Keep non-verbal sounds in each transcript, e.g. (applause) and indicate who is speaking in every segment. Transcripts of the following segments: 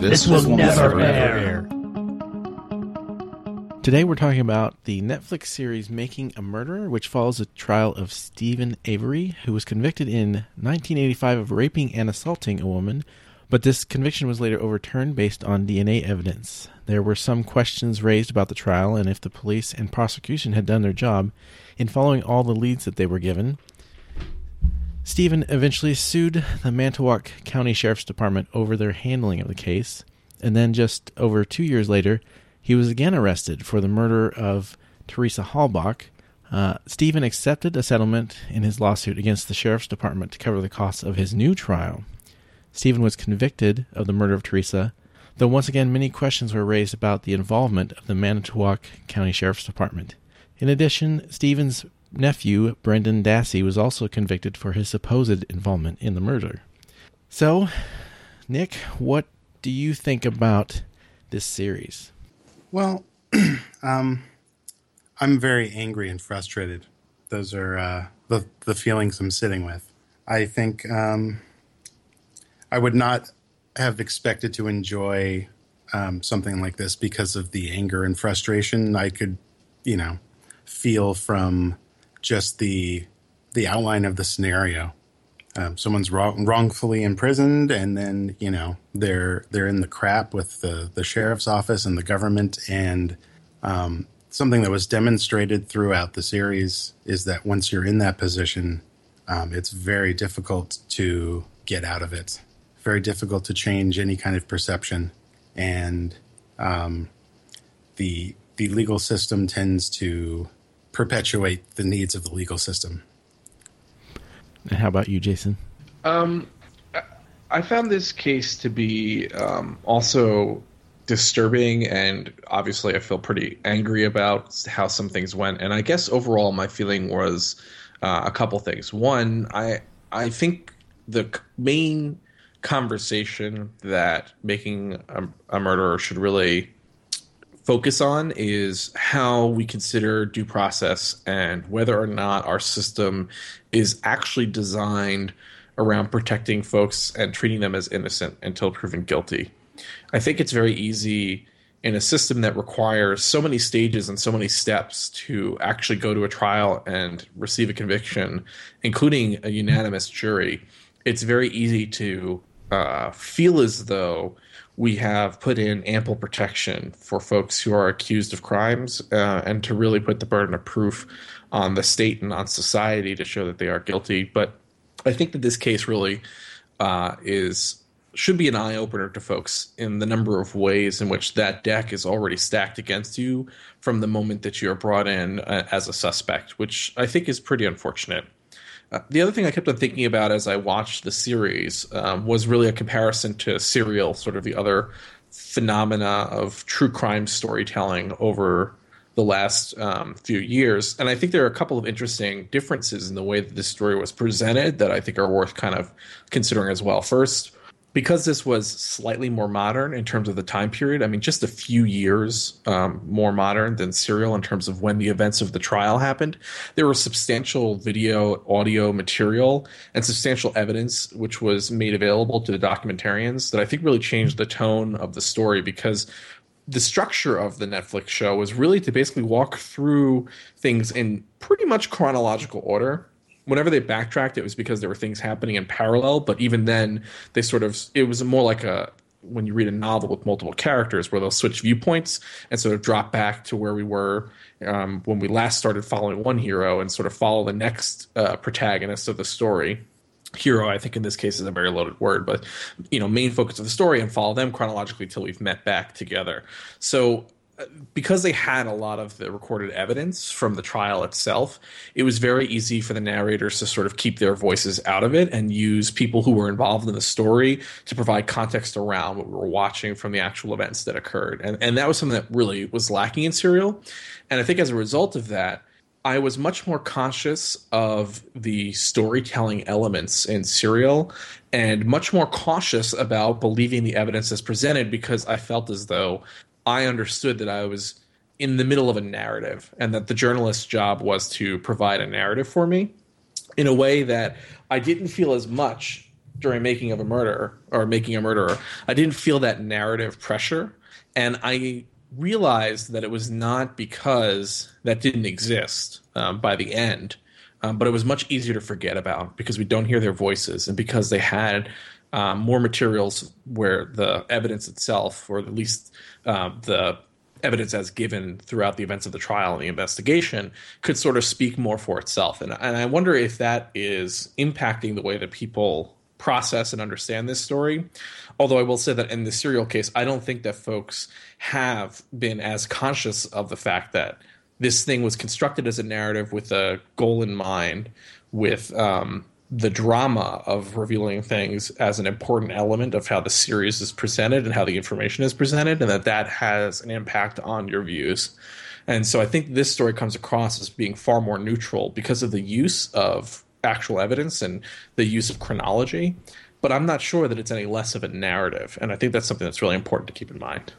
Speaker 1: This, will, never air.
Speaker 2: Today we're talking about the Netflix series Making a Murderer, which follows the trial of Steven Avery, who was convicted in 1985 of raping and assaulting a woman, but this conviction was later overturned based on DNA evidence. There were some questions raised about the trial and if the police and prosecution had done their job in following all the leads that they were given. Steven eventually sued the Manitowoc County Sheriff's Department over their handling of the case, and then just over two years later, he was again arrested for the murder of Teresa Halbach. Uh, Steven accepted a settlement in his lawsuit against the Sheriff's Department to cover the costs of his new trial. Stephen was convicted of the murder of Teresa, though once again many questions were raised about the involvement of the Manitowoc County Sheriff's Department. In addition, Steven's nephew, Brendan Dassey, was also convicted for his supposed involvement in the murder. So, Nick, what do you think about this series?
Speaker 3: Well, (clears throat) um, I'm very angry and frustrated. Those are uh, the the feelings I'm sitting with. I think um, I would not have expected to enjoy um, something like this because of the anger and frustration I could, you know, feel from just the the outline of the scenario. Um, someone's wrong, wrongfully imprisoned, and then you know they're they're in the crap with the the sheriff's office and the government. And um, something that was demonstrated throughout the series is that once you're in that position, um, it's very difficult to get out of it. Very difficult to change any kind of perception, and um, the the legal system tends to perpetuate the needs of the legal system.
Speaker 2: And how about you, Jason?
Speaker 4: Um, I found this case to be um, also disturbing, and obviously, I feel pretty angry about how some things went. And I guess overall, my feeling was uh, a couple things. One, I I think the main conversation that making a, a murderer should really focus on is how we consider due process and whether or not our system is actually designed around protecting folks and treating them as innocent until proven guilty. I think it's very easy in a system that requires so many stages and so many steps to actually go to a trial and receive a conviction, including a unanimous jury. It's very easy to uh, feel as though we have put in ample protection for folks who are accused of crimes uh, and to really put the burden of proof on the state and on society to show that they are guilty. But I think that this case really uh, is should be an eye opener to folks in the number of ways in which that deck is already stacked against you from the moment that you are brought in uh, as a suspect, which I think is pretty unfortunate. The other thing I kept on thinking about as I watched the series um, was really a comparison to Serial, sort of the other phenomena of true crime storytelling over the last um, few years. And I think there are a couple of interesting differences in the way that this story was presented that I think are worth kind of considering as well. First, because this was slightly more modern in terms of the time period, I mean, just a few years um, more modern than Serial in terms of when the events of the trial happened, there was substantial video, audio material, and substantial evidence which was made available to the documentarians that I think really changed the tone of the story because the structure of the Netflix show was really to basically walk through things in pretty much chronological order whenever they backtracked, it was because there were things happening in parallel. But even then, they sort of it was more like a when you read a novel with multiple characters where they'll switch viewpoints and sort of drop back to where we were um, when we last started following one hero and sort of follow the next uh, protagonist of the story hero i think in this case is a very loaded word but you know main focus of the story and follow them chronologically till we've met back together so because they had a lot of the recorded evidence from the trial itself, it was very easy for the narrators to sort of keep their voices out of it and use people who were involved in the story to provide context around what we were watching from the actual events that occurred. And, and that was something that really was lacking in Serial. And I think as a result of that, I was much more conscious of the storytelling elements in Serial and much more cautious about believing the evidence as presented because I felt as though I understood that I was in the middle of a narrative and that the journalist's job was to provide a narrative for me in a way that I didn't feel as much during making of a murder or making a murderer. I didn't feel that narrative pressure, and I realized that it was not because that didn't exist um, by the end, um, but it was much easier to forget about because we don't hear their voices and because they had um, more materials where the evidence itself, or at least uh, the evidence as given throughout the events of the trial and the investigation could sort of speak more for itself. And, and I wonder if that is impacting the way that people process and understand this story. Although I will say that in the serial case, I don't think that folks have been as conscious of the fact that this thing was constructed as a narrative with a goal in mind, with um, the drama of revealing things as an important element of how the series is presented and how the information is presented, and that that has an impact on your views. And so I think this story comes across as being far more neutral because of the use of actual evidence and the use of chronology. But I'm not sure that it's any less of a narrative. And I think that's something that's really important to keep in mind.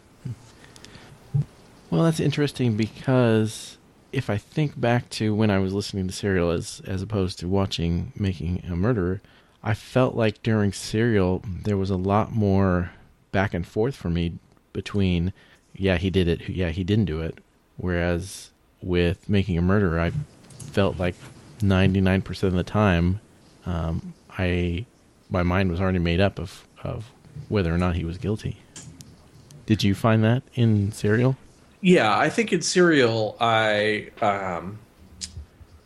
Speaker 2: Well, that's interesting because if I think back to when I was listening to Serial as as opposed to watching Making a Murderer, I felt like during Serial there was a lot more back and forth for me between yeah he did it yeah he didn't do it whereas with Making a Murderer I felt like 99% of the time um, I my mind was already made up of of whether or not he was guilty. Did you find that in Serial?
Speaker 4: Yeah, I think in Serial, I um,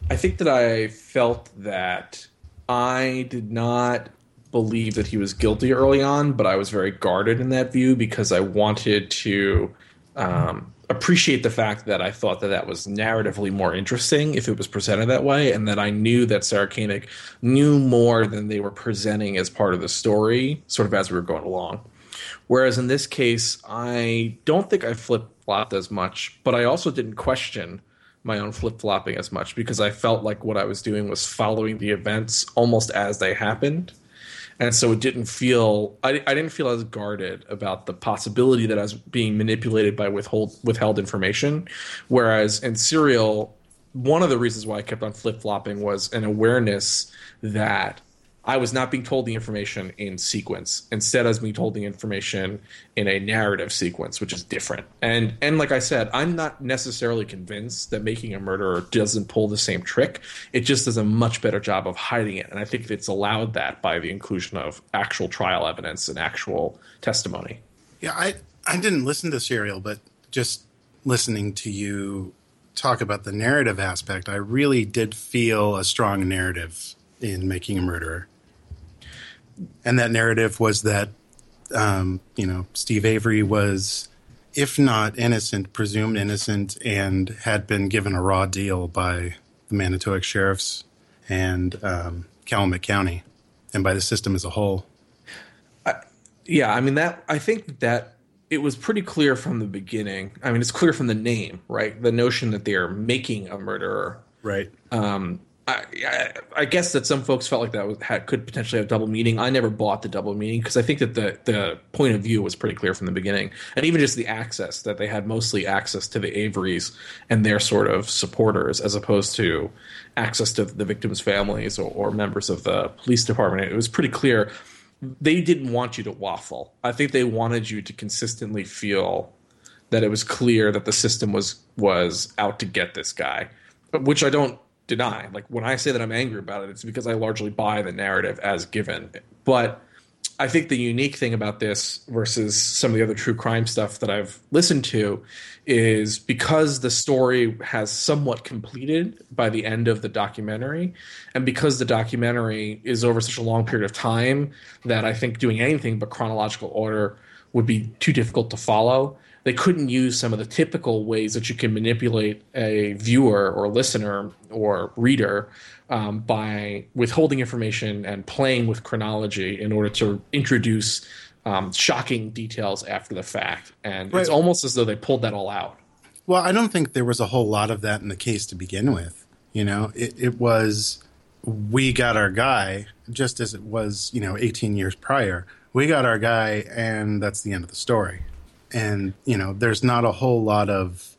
Speaker 4: I think that I felt that I did not believe that he was guilty early on, but I was very guarded in that view because I wanted to um, appreciate the fact that I thought that that was narratively more interesting if it was presented that way, and that I knew that Sarah Koenig knew more than they were presenting as part of the story, sort of as we were going along. Whereas in this case, I don't think I flip flopped as much, but I also didn't question my own flip flopping as much because I felt like what I was doing was following the events almost as they happened. And so it didn't feel I, I didn't feel as guarded about the possibility that I was being manipulated by withhold withheld information. Whereas in Serial, one of the reasons why I kept on flip flopping was an awareness that I was not being told the information in sequence. Instead, I was being told the information in a narrative sequence, which is different. And and like I said, I'm not necessarily convinced that making a murderer doesn't pull the same trick. It just does a much better job of hiding it. And I think it's allowed that by the inclusion of actual trial evidence and actual testimony.
Speaker 3: Yeah, I I didn't listen to Serial, but just listening to you talk about the narrative aspect, I really did feel a strong narrative in making a murderer and that narrative was that um, you know Steve Avery was, if not innocent, presumed innocent, and had been given a raw deal by the Manitowoc sheriffs and um, Calumet County, and by the system as a whole.
Speaker 4: yeah, I mean that. I think that it was pretty clear from the beginning. I mean, it's clear from the name, right? The notion that they are making a murderer,
Speaker 3: right?
Speaker 4: Um, I, I, guess that some folks felt like that could potentially have double meaning. I never bought the double meaning because I think that the the point of view was pretty clear from the beginning, and even just the access that they had mostly access to the Averys and their sort of supporters, as opposed to access to the victims' families or, or members of the police department. It was pretty clear they didn't want you to waffle. I think they wanted you to consistently feel that it was clear that the system was was out to get this guy, which I don't deny. Like when I say that I'm angry about it, it's because I largely buy the narrative as given. But I think the unique thing about this versus some of the other true crime stuff that I've listened to is because the story has somewhat completed by the end of the documentary, and because the documentary is over such a long period of time that I think doing anything but chronological order would be too difficult to follow they couldn't use some of the typical ways that you can manipulate a viewer or listener or reader um, by withholding information and playing with chronology in order to introduce um, shocking details after the fact. And right. it's almost as though they pulled that all out.
Speaker 3: Well, I don't think there was a whole lot of that in the case to begin with. You know, it, it was we got our guy just as it was, you know, 18 years prior. We got our guy, and that's the end of the story and you know there's not a whole lot of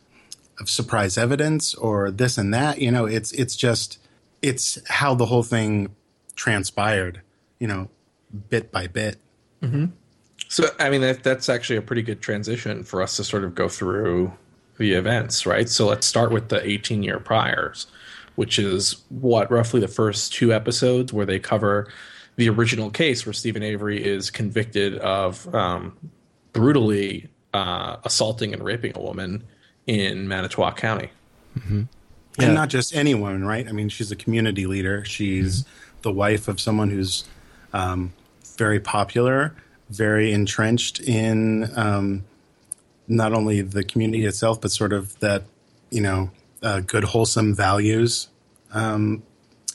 Speaker 3: of surprise evidence or this and that you know it's it's just it's how the whole thing transpired you know bit by bit.
Speaker 4: So, I mean, that, that's actually a pretty good transition for us to sort of go through the events, right? So, let's start with the 18 year priors, which is what roughly the first two episodes where they cover the original case where Stephen Avery is convicted of um, brutally uh, assaulting and raping a woman in Manitowoc County.
Speaker 2: Yeah.
Speaker 3: And not just any woman, right? I mean, she's a community leader. She's the wife of someone who's um, very popular, very entrenched in um, not only the community itself, but sort of that, you know, uh, good, wholesome values. Um,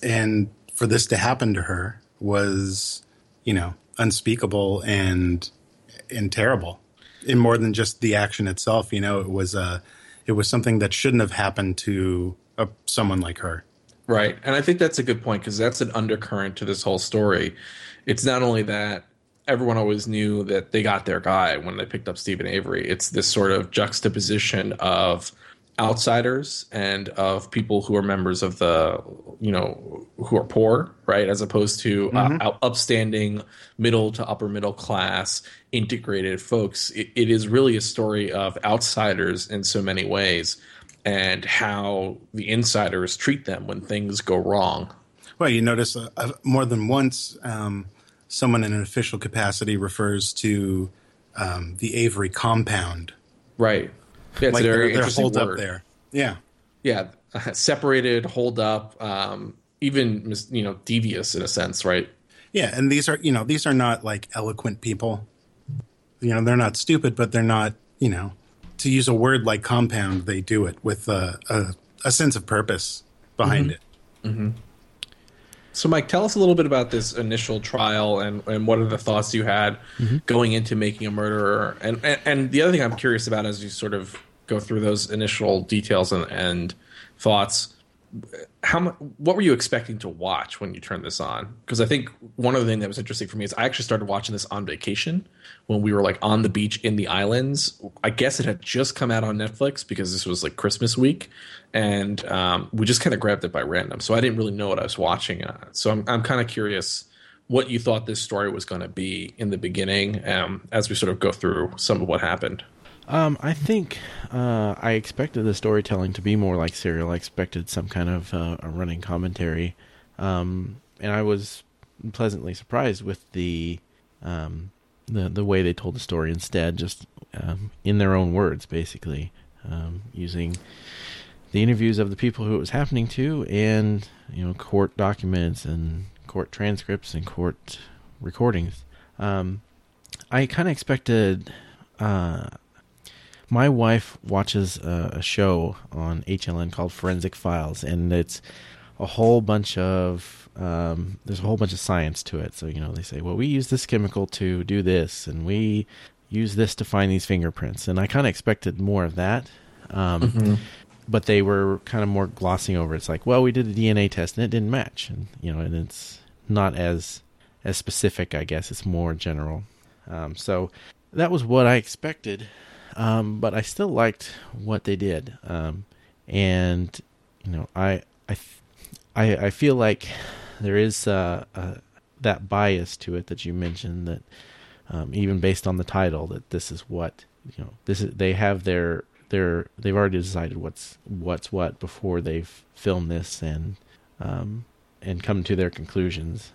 Speaker 3: and for this to happen to her was, you know, unspeakable and and terrible. In more than just the action itself, you know, it was uh, it was something that shouldn't have happened to a, someone like her.
Speaker 4: Right. And I think that's a good point because that's an undercurrent to this whole story. It's not only that everyone always knew that they got their guy when they picked up Stephen Avery, it's this sort of juxtaposition of outsiders and of people who are members of the, you know, who are poor, right? As opposed to uh, out- upstanding middle to upper middle class integrated folks. It, it is really a story of outsiders in so many ways and how the insiders treat them when things go wrong.
Speaker 3: Well, you notice uh, uh, more than once, um, someone in an official capacity refers to um, the Avery compound.
Speaker 4: Right. Yeah, it's
Speaker 3: like
Speaker 4: a very interesting
Speaker 3: holed
Speaker 4: word.
Speaker 3: up there. Yeah.
Speaker 4: Yeah, (laughs) separated, hold up, um, even you know devious in a sense, right?
Speaker 3: Yeah, and these are you know these are not like eloquent people. You know, they're not stupid, but they're not you know to use a word like compound. They do it with a a, a sense of purpose behind
Speaker 4: Mm-hmm.
Speaker 3: it.
Speaker 4: So, Mike, tell us a little bit about this initial trial and, and what are the thoughts you had mm-hmm. going into making a murderer. And, and and the other thing I'm curious about as you sort of go through those initial details and, and thoughts, how what were you expecting to watch when you turned this on? Because I think one of the things that was interesting for me is I actually started watching this on vacation when we were like on the beach in the islands. I guess it had just come out on Netflix because this was like Christmas week, and um, we just kind of grabbed it by random. So I didn't really know what I was watching. Uh, so I'm I'm kind of curious what you thought this story was going to be in the beginning um, as we sort of go through some of what happened.
Speaker 2: Um, I think uh, I expected the storytelling to be more like serial. I expected some kind of uh, a running commentary, um, and I was pleasantly surprised with the um, the the way they told the story. Instead, just um, in their own words, basically um, using the interviews of the people who it was happening to, and you know, court documents and court transcripts and court recordings. Um, I kind of expected. Uh, my wife watches a, a show on HLN called Forensic Files, and it's a whole bunch of um, there's a whole bunch of science to it. So you know they say, well, we use this chemical to do this, and we use this to find these fingerprints, and I kind of expected more of that. Um, But they were kind of more glossing over. It's like, well, we did a DNA test and it didn't match, and you know, and it's not as as specific. I guess it's more general. Um, so that was what I expected um, but I still liked what they did. Um, and you know, I I I, I feel like there is uh, uh, that bias to it that you mentioned that um, even based on the title that this is what you know this is they have their their they've already decided what's what's what before they've filmed this and um, and come to their conclusions.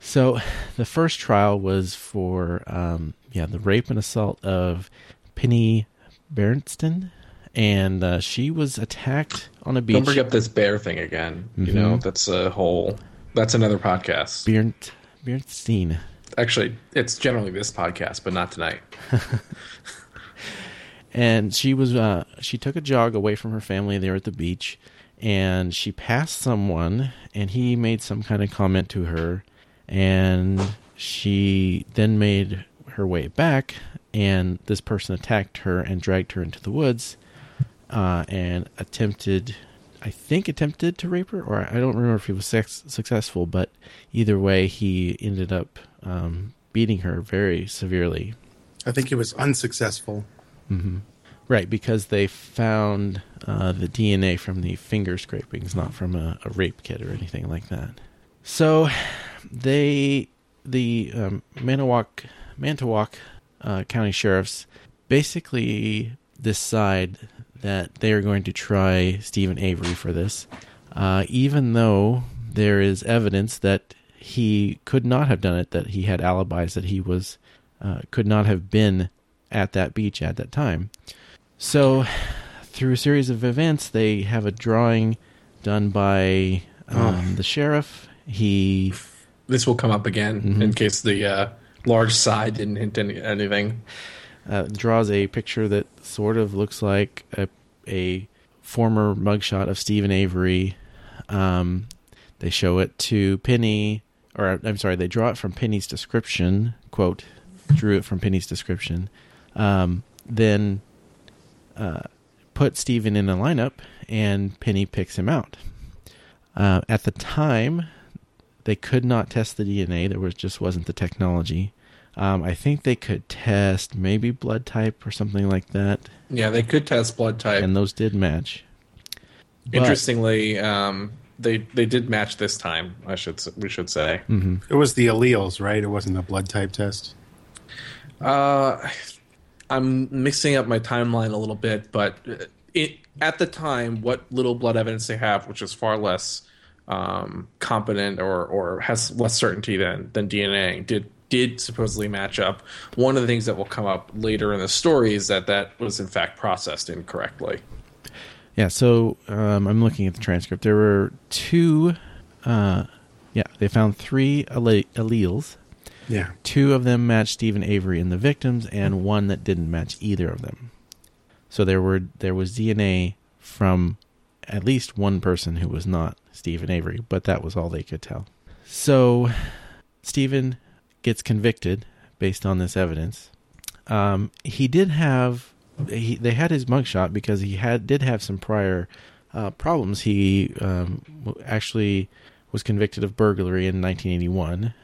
Speaker 2: So, the first trial was for um, yeah the rape and assault of Penny Beerntsen, and uh, she was attacked on a beach.
Speaker 4: Don't bring up this bear thing again. You know, that's a whole. That's another podcast.
Speaker 2: Bernt Bernstein.
Speaker 4: Actually, it's generally this podcast, but not tonight. (laughs)
Speaker 2: and she was uh, she took a jog away from her family there at the beach and she passed someone and he made some kind of comment to her and she then made her way back and this person attacked her and dragged her into the woods uh, and attempted i think attempted to rape her or i don't remember if he was sex- successful but either way he ended up um, beating her very severely
Speaker 3: I think it was unsuccessful.
Speaker 2: Right, because they found uh, the DNA from the finger scrapings, not from a, a rape kit or anything like that. So they the um, Manitowoc, uh, County sheriffs basically decide that they are going to try Stephen Avery for this, uh, even though there is evidence that he could not have done it, that he had alibis, that he was uh, could not have been at that beach at that time. So, through a series of events, they have a drawing done by um, the sheriff. He
Speaker 4: This will come up again in case the uh, large side didn't hint any, anything.
Speaker 2: uh, draws a picture that sort of looks like a, a former mugshot of Stephen Avery. Um, they show it to Penny, or I'm sorry, they draw it from Penny's description. Quote, drew it from Penny's description. Um, then uh, put Stephen in a lineup, and Penny picks him out. Uh, at the time, they could not test the DNA. There was just wasn't the technology. Um, I think they could test maybe blood type or something like that,
Speaker 4: Yeah, they could test blood type.
Speaker 2: and those did match. But-
Speaker 4: Interestingly, um, they they did match this time. I should we should say.
Speaker 3: It was the alleles, right? It wasn't a blood type test.
Speaker 4: Uh, I'm mixing up my timeline a little bit, but uh, it at the time, what little blood evidence they have, which is far less um, competent or or has less certainty than than DNA, did did supposedly match up. One of the things that will come up later in the story is that that was in fact processed incorrectly.
Speaker 2: Yeah, so um, I'm looking at the transcript. There were two. Uh, yeah, they found three alle- alleles.
Speaker 3: Yeah.
Speaker 2: Two of them matched Stephen Avery in the victims, and one that didn't match either of them. So there were there was DNA from at least one person who was not Stephen Avery, but that was all they could tell. So Stephen gets convicted based on this evidence. Um, he did have he, they had his mugshot because he had did have some prior uh, problems. He um, actually was convicted of burglary in 1981,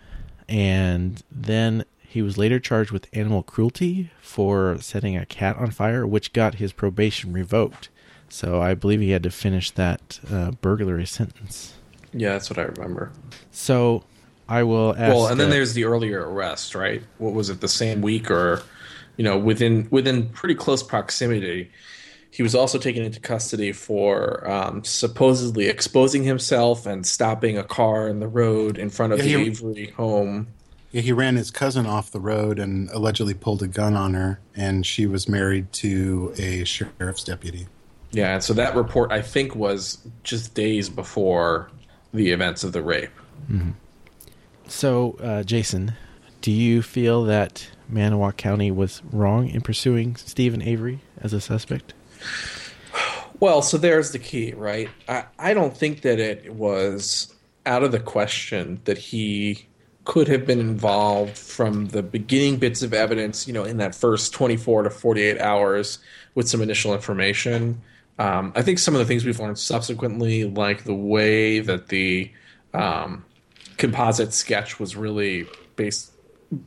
Speaker 2: and then he was later charged with animal cruelty for setting a cat on fire, which got his probation revoked. So I believe he had to finish that uh, burglary sentence.
Speaker 4: Yeah, that's what I remember.
Speaker 2: So I will ask.
Speaker 4: well, and then
Speaker 2: uh,
Speaker 4: there's the earlier arrest, right? What was it? The same week, or you know, within within pretty close proximity. He was also taken into custody for um, supposedly exposing himself and stopping a car in the road in front of
Speaker 3: Yeah,
Speaker 4: the
Speaker 3: he-
Speaker 4: Avery home.
Speaker 3: Yeah, he ran his cousin off the road and allegedly pulled a gun on her, and she was married to a sheriff's deputy.
Speaker 4: Yeah, and so that report I think was just days before the events of the rape.
Speaker 2: So, uh, Jason, do you feel that Manitowoc County was wrong in pursuing Stephen Avery as a suspect?
Speaker 4: Well, so there's the key, right? I, I don't think that it was out of the question that he could have been involved from the beginning bits of evidence, you know, in that first 24 to 48 hours with some initial information. Um, I think some of the things we've learned subsequently, like the way that the um, composite sketch was really based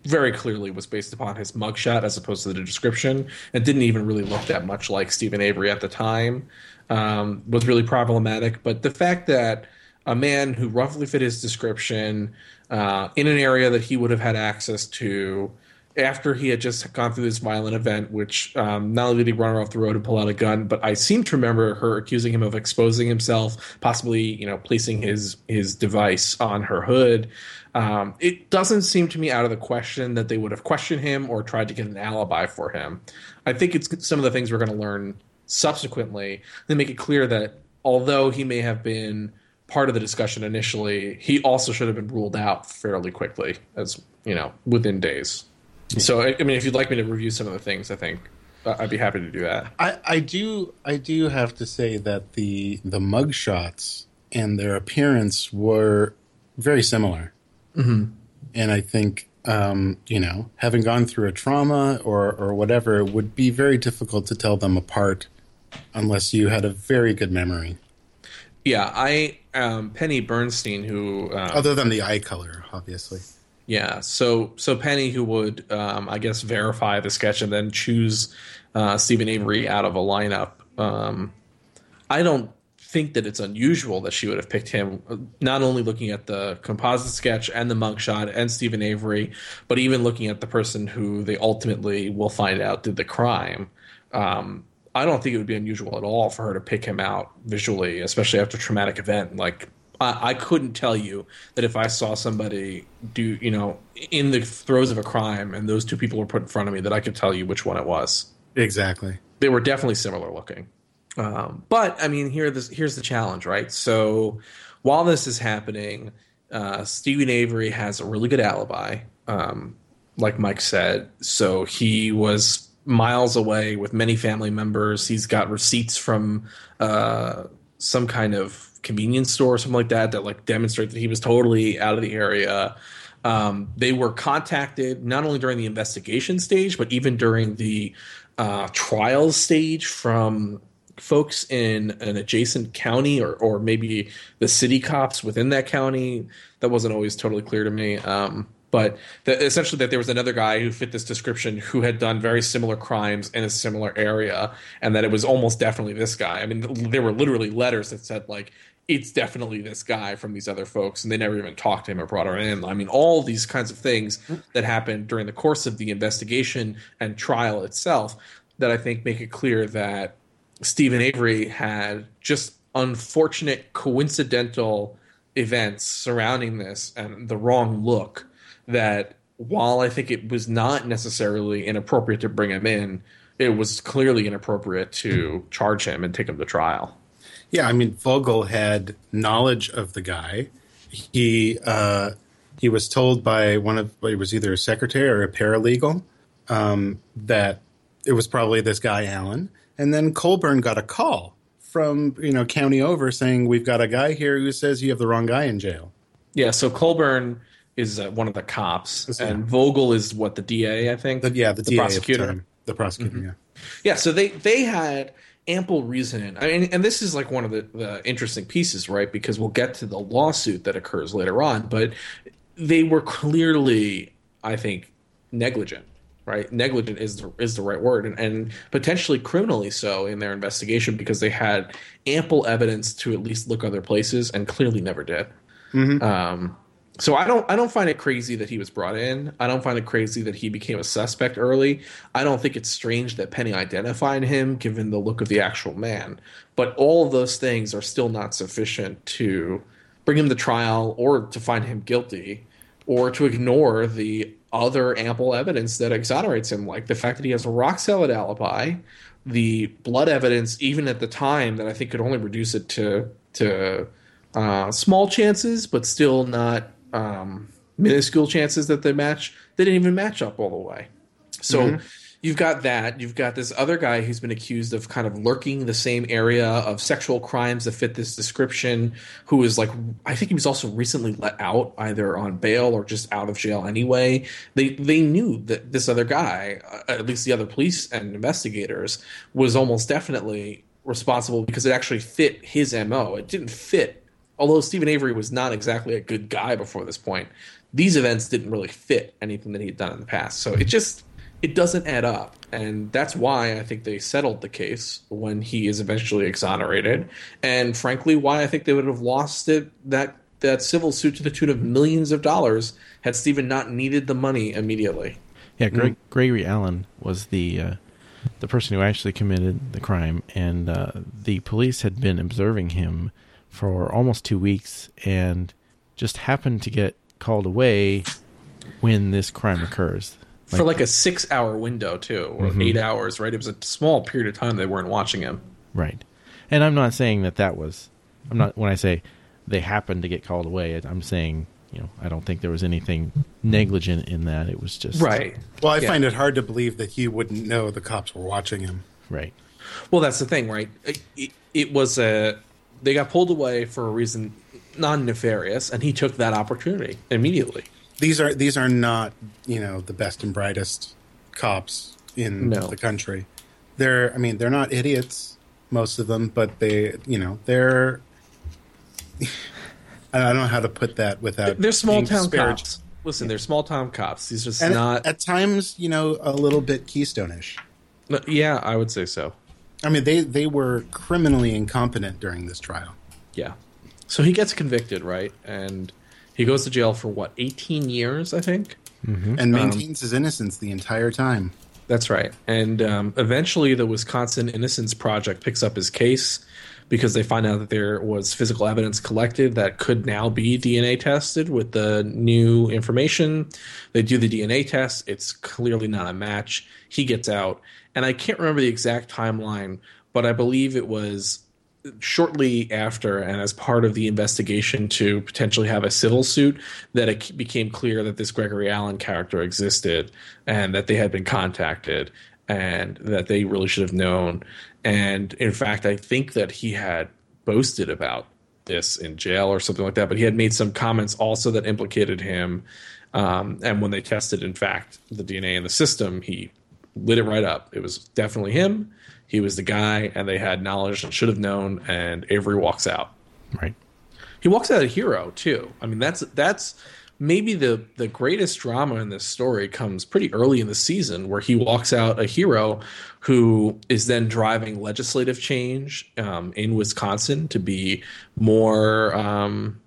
Speaker 4: very clearly was based upon his mugshot as opposed to the description and didn't even really look that much like Stephen Avery at the time um, was really problematic. But the fact that a man who roughly fit his description uh, in an area that he would have had access to after he had just gone through this violent event, which um, not only did he run her off the road and pull out a gun, but I seem to remember her accusing him of exposing himself, possibly you know placing his his device on her hood. Um, it doesn't seem to me out of the question that they would have questioned him or tried to get an alibi for him. I think it's some of the things we're going to learn subsequently. They make it clear that although he may have been part of the discussion initially, he also should have been ruled out fairly quickly, as you know, within days. So, I I mean, if you'd like me to review some of the things, I think uh, I'd be happy to do that.
Speaker 3: I, I do I do have to say that the the mugshots and their appearance were very similar, mm-hmm. and I think um, you know having gone through a trauma or or whatever it would be very difficult to tell them apart unless you had a very good memory.
Speaker 4: Yeah, I um, Penny Bernstein, who um,
Speaker 3: Other than the eye color, obviously.
Speaker 4: Yeah, so so Penny, who would um, I guess verify the sketch and then choose uh, Stephen Avery out of a lineup. Um, I don't think that it's unusual that she would have picked him. Not only looking at the composite sketch and the mugshot and Stephen Avery, but even looking at the person who they ultimately will find out did the crime. Um, I don't think it would be unusual at all for her to pick him out visually, especially after a traumatic event. Like I, I couldn't tell you that if I saw somebody do, you know, in the throes of a crime and those two people were put in front of me, that I could tell you which one it was.
Speaker 3: Exactly.
Speaker 4: They were definitely similar looking. Um, but I mean, here this here's the challenge, right? So while this is happening, uh, Stephen Avery has a really good alibi, um, like Mike said. So he was miles away with many family members. He's got receipts from uh, some kind of convenience store or something like that that like demonstrate that he was totally out of the area. Um, they were contacted not only during the investigation stage, but even during the uh, trial stage from folks in an adjacent county or, or maybe the city cops within that county. That wasn't always totally clear to me. Um, but the, essentially that there was another guy who fit this description who had done very similar crimes in a similar area and that it was almost definitely this guy. I mean there were literally letters that said like it's definitely this guy from these other folks and they never even talked to him or brought her in. I mean all these kinds of things that happened during the course of the investigation and trial itself that i think make it clear that stephen avery had just unfortunate coincidental events surrounding this and the wrong look that while I think it was not necessarily inappropriate to bring him in, it was clearly inappropriate to charge him and take him to trial.
Speaker 3: Yeah, I mean Vogel had knowledge of the guy. He uh, he was told by one of it was either a secretary or a paralegal um, that it was probably this guy Allen. And then Colburn got a call from you know county over saying we've got a guy here who says you have the wrong guy in jail.
Speaker 4: Yeah, so Colburn is uh, one of the cops,
Speaker 3: Yeah.
Speaker 4: and Vogel is what the DA, I think.
Speaker 3: The, yeah, the,
Speaker 4: the
Speaker 3: DA
Speaker 4: prosecutor.
Speaker 3: time. the prosecutor. Yeah.
Speaker 4: Yeah, so they they had ample reason. I mean, and this is like one of the, the interesting pieces, right? Because we'll get to the lawsuit that occurs later on, but they were clearly, I think, negligent. Right, negligent is the, is the right word, and, and potentially criminally so in their investigation because they had ample evidence to at least look other places and clearly never did. Um, so I don't I don't find it crazy that he was brought in. I don't find it crazy that he became a suspect early. I don't think it's strange that Penny identified him given the look of the actual man. But all of those things are still not sufficient to bring him to trial or to find him guilty or to ignore the other ample evidence that exonerates him like the fact that he has a rock solid alibi, the blood evidence even at the time that I think could only reduce it to to uh, small chances, but still not um, minuscule chances that they match. They didn't even match up all the way. So you've got that. You've got this other guy who's been accused of kind of lurking the same area of sexual crimes that fit this description. Who is like, I think he was also recently let out, either on bail or just out of jail anyway. They they knew that this other guy, uh, at least the other police and investigators, was almost definitely responsible because it actually fit his mo. It didn't fit although Stephen Avery was not exactly a good guy before this point, these events didn't really fit anything that he'd done in the past. So it just it doesn't add up, and that's why I think they settled the case when he is eventually exonerated, and frankly, why I think they would have lost it that that civil suit to the tune of millions of dollars had Stephen not needed the money immediately.
Speaker 2: Yeah, Greg, Gregory Allen was the uh, the person who actually committed the crime, and uh, the police had been observing him for almost two weeks, and just happened to get called away when this crime occurs.
Speaker 4: For like a six hour window too, or mm-hmm. eight hours, right? It was a small period of time they weren't watching him.
Speaker 2: Right. And I'm not saying that that was. I'm not when I say they happened to get called away. I'm saying you know I don't think there was anything negligent in that. It was just
Speaker 4: Right.
Speaker 3: Well, I
Speaker 4: Yeah.
Speaker 3: find it hard to believe that he wouldn't know the cops were watching him.
Speaker 2: Right.
Speaker 4: Well, that's the thing, right? It, it, it was a they got pulled away for a reason non nefarious, and he took that opportunity immediately.
Speaker 3: These are these are not you know the best and brightest cops in
Speaker 4: No.
Speaker 3: the country. They're I mean they're not idiots most of them, but they you know they're. (laughs) I don't know how to put that without.
Speaker 4: They're small town
Speaker 3: disparaging.
Speaker 4: cops. Listen, they're small town cops. These just
Speaker 3: and
Speaker 4: not.
Speaker 3: at times you know a little bit Keystone-ish.
Speaker 4: Uh, yeah, I would say so.
Speaker 3: I mean, they they were criminally incompetent during this trial.
Speaker 4: Yeah. So he gets convicted, right? And he goes to jail for what, 18 years, I think?
Speaker 3: and maintains his innocence the entire time.
Speaker 4: That's right. And um, eventually, the Wisconsin Innocence Project picks up his case because they find out that there was physical evidence collected that could now be DNA tested with the new information. They do the DNA test. It's clearly not a match. He gets out. And I can't remember the exact timeline, but I believe it was shortly after and as part of the investigation to potentially have a civil suit that it became clear that this Gregory Allen character existed and that they had been contacted and that they really should have known and in fact I think that he had boasted about this in jail or something like that but he had made some comments also that implicated him um, and when they tested in fact the DNA in the system he lit it right up it was definitely him he was the guy, and they had knowledge and should have known. And Avery walks out.
Speaker 2: Right.
Speaker 4: He walks out a hero too. I mean, that's that's maybe the the greatest drama in this story comes pretty early in the season, where he walks out a hero who is then driving legislative change um, in Wisconsin to be more. Um,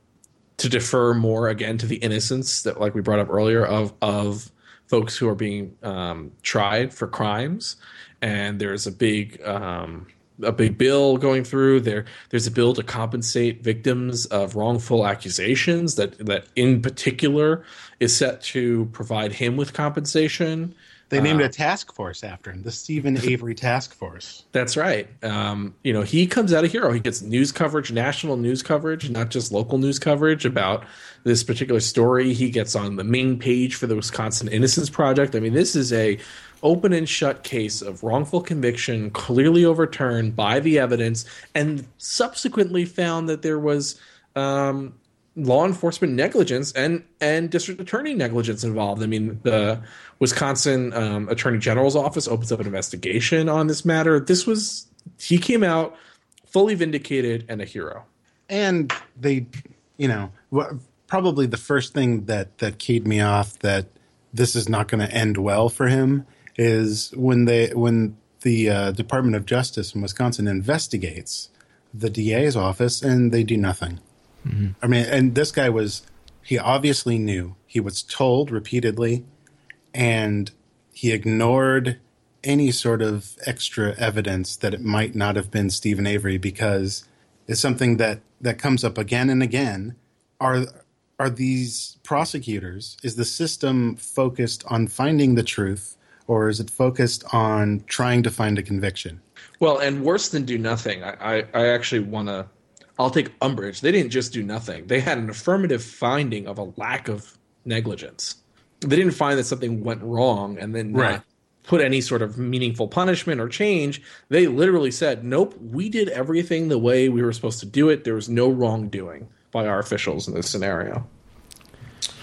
Speaker 4: to defer more again to the innocence that, like we brought up earlier, of of folks who are being um, tried for crimes, and there's a big um, a big bill going through there. There's a bill to compensate victims of wrongful accusations that that in particular is set to provide him with compensation.
Speaker 3: They named a task force after him, the Stephen (laughs) Avery Task Force.
Speaker 4: That's right. Um, you know, he comes out a hero. He gets news coverage, national news coverage, not just local news coverage about this particular story. He gets on the main page for the Wisconsin Innocence Project. I mean, this is a open and shut case of wrongful conviction, clearly overturned by the evidence, and subsequently found that there was um, law enforcement negligence and and district attorney negligence involved. I mean, the Wisconsin um, Attorney General's office opens up an investigation on this matter. This was he came out fully vindicated and a hero.
Speaker 3: And they, you know, probably the first thing that that keyed me off that this is not going to end well for him is when they when the uh, Department of Justice in Wisconsin investigates the DA's office and they do nothing. I mean, and this guy was he obviously knew. He was told repeatedly and he ignored any sort of extra evidence that it might not have been Stephen Avery because it's something that that comes up again and again. Are are these prosecutors? Is the system focused on finding the truth, or is it focused on trying to find a conviction?
Speaker 4: Well, and worse than do nothing, I, I, I actually want to. I'll take umbrage. They didn't just do nothing. They had an affirmative finding of a lack of negligence. They didn't find that something went wrong and then
Speaker 3: Right.
Speaker 4: put any sort of meaningful punishment or change. They literally said, "Nope, we did everything the way we were supposed to do it. There was no wrongdoing by our officials in this scenario."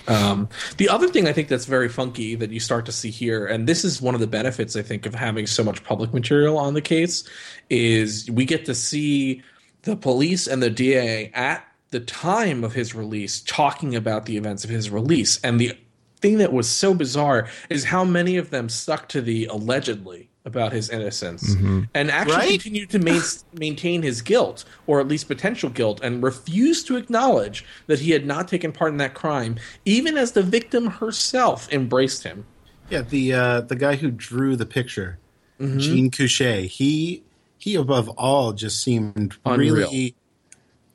Speaker 4: Um, the other thing I think that's very funky that you start to see here, and this is one of the benefits I think of having so much public material on the case, is we get to see the police and the DA at the time of his release talking about the events of his release. And the thing that was so bizarre is how many of them stuck to the allegedly about his innocence and actually
Speaker 3: Right?
Speaker 4: continued to main, (laughs) maintain his guilt or at least potential guilt and refused to acknowledge that he had not taken part in that crime even as the victim herself embraced him
Speaker 3: Yeah, the uh, the guy who drew the picture,
Speaker 4: Mm-hmm.
Speaker 3: Gene Kusche, he he above all just seemed
Speaker 4: Unreal.
Speaker 3: really,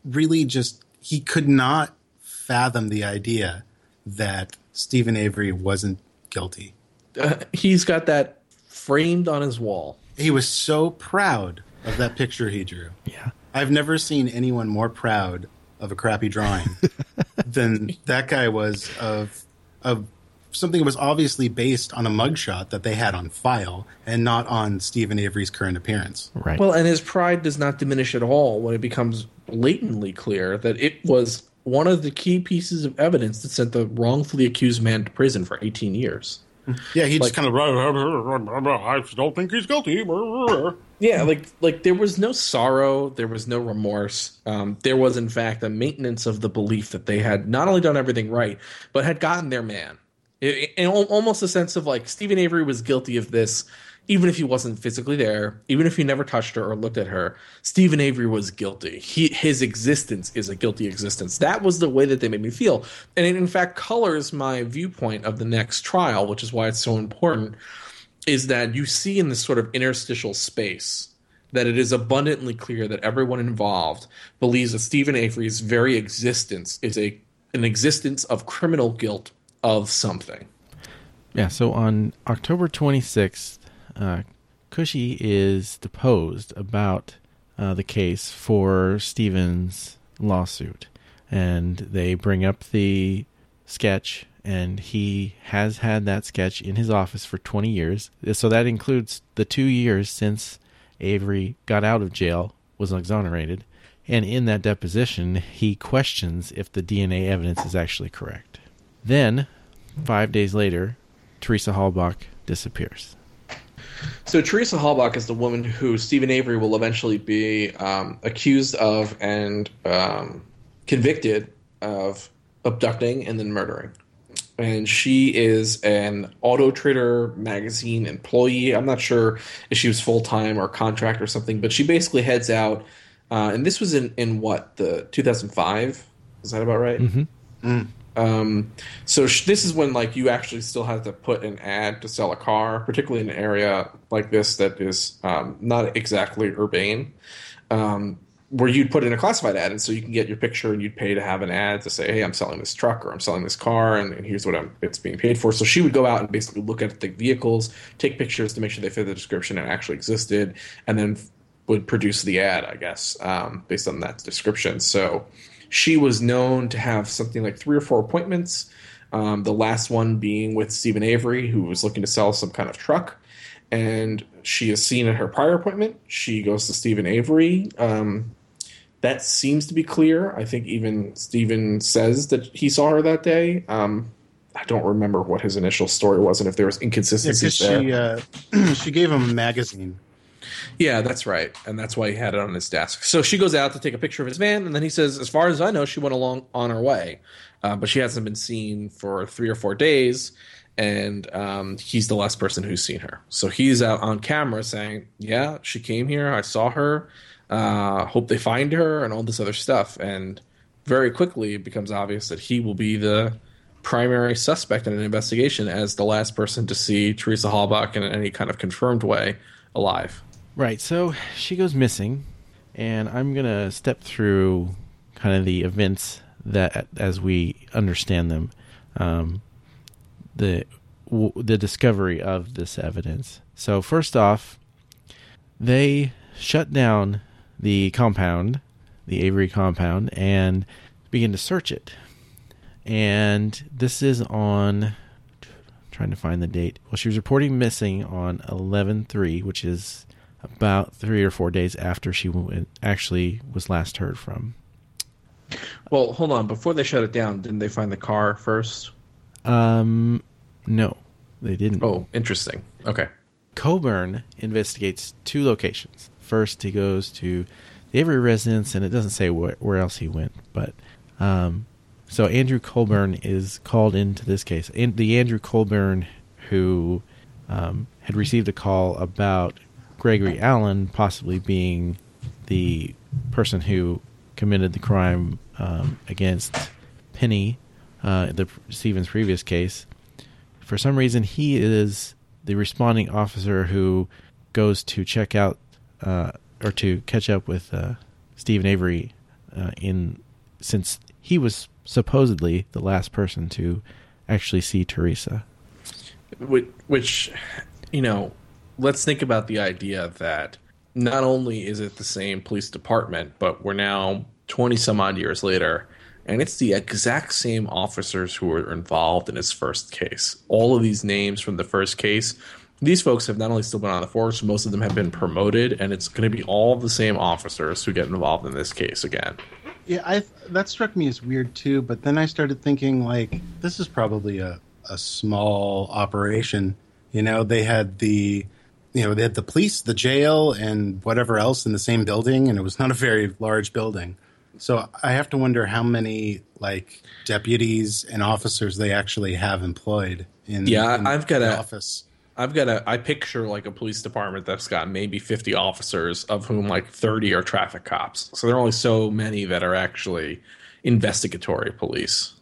Speaker 3: really just he could not fathom the idea that Stephen Avery wasn't guilty.
Speaker 4: uh, he's got that framed on his wall
Speaker 3: He was so proud of that picture he drew.
Speaker 2: Yeah.
Speaker 3: I've never seen anyone more proud of a crappy drawing (laughs) than that guy was of of something that was obviously based on a mugshot that they had on file and not on Stephen Avery's current appearance.
Speaker 2: Right.
Speaker 4: Well, and his pride does not diminish at all when it becomes blatantly clear that it was one of the key pieces of evidence that sent the wrongfully accused man to prison for 18 years.
Speaker 3: Yeah, he
Speaker 4: Like-
Speaker 3: just kind of I don't think he's guilty.
Speaker 4: Yeah, like like there was no sorrow, there was no remorse. Um, there was in fact a maintenance of the belief that they had not only done everything right, but had gotten their man. in almost a sense of like Stephen Avery was guilty of this even if he wasn't physically there, even if he never touched her or looked at her, Stephen Avery was guilty. He his existence is a guilty existence. That was the way that they made me feel, and it in fact colors my viewpoint of the next trial, which is why it's so important. Is that you see in this sort of interstitial space that it is abundantly clear that everyone involved believes that Stephen Avery's very existence is a an existence of criminal guilt of something.
Speaker 2: Yeah, so on October 26th, uh, Kusche is deposed about uh, the case for Stevens' lawsuit. And they bring up the sketch, and he has had that sketch in his office for 20 years. So that includes the two years since Avery got out of jail, was exonerated. And in that deposition, he questions if the DNA evidence is actually correct. Then, five days later, Teresa Halbach disappears.
Speaker 4: So Teresa Halbach is the woman who Steven Avery will eventually be um, accused of and um, convicted of abducting and then murdering. And she is an Auto Trader magazine employee. I'm not sure if she was full time or contract or something, but she basically heads out. Uh, and this was in, in what the 2005 is that about right?
Speaker 2: Mm-hmm.
Speaker 4: Mm. Um, so sh- this is when like you actually still have to put an ad to sell a car, particularly in an area like this that is um, not exactly urbane, um, where you'd put in a classified ad, and so you can get your picture and you'd pay to have an ad to say, "Hey, I'm selling this truck or I'm selling this car, and, and here's what I'm, it's being paid for." So she would go out and basically look at the vehicles, take pictures to make sure they fit the description and actually existed, and then would produce the ad, I guess, um, based on that description. So she was known to have something like three or four appointments. Um, the last one being with Steven Avery, who was looking to sell some kind of truck. And she is seen at her prior appointment. She goes to Steven Avery. Um, that seems to be clear. I think even Steven says that he saw her that day. Um, I don't remember what his initial story was and if there was inconsistencies
Speaker 3: yeah,
Speaker 4: there.
Speaker 3: She, uh, (clears throat) she gave him a magazine
Speaker 4: yeah, that's right, and that's why he had it on his desk. So she goes out to take a picture of his van, and then he says, "As far as I know, she went along on her way, uh, but she hasn't been seen for three or four days." And um, he's the last person who's seen her. So he's out on camera saying, "Yeah, she came here. I saw her. Uh, hope they find her, and all this other stuff." And very quickly, it becomes obvious that he will be the primary suspect in an investigation as the last person to see Teresa Halbach in any kind of confirmed way alive.
Speaker 2: Right. So she goes missing, and I'm going to step through kind of the events that, as we understand them, um, the w- the discovery of this evidence. So first off, they shut down the compound, the Avery compound, and begin to search it. And this is on trying to find the date. Well, she was reporting missing on 11-3, which is about three or four days after she actually was last heard from.
Speaker 4: Well, hold on. Before they shut it down, didn't they find the car first?
Speaker 2: Um, no, they didn't.
Speaker 4: Oh, interesting. Okay.
Speaker 2: Colburn investigates two locations. First, he goes to the Avery residence, and it doesn't say wh- where else he went. But um, so Andrew Colburn is called into this case. And the Andrew Colburn who um, had received a call about Gregory Allen possibly being the person who committed the crime um, against Penny, uh, the Stevens previous case. For some reason, he is the responding officer who goes to check out uh, or to catch up with uh, Steven Avery uh, in since he was supposedly the last person to actually see Teresa.
Speaker 4: Which, which you know, let's think about the idea that not only is it the same police department, but we're now 20 some odd years later, and it's the exact same officers who were involved in his first case. All of these names from the first case, these folks have not only still been on the force, most of them have been promoted, and it's going to be all the same officers who get involved in this case again.
Speaker 3: Yeah, I that struck me as weird too, but then I started thinking like this is probably a a small operation. You know, they had the you know, they had the police, the jail, and whatever else in the same building, and it was not a very large building. So I have to wonder how many like deputies and officers they actually have employed. in
Speaker 4: Yeah,
Speaker 3: in
Speaker 4: I've got
Speaker 3: the
Speaker 4: a-
Speaker 3: office.
Speaker 4: I've got a I picture like a police department that's got maybe 50 officers of whom like 30 are traffic cops. So there are only so many that are actually investigatory police.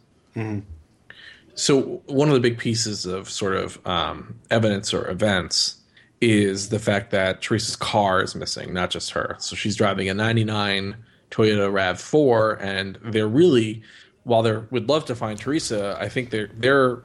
Speaker 4: So one of the big pieces of sort of um, evidence or events is the fact that Teresa's car is missing, not just her. So she's driving a 99 Toyota RAV4 and they're really while they would love to find Teresa, I think their their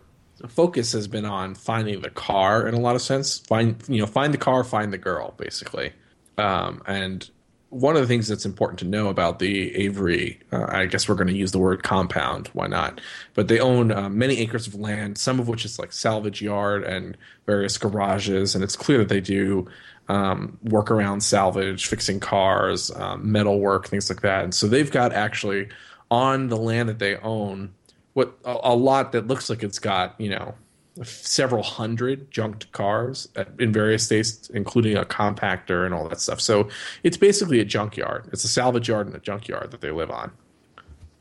Speaker 4: focus has been on finding the car in a lot of sense. Find you know find the car, find the girl, basically. Um, and one of the things that's important to know about the Avery, uh, I guess we're going to use the word compound. Why not? But they own uh, many acres of land, some of which is like salvage yard and various garages, and it's clear that they do um, work around salvage, fixing cars, um, metal work, things like that. And so they've got actually on the land that they own what a, a lot that looks like it's got you know several hundred junked cars in various states, including a compactor and all that stuff. So it's basically a junkyard. It's a salvage yard and a junkyard that they live on.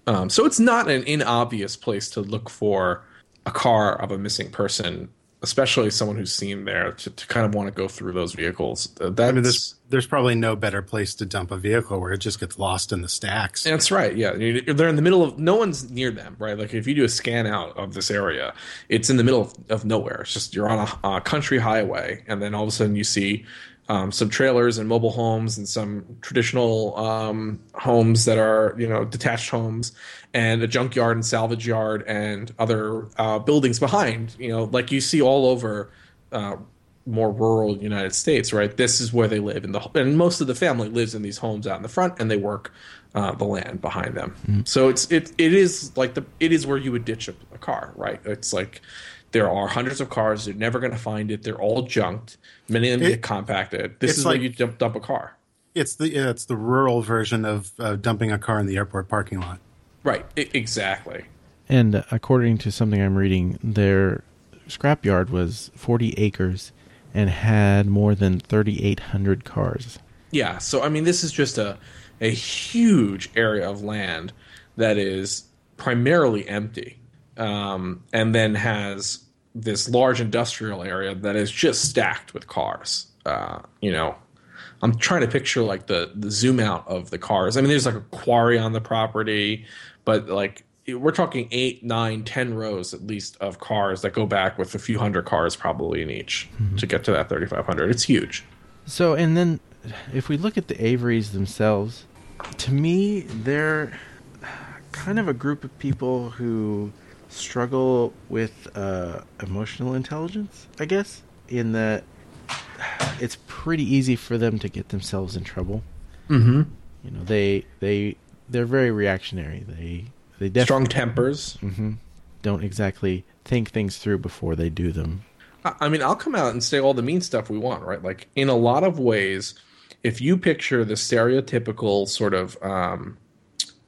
Speaker 4: Um, so it's not an inobvious place to look for a car of a missing person, especially someone who's seen there to, to kind of want to go through those vehicles. Uh, That's,
Speaker 3: I mean, there's there's probably no better place to dump a vehicle where it just gets lost in the stacks.
Speaker 4: That's right. Yeah, they're in the middle of no one's near them, right? Like if you do a scan out of this area, it's in the middle of, of nowhere. It's just you're on a, a country highway, and then all of a sudden you see um, some trailers and mobile homes and some traditional um, homes that are you know detached homes, and a junkyard and salvage yard and other uh, buildings behind. You know, like you see all over. Uh, more rural United States, right? This is where they live, in the and most of the family lives in these homes out in the front, and they work uh, the land behind them. So it's it it is like the it is where you would ditch a, a car, right? It's like there are hundreds of cars. You're never going to find it. They're all junked. Many of them
Speaker 3: It-
Speaker 4: get compacted. This
Speaker 3: it's
Speaker 4: is where you dump, dump a car,
Speaker 3: It's the yeah, it's the rural version of uh, dumping a car in the airport parking lot.
Speaker 4: right? I- exactly.
Speaker 2: And according to something I'm reading, their scrapyard was 40 acres and had more than 3,800 cars.
Speaker 4: Yeah, so I mean, this is just a a huge area of land that is primarily empty, um, and then has this large industrial area that is just stacked with cars. Uh, you know, I'm trying to picture like the the zoom out of the cars. I mean, there's like a quarry on the property, but like we're talking eight, nine, ten rows at least of cars that go back with a few hundred cars probably in each to get to that 3,500. It's huge.
Speaker 2: So, and then if we look at the Averys themselves, to me, they're kind of a group of people who struggle with uh, emotional intelligence, I guess, in that it's pretty easy for them to get themselves in trouble.
Speaker 4: Mm-hmm.
Speaker 2: You know, they they they're very reactionary. They they definitely
Speaker 4: Strong tempers.
Speaker 2: don't exactly think things through before they do them.
Speaker 4: I I mean, I'll come out and say all the mean stuff we want, right? Like in a lot of ways, if you picture the stereotypical sort of um,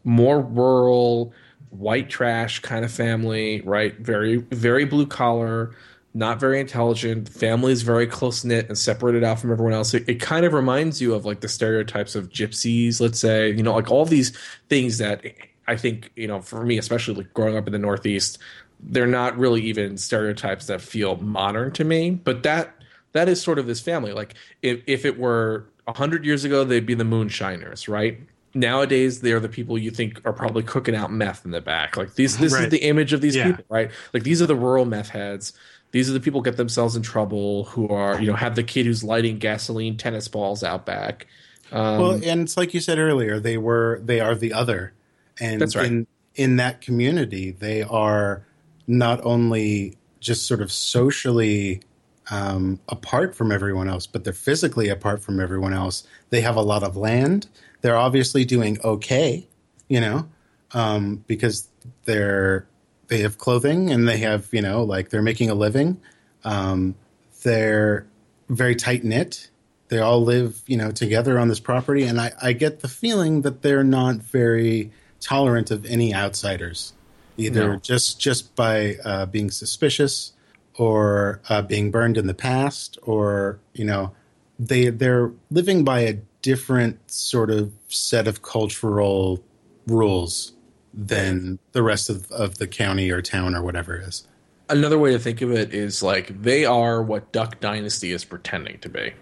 Speaker 4: more rural, white trash kind of family, right? Very, very blue collar, not very intelligent. Family is very close knit and separated out from everyone else. It, it kind of reminds you of like the stereotypes of gypsies, let's say, you know, like all these things that I think, you know, for me, especially like growing up in the Northeast, they're not really even stereotypes that feel modern to me. But that that is sort of this family. Like if if it were hundred years ago, they'd be the moonshiners, right? Nowadays, they're the people you think are probably cooking out meth in the back. Like these, this is the image of these
Speaker 3: Yeah.
Speaker 4: people, right? Like these are the rural meth heads. These are the people who get themselves in trouble who are, you know, have the kid who's lighting gasoline tennis balls out back. Um,
Speaker 3: well, and it's like you said earlier, they were they are the other, and
Speaker 4: right.
Speaker 3: in in that community, they are not only just sort of socially um, apart from everyone else, but they're physically apart from everyone else. They have a lot of land. They're obviously doing okay, you know, um, because they're they have clothing and they have you know like they're making a living. Um, they're very tight knit. They all live, you know, together on this property, and I, I get the feeling that they're not very tolerant of any outsiders, either
Speaker 4: No.
Speaker 3: just just by uh, being suspicious or uh, being burned in the past, or you know, they they're living by a different sort of set of cultural rules than the rest of, of the county or town or whatever it is.
Speaker 4: another way to think of it is like they are what Duck Dynasty is pretending to be.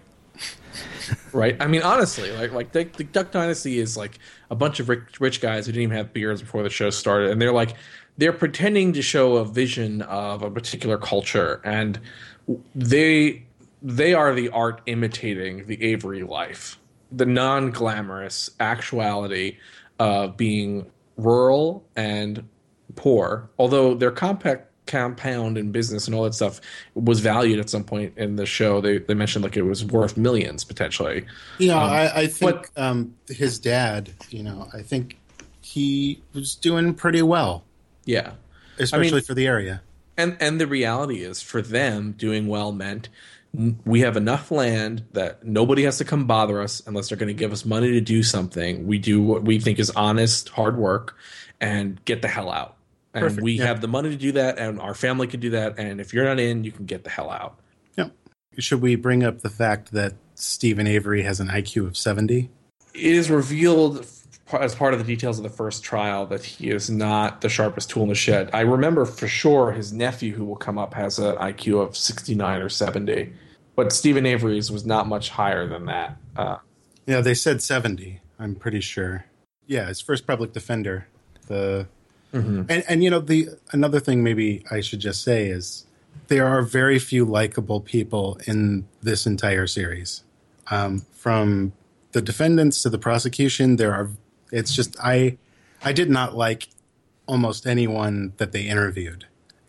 Speaker 4: (laughs) right? I mean, honestly, like like the, the Duck Dynasty is like a bunch of rich, rich guys who didn't even have beards before the show started, and they're like they're pretending to show a vision of a particular culture, and they they are the art imitating the Avery life, the non glamorous actuality of being rural and poor. Although their compact compound and business and all that stuff was valued at some point in the show. They they mentioned like it was worth millions potentially.
Speaker 3: Yeah, um, I, I, think but, um, his dad. You know, I think he was doing pretty well.
Speaker 4: Yeah,
Speaker 3: especially I mean, for the area.
Speaker 4: And and the reality is, for them, doing well meant we have enough land that nobody has to come bother us unless they're going to give us money to do something. We do what we think is honest, hard work, and get the hell out. And Perfect. we yeah. have the money to do that, and our family can do that. And if you're not in, you can get the hell out.
Speaker 3: Yeah. Should we bring up the fact that Steven Avery has an IQ of 70?
Speaker 4: It is revealed as part of the details of the first trial that he is not the sharpest tool in the shed. I remember for sure his nephew, who will come up, has an IQ of 69 or 70 but Steven Avery's was not much higher than that. Uh,
Speaker 3: yeah, they said seventy. I'm pretty sure. Yeah, his first public defender. The mm-hmm. and and you know the another thing maybe I should just say is there are very few likable people in this entire series. Um, from the defendants to the prosecution, there are. It's just I I did not like almost anyone that they interviewed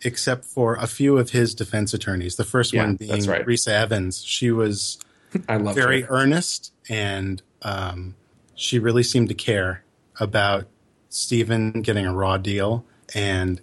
Speaker 3: except for a few of his defense attorneys. The first yeah, one being right. Reesa Evans. She was (laughs) I love very her. earnest, and um, she really seemed to care about Steven getting a raw deal and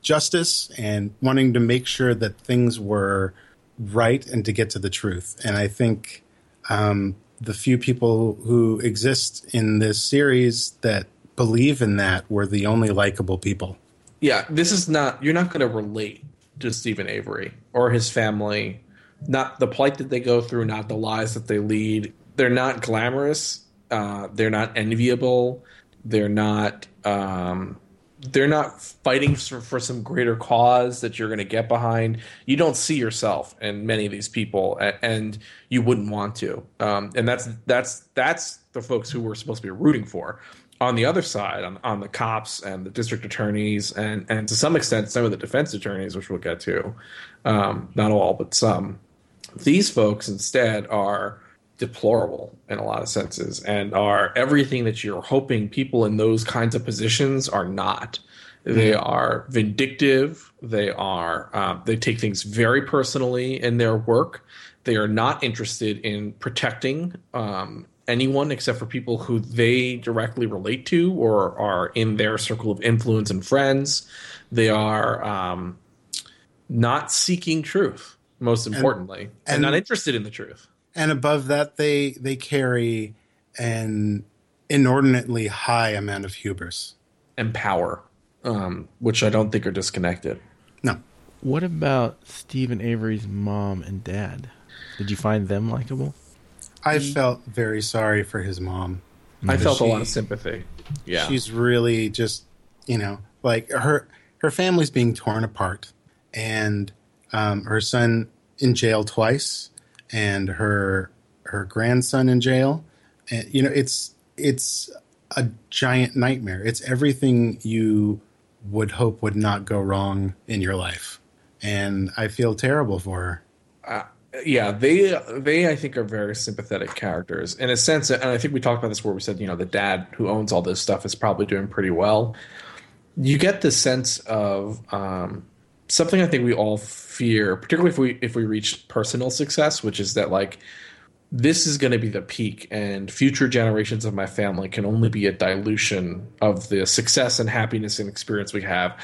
Speaker 3: justice, and wanting to make sure that things were right and to get to the truth. And I think um, the few people who exist in this series that believe in that were the only likable people
Speaker 4: yeah, this is not. You're not going to relate to Steven Avery or his family. Not the plight that they go through, not the lies that they lead. They're not glamorous. Uh, they're not enviable. They're not. Um, they're not fighting for, for some greater cause that you're going to get behind. You don't see yourself in many of these people, and you wouldn't want to. Um, and that's that's that's the folks who we're supposed to be rooting for on the other side, on, on the cops and the district attorneys, and and to some extent some of the defense attorneys, which we'll get to, um, not all but some, these folks instead are deplorable in a lot of senses and are everything that you're hoping people in those kinds of positions are not. They mm-hmm. are vindictive. They are um, they take things very personally in their work. They are not interested in protecting um, anyone except for people who they directly relate to or are in their circle of influence and friends. They are um, not seeking truth, most importantly, and, and, and, not interested in the truth.
Speaker 3: And above that, they they carry an inordinately high amount of hubris
Speaker 4: and power, um, which I don't think are disconnected.
Speaker 3: No.
Speaker 2: What about Steven Avery's mom and dad? Did you find them likable?
Speaker 3: I felt very sorry for his mom.
Speaker 4: I felt she, a lot of sympathy. Yeah,
Speaker 3: she's really just you know like her her family's being torn apart, and um, her son in jail twice, and her her grandson in jail. And you know, it's it's a giant nightmare. It's everything you would hope would not go wrong in your life, and I feel terrible for her.
Speaker 4: Yeah, they they I think are very sympathetic characters in a sense, and I think we talked about this where we said you know the dad who owns all this stuff is probably doing pretty well. You get the sense of um, something I think we all fear, particularly if we if we reach personal success, which is that like this is going to be the peak, and future generations of my family can only be a dilution of the success and happiness and experience we have.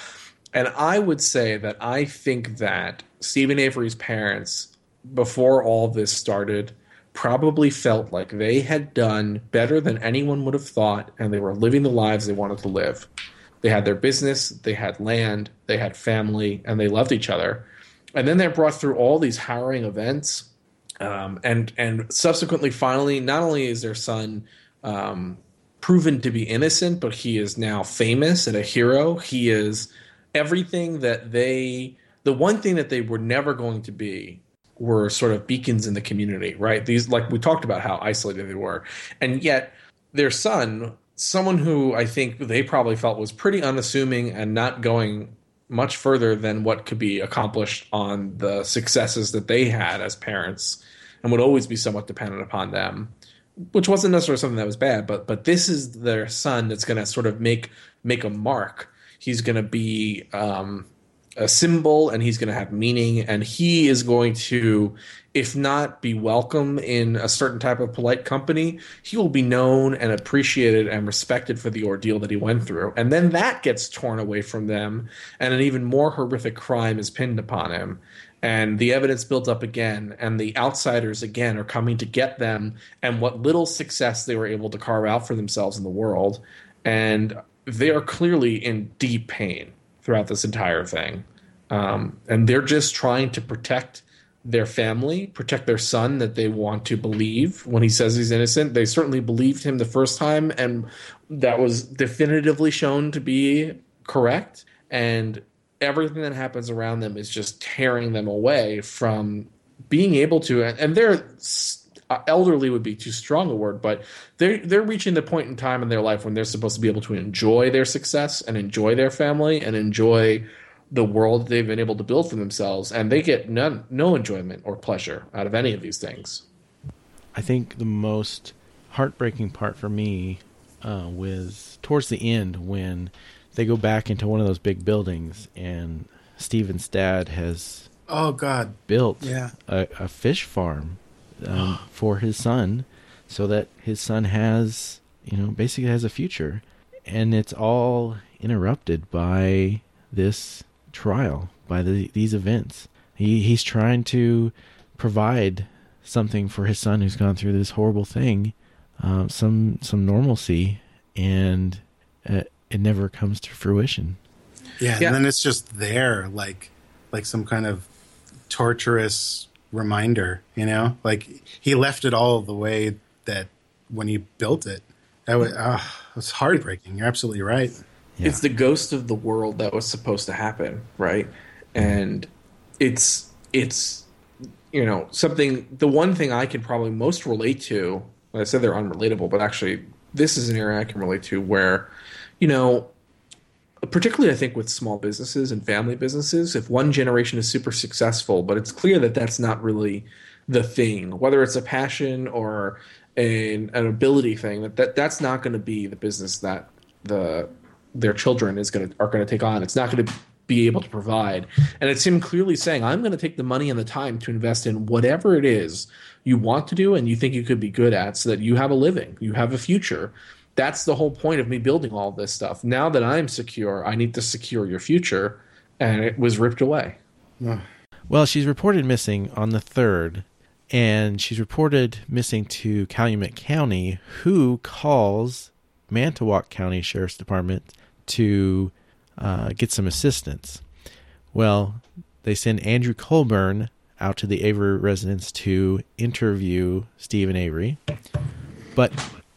Speaker 4: And I would say that I think that steven Avery's parents before all this started probably felt like they had done better than anyone would have thought and they were living the lives they wanted to live. They had their business, they had land, they had family, and they loved each other. And then they're brought through all these harrowing events. Um, and and subsequently, finally, not only is their son um, proven to be innocent, but he is now famous and a hero. He is everything that they the one thing that they were never going to be were sort of beacons in the community, right? These, like we talked about how isolated they were. And yet their son, someone who I think they probably felt was pretty unassuming and not going much further than what could be accomplished on the successes that they had as parents and would always be somewhat dependent upon them which wasn't necessarily something that was bad but but this is their son that's going to sort of make make a mark he's going to be um, a symbol and he's going to have meaning and he is going to if not be welcome in a certain type of polite company he will be known and appreciated and respected for the ordeal that he went through. And then that gets torn away from them and an even more horrific crime is pinned upon him. And the evidence builds up again and the outsiders again are coming to get them and what little success they were able to carve out for themselves in the world. And they are clearly in deep pain throughout this entire thing. Um, and they're just trying to protect their family, protect their son that they want to believe when he says he's innocent. They certainly believed him the first time, and that was definitively shown to be correct. And everything that happens around them is just tearing them away from being able to, and they're uh, elderly would be too strong a word, but they're they're reaching the point in time in their life when they're supposed to be able to enjoy their success and enjoy their family and enjoy the world they've been able to build for themselves, and they get none, no enjoyment or pleasure out of any of these things.
Speaker 2: I think the most heartbreaking part for me uh, was towards the end when they go back into one of those big buildings and Steven's dad has
Speaker 3: oh god
Speaker 2: built
Speaker 3: yeah.
Speaker 2: a, a fish farm um, (gasps) for his son, so that his son has, you know, basically has a future, and it's all interrupted by this trial, by the, these events. He he's trying to provide something for his son who's gone through this horrible thing, uh, some some normalcy, and uh, it never comes to fruition.
Speaker 3: Yeah, yeah, and then it's just there, like like some kind of torturous reminder, you know? Like he left it all the way that when he built it. That was, uh, it was heartbreaking. You're absolutely right.
Speaker 4: Yeah. It's the ghost of the world that was supposed to happen, right? And it's it's you know something. The one thing I can probably most relate to. I said they're unrelatable, but actually, this is an area I can relate to where, you know, particularly I think with small businesses and family businesses, if one generation is super successful, but it's clear that that's not really the thing, whether it's a passion or an, an ability thing, that, that that's not going to be the business that the their children is going to are going to take on. It's not going to be able to provide. And it's him clearly saying, I'm going to take the money and the time to invest in whatever it is you want to do and you think you could be good at so that you have a living, you have a future that's the whole point of me building all this stuff. Now that I'm secure, I need to secure your future, and it was ripped away.
Speaker 2: Well, she's reported missing on the third, and she's reported missing to Calumet County, who calls Manitowoc County Sheriff's Department to uh, get some assistance. Well, they send Andrew Colburn out to the Avery residence to interview Steven Avery, but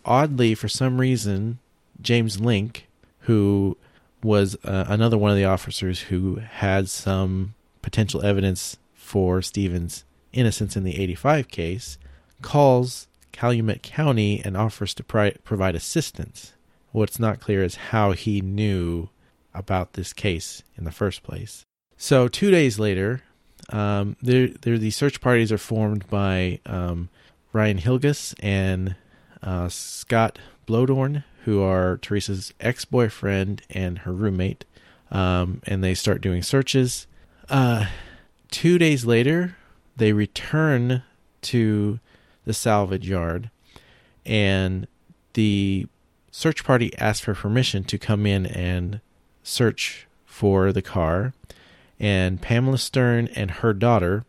Speaker 2: oddly, for some reason, James Lenk, who was uh, another one of the officers who had some potential evidence for Stevens' innocence in the 85 case, calls Calumet County and offers to pri- provide assistance. What's not clear is how he knew about this case in the first place. So, two days later, um, there, these search parties are formed by um, Ryan Hillegas and uh, Scott Bloedorn, who are Teresa's ex boyfriend and her roommate. Um, and they start doing searches. Uh, two days later, they return to the salvage yard, and the search party asks for permission to come in and search for the car. And Pamela Sturm and her daughter,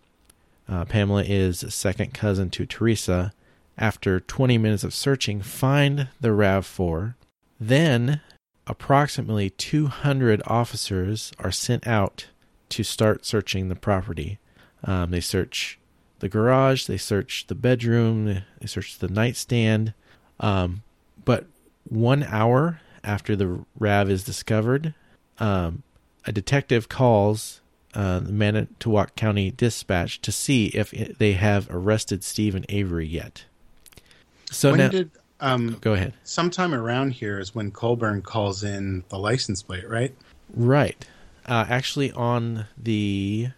Speaker 2: uh, Pamela is second cousin to Teresa, after 20 minutes of searching, find the RAV4. Then, approximately 200 officers are sent out to start searching the property. Um, they search the garage, they search the bedroom, they search the nightstand. Um, but one hour after the RAV is discovered, um, a detective calls uh, the Manitowoc County Dispatch to see if it, they have arrested Steven Avery yet. So
Speaker 3: when
Speaker 2: now,
Speaker 3: did um,
Speaker 2: go ahead.
Speaker 3: sometime around here is when Colburn calls in the license plate, right?
Speaker 2: Right. Uh, actually, on the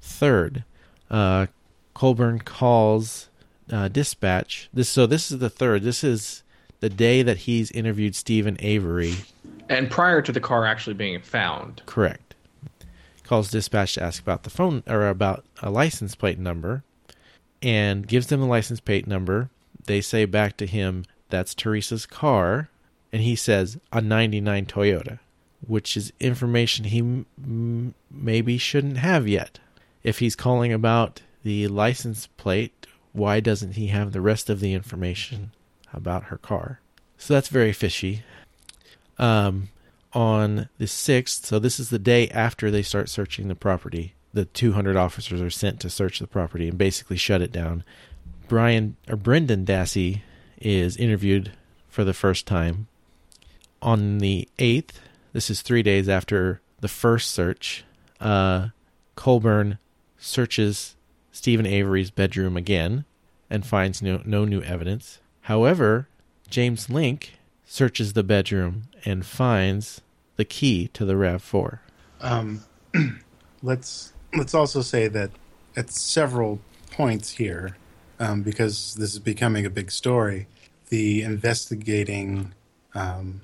Speaker 2: third, uh, Colburn calls uh, dispatch. This so this is the third. This is the day that he's interviewed Steven Avery.
Speaker 4: And prior to the car actually being found,
Speaker 2: Correct. Calls dispatch to ask about the phone or about a license plate number, and gives them the license plate number. They say back to him, "That's Teresa's car," and he says, "A '99 Toyota," which is information he m- maybe shouldn't have yet. If he's calling about the license plate, why doesn't he have the rest of the information about her car? So that's very fishy. Um, on the 6th, so this is the day after they start searching the property, the 200 officers are sent to search the property and basically shut it down. Brian or Brendan Dassey is interviewed for the first time. On the 8th, this is three days after the first search, uh, Colburn searches Steven Avery's bedroom again and finds no, no new evidence. However, James Lenk searches the bedroom and finds the key to the RAV4.
Speaker 3: Um, (clears throat) let's let's also say that at several points here, um, because this is becoming a big story, the investigating um,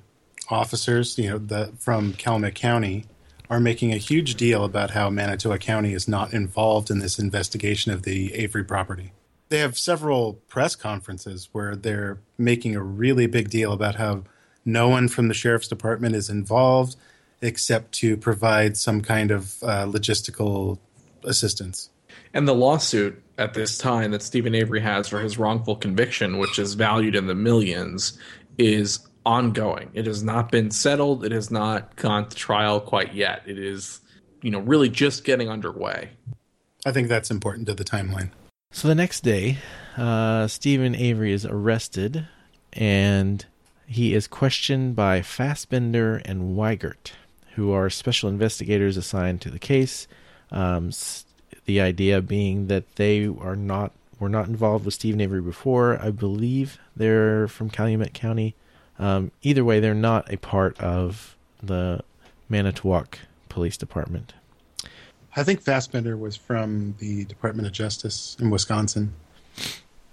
Speaker 3: officers, you know, the from Calumet County, are making a huge deal about how Manitowoc County is not involved in this investigation of the Avery property. They have several press conferences where they're making a really big deal about how no one from the sheriff's department is involved except to provide some kind of uh, logistical assistance.
Speaker 4: and the lawsuit at this time that Steven Avery has for his wrongful conviction, which is valued in the millions, is ongoing. It has not been settled. It has not gone to trial quite yet. It is, you know, really just getting underway.
Speaker 3: I think that's important to the timeline.
Speaker 2: So the next day, uh, Steven Avery is arrested and he is questioned by Fassbender and Wiegert, who are special investigators assigned to the case. Um, the idea being that they are not were not involved with Steven Avery before. I believe they're from Calumet County. Um, either way, they're not a part of the Manitowoc Police Department.
Speaker 3: I think Fassbender was from the Department of Justice in Wisconsin.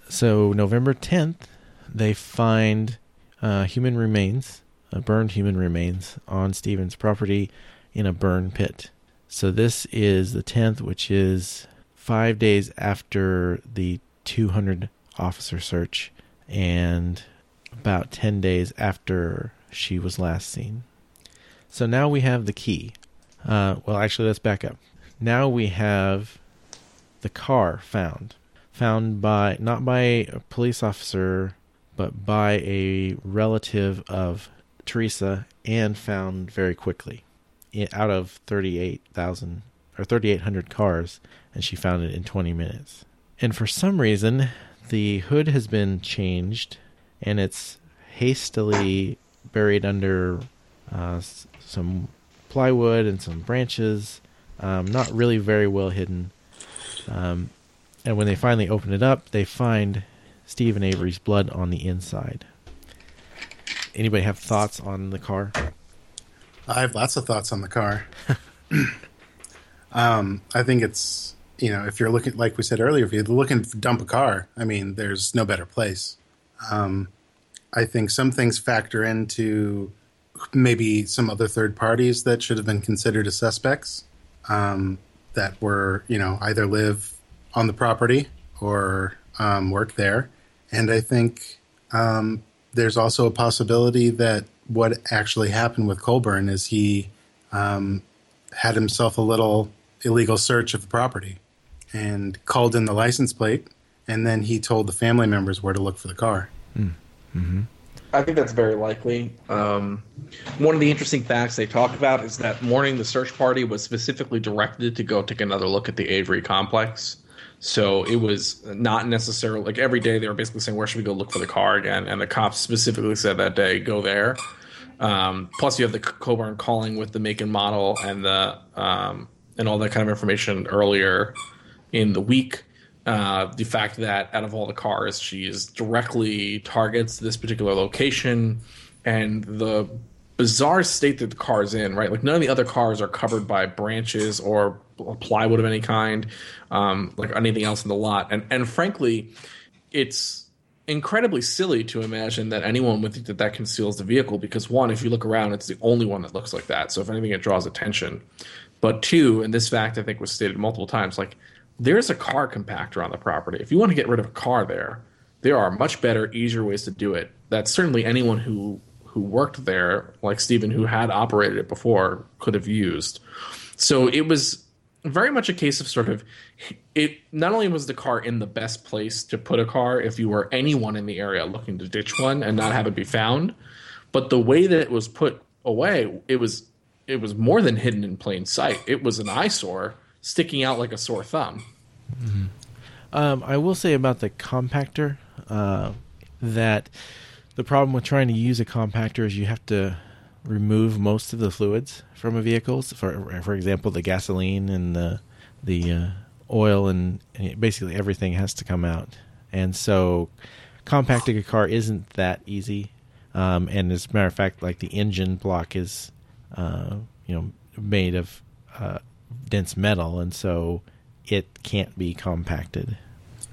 Speaker 2: So November 10th, they find uh, human remains, uh, burned human remains, on Steven's property in a burn pit. So this is the 10th, which is five days after the 200 officer search and about 10 days after she was last seen. So now we have the key. Uh, well, actually, let's back up. Now we have the car found. Found by not by a police officer but by a relative of Teresa and found very quickly. Out of 38,000 or 3800 cars and she found it in 20 minutes. And for some reason the hood has been changed and it's hastily buried under uh, some plywood and some branches um, not really very well hidden um, and when they finally open it up, they find Steven Avery's blood on the inside. Anybody have thoughts on the car?
Speaker 3: I have lots of thoughts on the car. (clears throat) um, I think it's you know if you're looking like we said earlier, if you're looking to dump a car, I mean, there's no better place. Um, I think some things factor into maybe some other third parties that should have been considered as suspects um, that were you know either live on the property or um, work there, and I think um, there's also a possibility that what actually happened with Colburn is he um, had himself a little illegal search of the property and called in the license plate, and then he told the family members where to look for the car.
Speaker 4: I think that's very likely. Um, one of the interesting facts they talk about is that morning the search party was specifically directed to go take another look at the Avery complex. So it was not necessarily like every day they were basically saying, "Where should we go look for the car again?" And the cops specifically said that day, "Go there." Um, plus, you have the Colburn calling with the make and model and the um, and all that kind of information earlier in the week. Uh, the fact that out of all the cars, she's directly targets this particular location, and the bizarre state that the car is in, right? Like none of the other cars are covered by branches or plywood of any kind, um, like anything else in the lot. And and frankly, it's incredibly silly to imagine that anyone would think that that conceals the vehicle because one, if you look around, it's the only one that looks like that. So if anything, it draws attention. But two, and this fact I think was stated multiple times, like there's a car compactor on the property. If you want to get rid of a car there, there are much better, easier ways to do it. That certainly anyone who who worked there, like Steven, who had operated it before, could have used. So it was very much a case of sort of it. Not only was the car in the best place to put a car if you were anyone in the area looking to ditch one and not have it be found, but the way that it was put away, it was it was more than hidden in plain sight. It was an eyesore sticking out like a sore thumb.
Speaker 2: Mm-hmm. Um, I will say about the compactor uh, that the problem with trying to use a compactor is you have to remove most of the fluids from a vehicle. For for example, the gasoline and the the uh, oil and, and, basically everything has to come out. And so, compacting a car isn't that easy. Um, and as a matter of fact, like the engine block is, uh, you know, made of uh, dense metal, and so it can't be compacted.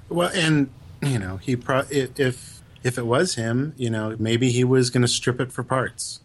Speaker 3: Well, and you know, he pro- if if it was him, you know, maybe he was going to strip it for parts.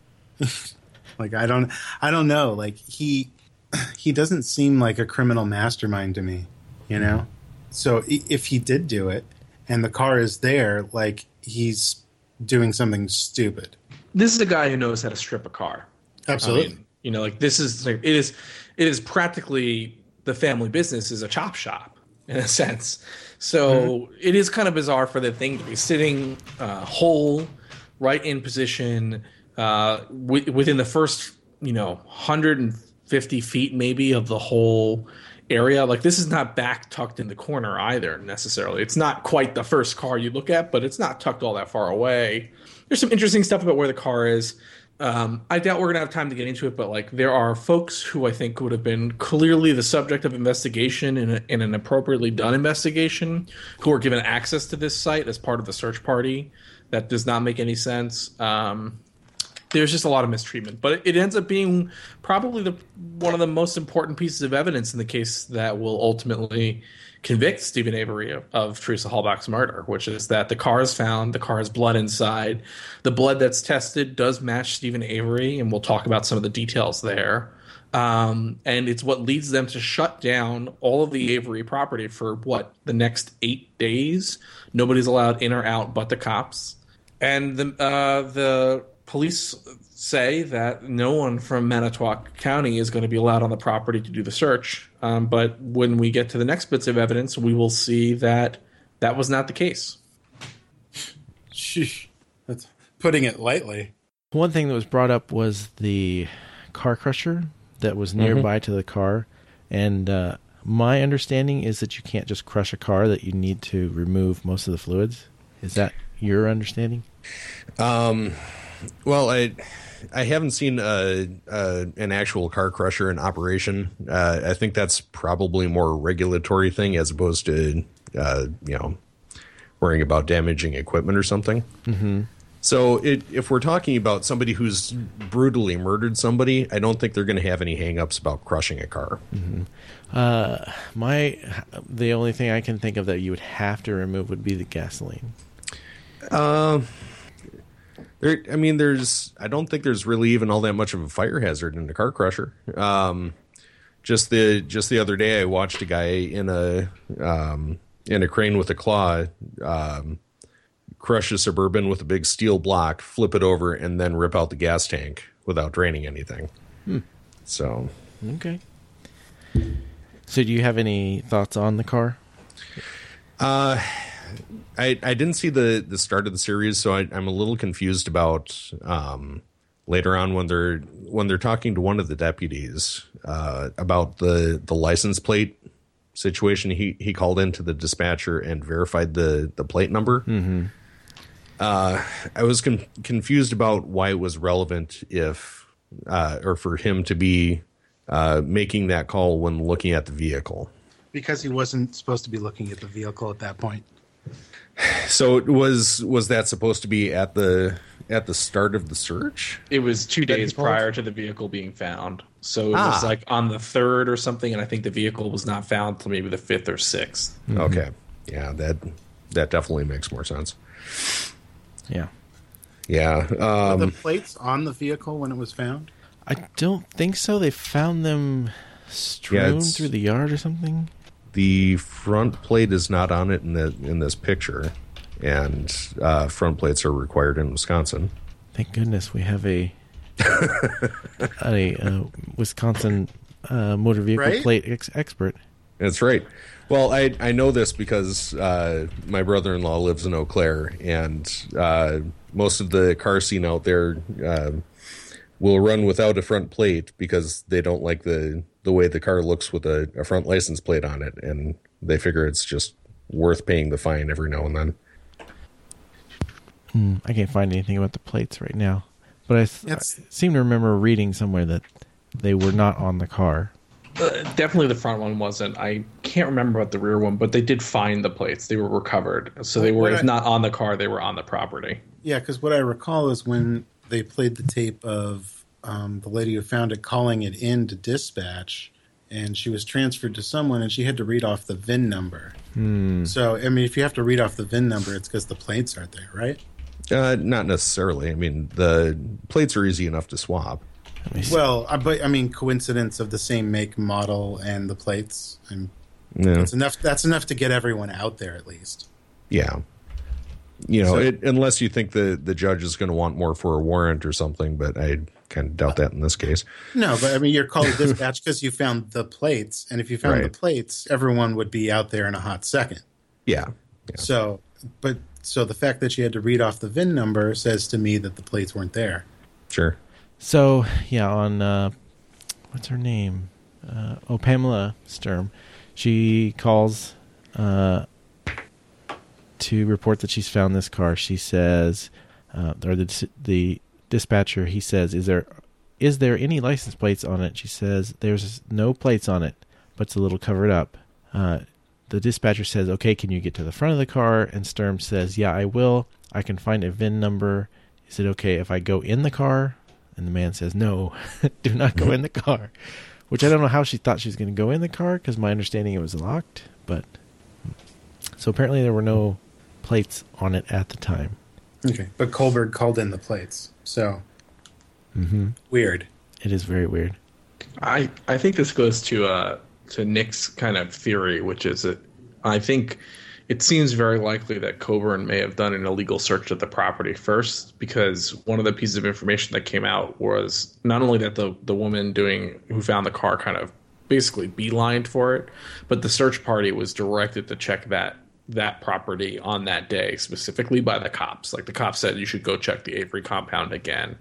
Speaker 3: (laughs) like I don't I don't know. Like he (clears throat) he doesn't seem like a criminal mastermind to me, you know? So if he did do it and the car is there, like he's doing something stupid.
Speaker 4: This is a guy who knows how to strip a car.
Speaker 3: Absolutely. I
Speaker 4: mean, you know, like this is like it is it is practically the family business is a chop shop in a sense. So mm-hmm. it is kind of bizarre for the thing to be sitting uh, whole, right in position uh, w- within the first, you know, 150 feet maybe of the whole area. Like this is not back tucked in the corner either necessarily. It's not quite the first car you look at, but it's not tucked all that far away. There's some interesting stuff about where the car is. Um, I doubt we're gonna have time to get into it, but like there are folks who I think would have been clearly the subject of investigation in, a, in an appropriately done investigation, who are given access to this site as part of the search party. That does not make any sense. Um, there's just a lot of mistreatment, but it, ends up being probably the one of the most important pieces of evidence in the case that will ultimately convict Steven Avery of, of Teresa Halbach's murder, which is that the car is found, the car has blood inside. The blood that's tested does match Steven Avery, and we'll talk about some of the details there. Um, and it's what leads them to shut down all of the Avery property for what the next eight days. Nobody's allowed in or out but the cops. And the uh, the police say that no one from Manitowoc County is going to be allowed on the property to do the search. Um, but when we get to the next bits of evidence, we will see that that was not the case.
Speaker 3: Sheesh. That's putting it lightly.
Speaker 2: One thing that was brought up was the car crusher that was mm-hmm. nearby mm-hmm. to the car. And uh, my understanding is that you can't just crush a car, that you need to remove most of the fluids. Is that your understanding?
Speaker 5: Um, well, I I haven't seen a, a, an actual car crusher in operation. Uh, I think that's probably more a regulatory thing as opposed to uh, you know worrying about damaging equipment or something.
Speaker 2: Mm-hmm.
Speaker 5: So it, if we're talking about somebody who's brutally murdered somebody, I don't think they're going to have any hangups about crushing a car.
Speaker 2: Mm-hmm. Uh, my the only thing I can think of that you would have to remove would be the gasoline.
Speaker 5: Uh, there, I mean, there's. I don't think there's really even all that much of a fire hazard in a car crusher. Um, just the just the other day, I watched a guy in a um, in a crane with a claw um, crush a suburban with a big steel block, flip it over, and then rip out the gas tank without draining anything.
Speaker 2: Hmm.
Speaker 5: So
Speaker 2: okay. So, do you have any thoughts on the car?
Speaker 5: Uh I I didn't see the the start of the series, so I, am a little confused about um, later on when they're when they're talking to one of the deputies uh, about the the license plate situation. He he called into the dispatcher and verified the the plate number.
Speaker 2: Mm-hmm.
Speaker 5: Uh, I was confused about why it was relevant if uh, or for him to be uh, making that call when looking at the vehicle.
Speaker 3: Because he wasn't supposed to be looking at the vehicle at that point. (sighs)
Speaker 5: So was was that supposed to be at the at the start of the search?
Speaker 4: It was two days prior to the vehicle being found. So it
Speaker 5: Ah.
Speaker 4: was like on the third or something, and I think the vehicle was not found till maybe the fifth or sixth.
Speaker 5: Okay, yeah, that that definitely makes more sense.
Speaker 2: Yeah.
Speaker 5: Yeah,
Speaker 3: Were
Speaker 5: um,
Speaker 3: the plates on the vehicle when it was found?
Speaker 2: I don't think so. They found them strewn
Speaker 5: it's-
Speaker 2: through the yard or something.
Speaker 5: The front plate is not on it in the in this picture, and uh, front plates are required in Wisconsin.
Speaker 2: Thank goodness we have a (laughs) a uh, Wisconsin uh, motor vehicle
Speaker 3: Right?
Speaker 2: plate ex- expert.
Speaker 5: That's right. Well, I I know this because uh, my brother in law lives in Eau Claire, and uh, most of the car scene out there uh, will run without a front plate because they don't like the the way the car looks with a, a front license plate on it, and they figure it's just worth paying the fine every now and then.
Speaker 2: Hmm, I can't find anything about the plates right now, but I, s- I
Speaker 3: It's-
Speaker 2: seem to remember reading somewhere that they were not on the car.
Speaker 4: Uh, definitely the front one wasn't. I can't remember about the rear one, but they did find the plates. They were recovered. So they were,
Speaker 3: What
Speaker 4: if
Speaker 3: I-
Speaker 4: not on the car, they were on the property.
Speaker 3: Yeah, because what I recall is when they played the tape of um, the lady who found it calling it in to dispatch, and she was transferred to someone, and she had to read off the VIN number. So, I mean, if you have to read off the VIN number, it's because the plates aren't there, right?
Speaker 5: Uh, not necessarily. I mean, the plates are easy enough to swap.
Speaker 2: Let me see.
Speaker 3: Well, I, but I mean, coincidence of the same make, model, and the plates. And
Speaker 5: Yeah.
Speaker 3: that's enough. That's enough to get everyone out there, at least.
Speaker 5: Yeah. You know,
Speaker 3: So-
Speaker 5: it, unless you think the, the judge is going to want more for a warrant or something, but I kind of doubt that in this case.
Speaker 3: No, but I mean, you're called to dispatch because you found the plates, and if you found the plates, everyone would be out there in a hot second.
Speaker 5: Yeah. Yeah.
Speaker 3: So, but so the fact that you had to read off the VIN number says to me that the plates weren't there.
Speaker 5: Sure.
Speaker 2: So yeah, on uh, what's her name? Uh, oh, Pamela Sturm. She calls uh, to report that she's found this car. She says, uh, or the the dispatcher he says, "Is there is there any license plates on it?" She says, "There's no plates on it, but it's a little covered up." Uh, the dispatcher says, "Okay, can you get to the front of the car?" And Sturm says, "Yeah, I will. I can find a VIN number. Is it okay if I go in the car?" And the man says, "No, (laughs) do not go in the car." Which I don't know how she thought she was going to go in the car because my understanding it was locked. But so apparently there were no plates on it at the time.
Speaker 3: Okay, but Colburn called in the plates, so
Speaker 2: Mm-hmm.
Speaker 3: weird.
Speaker 2: It is very weird.
Speaker 4: I I think this goes to uh to Nick's kind of theory, which is that I think it seems very likely that Colburn may have done an illegal search of the property first, because one of the pieces of information that came out was not only that the the woman doing who found the car kind of basically beelined for it, but the search party was directed to check that that property on that day specifically by the cops. Like the cops said, you should go check the Avery compound again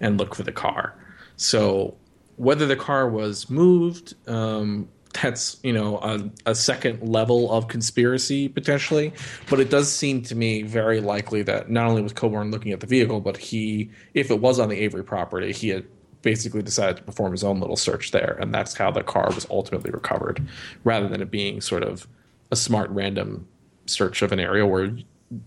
Speaker 4: and look for the car. So whether the car was moved, um, that's you know a, a second level of conspiracy potentially. But it does seem to me very likely that not only was Colburn looking at the vehicle, but he, if it was on the Avery property, he had basically decided to perform his own little search there, and that's how the car was ultimately recovered, rather than it being sort of a smart random search of an area where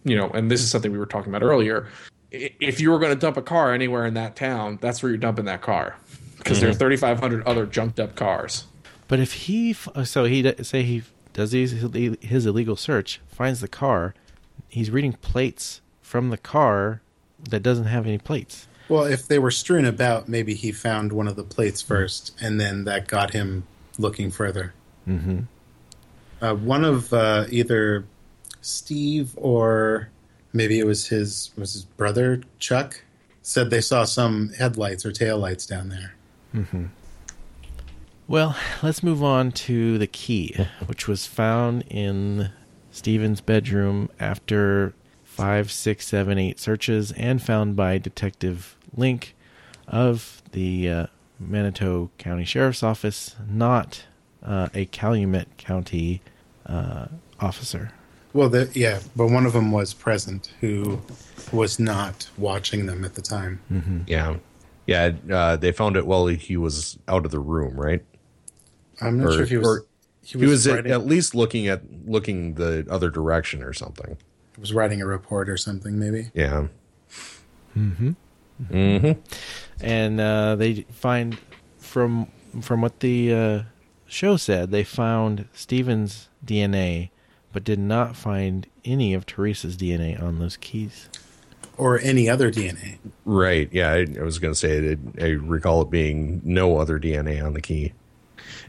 Speaker 4: you know. And this is something we were talking about earlier. If you were going to dump a car anywhere in that town, that's where you're dumping that car because there are 3,500 other junked up cars.
Speaker 2: But if he, so he say he does his his illegal search, finds the car, he's reading plates from the car that doesn't have any plates.
Speaker 3: Well, if they were strewn about, maybe he found one of the plates first, and then that got him looking further.
Speaker 2: Mm-hmm.
Speaker 3: Uh, one of uh, either Steve or maybe it was his was his brother Chuck said they saw some headlights or taillights down there.
Speaker 2: Mm-hmm. Well, let's move on to the key, which was found in Steven's bedroom after five, six, seven, eight searches, and found by Detective Lenk of the uh, Manitowoc County Sheriff's Office, not uh, a Calumet County uh, officer.
Speaker 3: Well, the, yeah, but one of them was present who was not watching them at the time.
Speaker 2: Mm-hmm.
Speaker 5: Yeah. Yeah, uh, they found it while he was out of the room, right?
Speaker 3: I'm not
Speaker 5: Or-
Speaker 3: sure if he was.
Speaker 5: or
Speaker 3: he
Speaker 5: He was at,
Speaker 3: writing,
Speaker 5: at least looking at looking the other direction or something.
Speaker 3: He was writing a report or something, maybe.
Speaker 5: Yeah. Mhm. Mhm.
Speaker 2: And uh, they find from from what the uh, show said, they found Steven's DNA, but did not find any of Teresa's DNA on those keys.
Speaker 3: Or any other DNA.
Speaker 5: Right. Yeah, I, I was going to say it, I recall it being no other DNA on the key.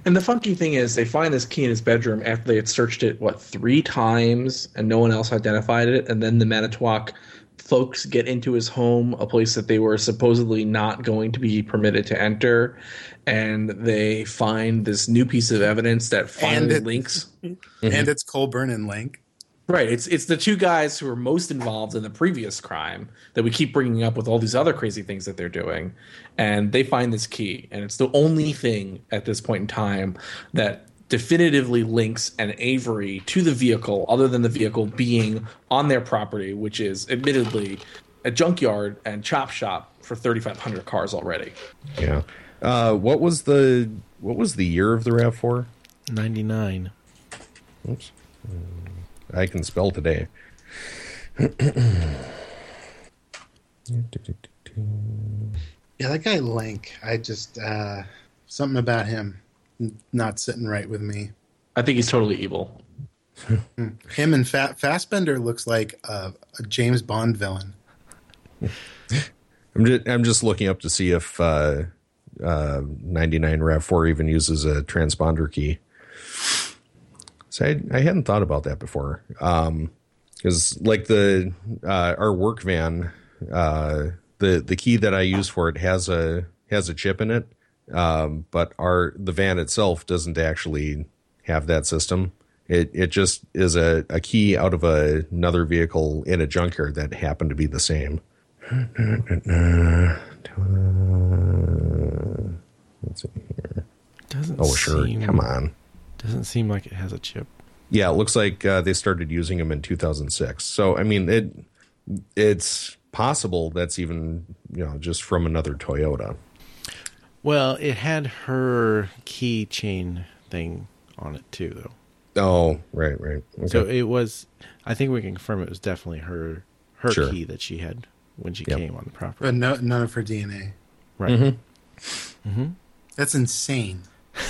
Speaker 4: And the funky thing is, they find this key in his bedroom after they had searched it what three times, and no one else identified it. And then the Manitowoc folks get into his home, a place that they were supposedly not going to be permitted to enter, and they find this new piece of evidence that finally
Speaker 3: it-
Speaker 4: links. (laughs)
Speaker 3: And it's Colburn and Lenk.
Speaker 4: Right, it's it's the two guys who are most involved in the previous crime that we keep bringing up with all these other crazy things that they're doing, and they find this key, and it's the only thing at this point in time that definitively links an Avery to the vehicle, other than the vehicle being on their property, which is admittedly a junkyard and chop shop for 3,500 cars already.
Speaker 5: Yeah. Uh, what was the what was the year of the Rav Four?
Speaker 2: Ninety nine.
Speaker 5: Oops. I can spell today.
Speaker 3: Yeah, that guy Lenk. I just uh, something about him n- not sitting right with me.
Speaker 4: I think he's totally evil.
Speaker 3: Him and Fa- Fassbender looks like a, a James Bond villain.
Speaker 5: I'm just, I'm just looking up to see if uh, uh, 99 Rav4 even uses a transponder key. So I, I hadn't thought about that before. Because like the uh, our work van, uh, the the key that I use for it has a has a chip in it, um, but our the van itself doesn't actually have that system. It it just is a, a key out of a, another vehicle in a junkyard that happened to be the same. Let's see here.
Speaker 2: Doesn't
Speaker 5: Oh, sure.
Speaker 2: seem,
Speaker 5: Come on.
Speaker 2: Doesn't seem like it has a chip.
Speaker 5: Yeah, it looks like uh, they started using them in 2006. So, I mean, it it's possible that's even you know just from another Toyota.
Speaker 2: Well, it had her keychain thing on it too, though.
Speaker 5: Oh, right, right. Okay.
Speaker 2: So it was. I think we can confirm it was definitely her her
Speaker 5: Sure.
Speaker 2: key that she had when she
Speaker 5: Yep.
Speaker 2: came on the property.
Speaker 3: But no, none of her DNA.
Speaker 2: Right. Mm-hmm. Mm-hmm.
Speaker 3: That's insane. (laughs)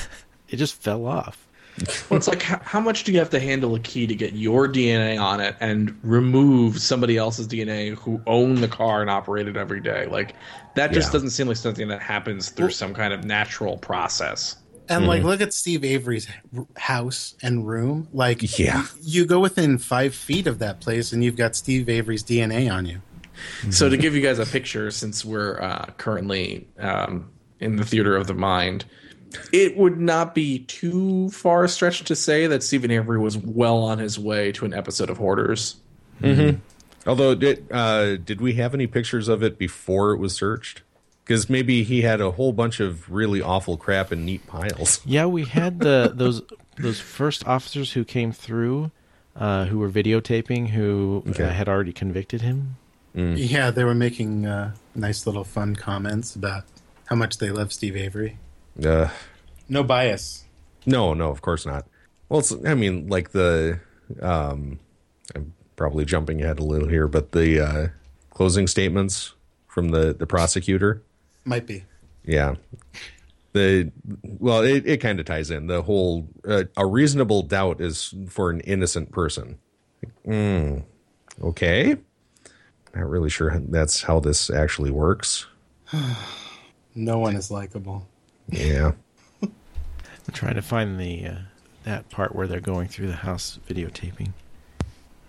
Speaker 2: It just fell off. (laughs)
Speaker 4: Well, it's like how, how much do you have to handle a key to get your DNA on it and remove somebody else's DNA who owned the car and operate it every day? Like that just
Speaker 5: Yeah.
Speaker 4: doesn't seem like something that happens through some kind of natural process.
Speaker 3: And like, look at Steve Avery's house and room. Like,
Speaker 5: Yeah.
Speaker 3: you go within five feet of that place, and you've got Steve Avery's DNA on you.
Speaker 4: So to give you guys a picture, since we're uh, currently um, in the theater of the mind, it would not be too far stretched to say that Steven Avery was well on his way to an episode of Hoarders.
Speaker 5: Although, did uh, did we have any pictures of it before it was searched? Because maybe he had a whole bunch of really awful crap in neat piles. (laughs)
Speaker 2: Yeah, we had the those those first officers who came through, uh, who were videotaping, who
Speaker 5: Okay.
Speaker 2: uh, had already convicted him.
Speaker 3: Yeah, they were making uh, nice little fun comments about how much they love Steve Avery.
Speaker 5: Uh,
Speaker 3: No bias.
Speaker 5: no, no, of course not. Well, it's, I mean, like the, um, I'm probably jumping ahead a little here, but the uh, closing statements from the the prosecutor.
Speaker 3: Might be.
Speaker 5: Yeah. The well, it, it kind of ties in the whole. Uh, a reasonable doubt is for an innocent person. Mm, okay, not really sure that's how this actually works. (sighs)
Speaker 3: No one is likable.
Speaker 5: Yeah,
Speaker 2: I'm trying to find the uh, that part where they're going through the house videotaping.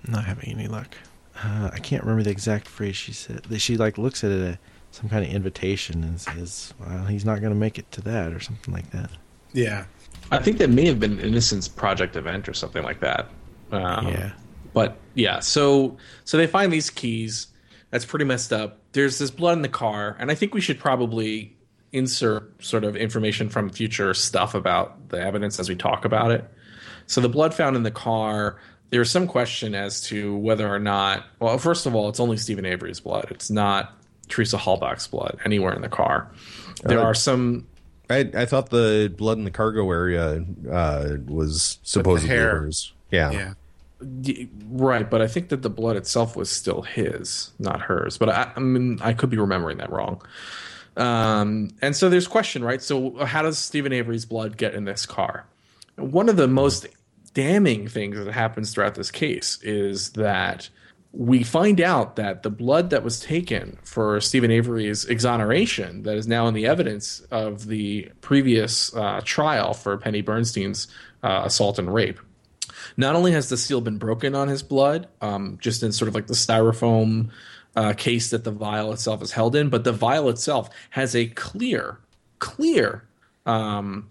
Speaker 2: Not having any luck. Uh, I can't remember the exact phrase she said. That She like looks at it, uh, some kind of invitation and says, "Well, he's not going to make it to that," or something like that.
Speaker 3: Yeah.
Speaker 4: I think that may have been Innocence Project event or something like that. Um,
Speaker 2: yeah.
Speaker 4: But yeah, so so they find these keys. That's pretty messed up. There's this blood in the car, and I think we should probably insert sort of information from future stuff about the evidence as we talk about it. So the blood found in the car, there's some question as to whether or not. Well, first of all, it's only Steven Avery's blood. It's not Teresa Halbach's blood anywhere in the car. There
Speaker 5: Uh,
Speaker 4: are some
Speaker 5: I, I thought the blood in the cargo area uh, was supposedly
Speaker 3: hair.
Speaker 5: hers. Yeah.
Speaker 3: Yeah.
Speaker 4: Right, but I think that the blood itself was still his, not hers. But I, I mean, I could be remembering that wrong. Um, and so there's question, right? So how does Steven Avery's blood get in this car? One of the most damning things that happens throughout this case is that we find out that the blood that was taken for Steven Avery's exoneration, that is now in the evidence of the previous uh, trial for Penny Beerntsen's uh, assault and rape, not only has the seal been broken on his blood, um, just in sort of like the styrofoam uh, case that the vial itself is held in, but the vial itself has a clear, clear um,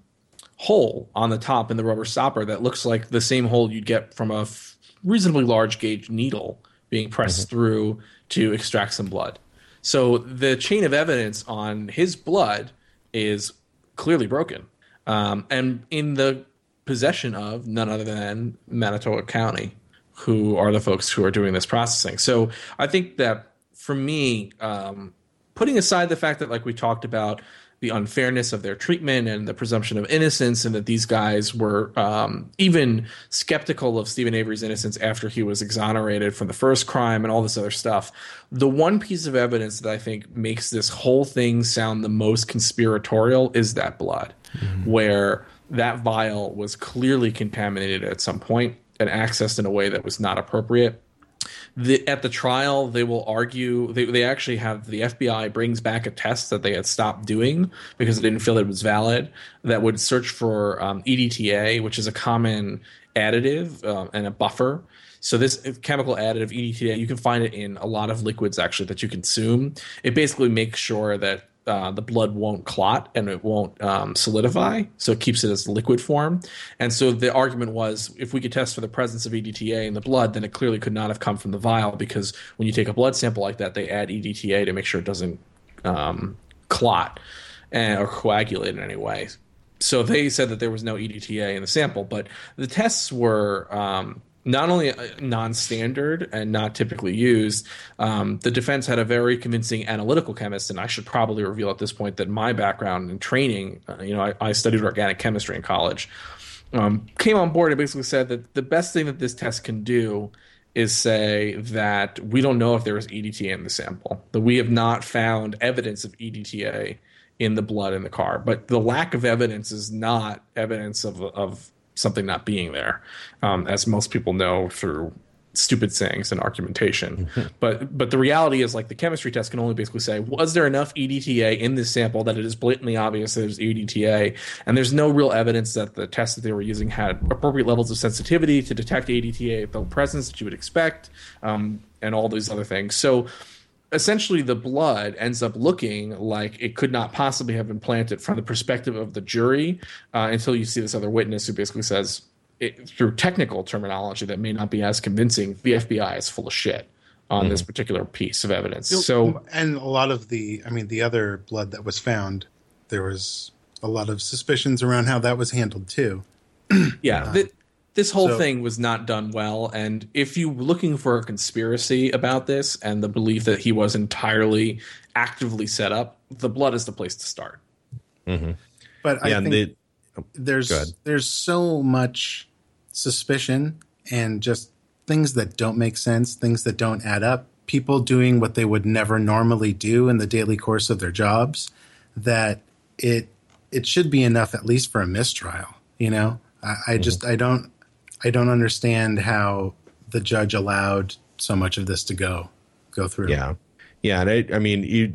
Speaker 4: hole on the top in the rubber stopper that looks like the same hole you'd get from a f- reasonably large gauge needle being pressed through to extract some blood. So the chain of evidence on his blood is clearly broken, um, and in the possession of none other than Manitowoc County, who are the folks who are doing this processing. So I think that for me, um, putting aside the fact that, like we talked about, the unfairness of their treatment and the presumption of innocence, and that these guys were um, even skeptical of Steven Avery's innocence after he was exonerated from the first crime and all this other stuff. The one piece of evidence that I think makes this whole thing sound the most conspiratorial is that blood, where that vial was clearly contaminated at some point and accessed in a way that was not appropriate the, at the trial they will argue they, they actually have the fbi brings back a test that they had stopped doing because they didn't feel it was valid that would search for um, edta which is a common additive um, and a buffer. So this chemical additive edta you can find it in a lot of liquids actually that you consume. It basically makes sure that uh, the blood won't clot and it won't um, solidify, so it keeps it as liquid form. And so the argument was, if we could test for the presence of EDTA in the blood, then it clearly could not have come from the vial because when you take a blood sample like that, they add EDTA to make sure it doesn't um, clot and, or coagulate in any way. So they said that there was no EDTA in the sample, but the tests were um, not only uh, non-standard and not typically used. Um, the defense had a very convincing analytical chemist, and I should probably reveal at this point that my background and training, uh, you know, I, I studied organic chemistry in college. Um, came on board and basically said that the best thing that this test can do is say that we don't know if there is EDTA in the sample, that we have not found evidence of EDTA in the blood in the car. But the lack of evidence is not evidence of, of something not being there, um, as most people know through stupid sayings and argumentation. (laughs) but but the reality is like the chemistry test can only basically say was there enough EDTA in this sample that it is blatantly obvious there's EDTA, and there's no real evidence that the test that they were using had appropriate levels of sensitivity to detect EDTA at the presence that you would expect, um, and all these other things. So essentially the blood ends up looking like it could not possibly have been planted from the perspective of the jury uh, until you see this other witness who basically says it, through technical terminology that may not be as convincing the fbi is full of shit on this particular piece of evidence so
Speaker 3: and a lot of the, I mean, the other blood that was found, there was a lot of suspicions around how that was handled too.
Speaker 4: yeah th- this whole
Speaker 3: So-
Speaker 4: thing was not done well and if you're looking for a conspiracy about this and the belief that he was entirely actively set up the blood is the place to start
Speaker 3: But I
Speaker 5: Yeah, and
Speaker 3: think
Speaker 5: the,
Speaker 3: there's there's so much suspicion and just things that don't make sense, things that don't add up. People doing what they would never normally do in the daily course of their jobs. That it it should be enough at least for a mistrial. You know, I,
Speaker 5: Mm-hmm.
Speaker 3: I just I don't I don't understand how the judge allowed so much of this to go go through.
Speaker 5: Yeah, yeah, and I, I mean, you,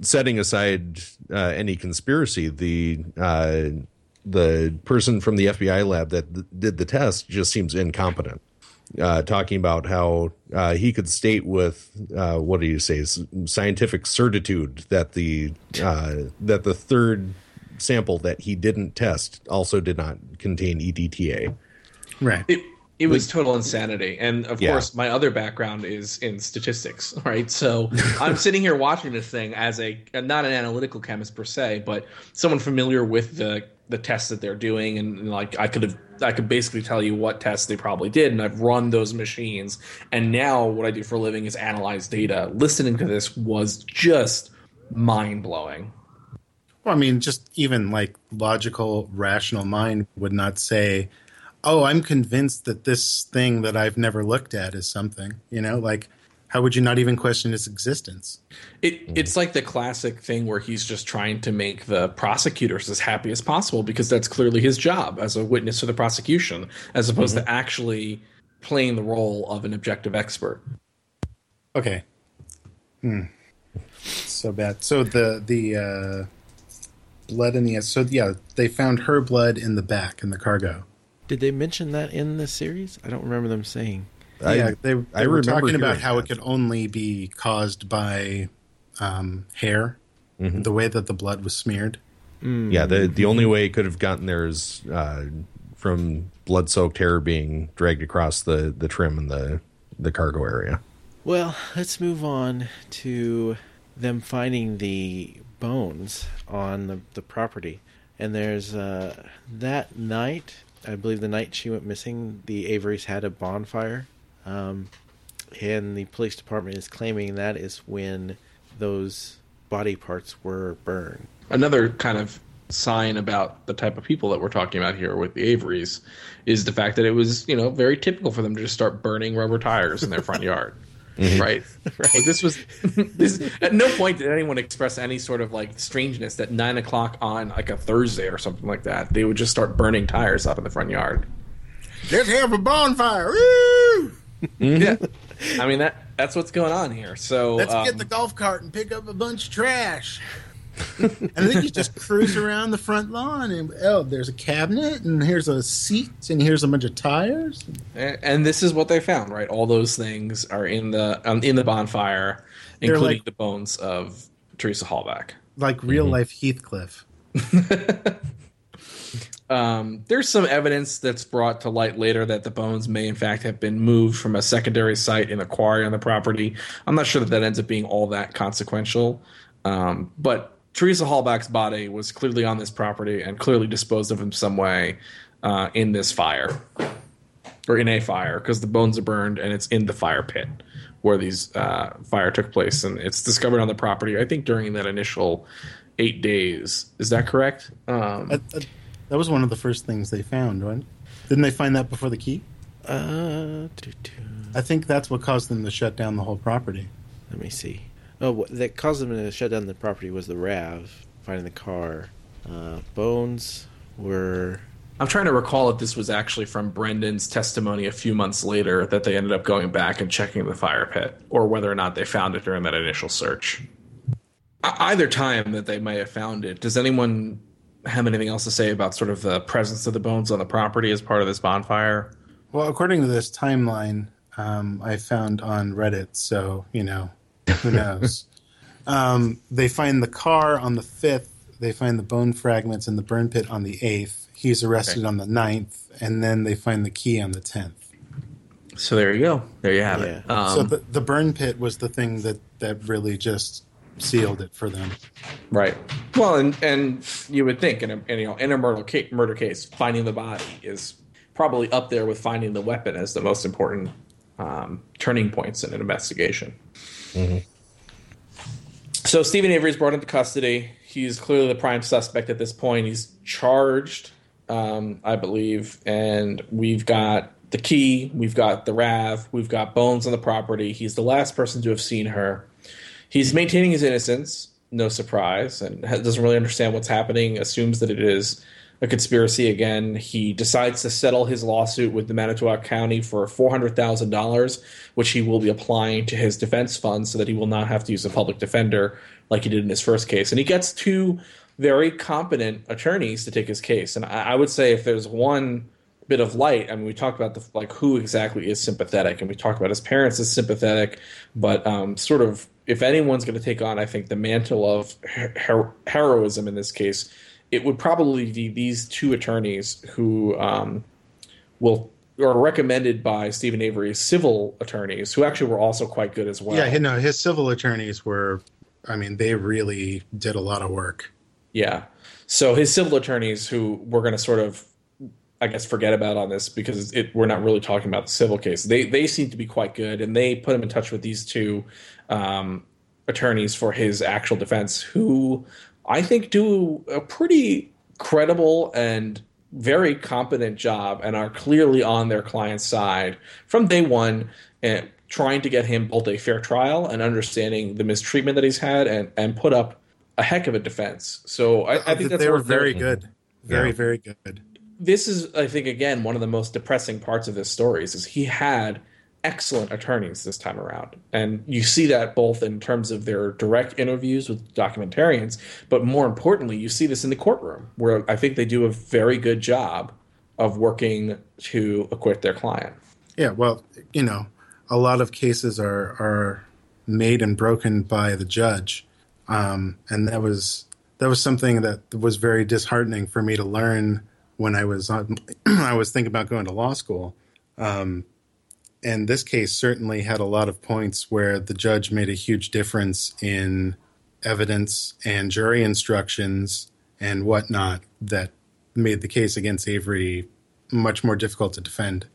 Speaker 5: setting aside uh, any conspiracy, the uh, the person from the FBI lab that th- did the test just seems incompetent. Uh, talking about how uh, he could state with uh, what do you say scientific certitude that the uh, that the third sample that he didn't test also did not contain EDTA.
Speaker 3: Right.
Speaker 4: it it was total insanity and of
Speaker 5: Yeah.
Speaker 4: course my other background is in statistics (laughs) right so i'm (laughs) sitting here watching this thing as a not an analytical chemist per se but someone familiar with the the tests that they're doing, and, and like I could have I could basically tell you what tests they probably did, and I've run those machines. And now what I do for a living is analyze data. Listening to this was just mind blowing.
Speaker 3: Well, I mean, just even like logical, rational mind would not say, "Oh, I'm convinced that this thing that I've never looked at is something." You know, like how would you not even question its existence?
Speaker 4: It, it's like the classic thing where he's just trying to make the prosecutors as happy as possible because that's clearly his job as a witness for the prosecution, as opposed to actually playing the role of an objective expert.
Speaker 3: Okay. Hmm. So bad. So the the uh, blood in the so yeah they found her blood in the back in the cargo.
Speaker 2: Did they mention that in the series? I don't remember them saying.
Speaker 5: I,
Speaker 3: yeah, they, they
Speaker 5: I
Speaker 3: were
Speaker 5: remember
Speaker 3: talking about how
Speaker 5: that.
Speaker 3: it could only be caused by um, hair, the way that the blood was smeared.
Speaker 5: Yeah, the the only way it could have gotten there is uh, from blood soaked hair being dragged across the, the trim in the the cargo area.
Speaker 2: Well, let's move on to them finding the bones on the, the property. And there's uh, that night, I believe the night she went missing, the Averys had a bonfire. Um, and the police department is claiming that is when those body parts were burned.
Speaker 4: Another kind of sign about the type of people that we're talking about here with the Averys is the fact that it was, you know, very typical for them to just start burning rubber tires in their front yard. Right. (laughs) Like this was (laughs) this at no point did anyone express any sort of like strangeness that nine o'clock on like a Thursday or something like that. They would just start burning tires up in the front yard.
Speaker 3: Let's have a bonfire! Woo!
Speaker 4: Yeah. I mean that that's what's going on here. So
Speaker 3: Let's
Speaker 4: um,
Speaker 3: get the golf cart and pick up a bunch of trash. And then you just cruise around the front lawn, and oh, there's a cabinet, and here's a seat, and here's a bunch of tires.
Speaker 4: And, and this is what they found, right? All those things are in the um, in the bonfire,
Speaker 3: They're
Speaker 4: including
Speaker 3: like-
Speaker 4: the bones of Teresa Halbach.
Speaker 3: Like real life Heathcliff. (laughs)
Speaker 4: Um, there's some evidence that's brought to light later that the bones may, in fact, have been moved from a secondary site in a quarry on the property. I'm not sure that that ends up being all that consequential, um, but Teresa Halbach's body was clearly on this property and clearly disposed of in some way uh, in this fire or in a fire because the bones are burned and it's in the fire pit where these uh, fire took place and it's discovered on the property. I think during that initial eight days. Is that correct? Um,
Speaker 3: That, that, that was one of the first things they found, right? Didn't they find that before the key?
Speaker 2: Uh, doo-doo.
Speaker 3: I think that's what caused them to shut down the whole property.
Speaker 2: let me see. Oh, that caused them to shut down the property was the Rav finding the car. Uh, bones were
Speaker 4: I'm trying to recall if this was actually from Brendan's testimony a few months later that they ended up going back and checking the fire pit, or whether or not they found it during that initial search. Either time that they may have found it, does anyone have anything else to say about sort of the presence of the bones on the property as part of this bonfire?
Speaker 3: Well, according to this timeline, um, I found on Reddit, so you know, who knows? (laughs) um, they find the car on the fifth. They find the bone fragments in the burn pit on the eighth. He's arrested
Speaker 4: Okay.
Speaker 3: on the ninth, and then they find the key on the tenth.
Speaker 4: So there you go. There you have it. Um,
Speaker 3: so the, the burn pit was the thing that that really just sealed it for them.
Speaker 4: Right. Well, and and you would think in a in, you know in a murder case, murder case, finding the body is probably up there with finding the weapon as the most important um, turning points in an investigation. So Steven Avery is brought into custody. He's clearly the prime suspect at this point. He's charged, um, I believe, and we've got the key, we've got the Rav, we've got Bones on the property. He's the last person to have seen her. He's maintaining his innocence, no surprise, and doesn't really understand what's happening. Assumes that it is a conspiracy again. He decides to settle his lawsuit with the Manitowoc County for four hundred thousand dollars, which he will be applying to his defense fund, so that he will not have to use a public defender like he did in his first case. And he gets two very competent attorneys to take his case. And I, I would say if there's one bit of light. I mean, we talked about the like who exactly is sympathetic, and we talked about his parents as sympathetic, but um, sort of if anyone's going to take on, I think the mantle of her- heroism in this case, it would probably be these two attorneys who um, will are recommended by Steven Avery's civil attorneys, who actually were also quite good as well.
Speaker 3: Yeah, you know, his civil attorneys were. I mean, they really did a lot of work.
Speaker 4: Yeah. So his civil attorneys, who we're going to sort of, I guess, forget about on this because it, we're not really talking about the civil case. They they seem to be quite good, and they put him in touch with these two um, attorneys for his actual defense, who I think do a pretty credible and very competent job and are clearly on their client's side from day one and trying to get him both a fair trial and understanding the mistreatment that he's had and, and put up a heck of a defense. So I, I think
Speaker 3: they were very good, very
Speaker 5: Yeah.
Speaker 3: very good.
Speaker 4: This is, I think, again one of the most depressing parts of this story is he had excellent attorneys this time around, and you see that both in terms of their direct interviews with documentarians, but more importantly, you see this in the courtroom where I think they do a very good job of working to acquit their client.
Speaker 3: Yeah, well, you know, a lot of cases are are made and broken by the judge, um, and that was that was something that was very disheartening for me to learn when I was on, (clears throat) I was thinking about going to law school. Um, and this case certainly had a lot of points where the judge made a huge difference in evidence and jury instructions and whatnot that made the case against Avery much more difficult to defend.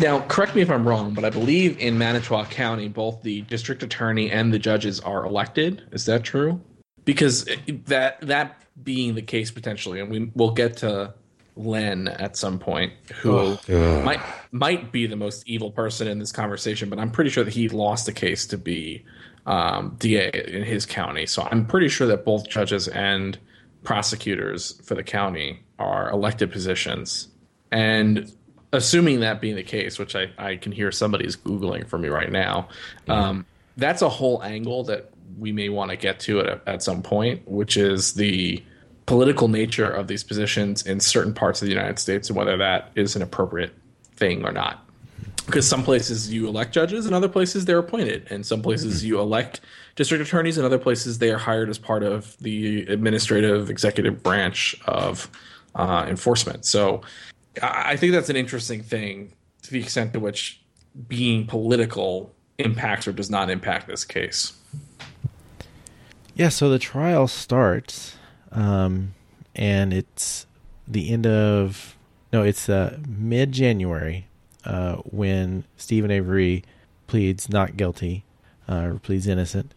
Speaker 4: Now, correct me if I'm wrong, but I believe in Manitowoc County, both the district attorney and the judges are elected. Is that true? Because that that being the case potentially, and we we'll get to Len at some point, who might might be the most evil person in this conversation, but I'm pretty sure that he lost a case to be um, DA in his county. So I'm pretty sure that both judges and prosecutors for the county are elected positions. And assuming that being the case, which I, I can hear somebody's Googling for me right now, um, that's a whole angle that we may want to get to at, at some point, which is the political nature of these positions in certain parts of the United States and whether that is an appropriate thing or not. Because some places you elect judges and other places they're appointed. And some places you elect district attorneys and other places they are hired as part of the administrative executive branch of uh, enforcement. So I I think that's an interesting thing to the extent to which being political impacts or does not impact this case.
Speaker 2: Yeah, so the trial starts, um, and it's the end of no, it's uh, mid January uh, when Steven Avery pleads not guilty uh, or pleads innocent.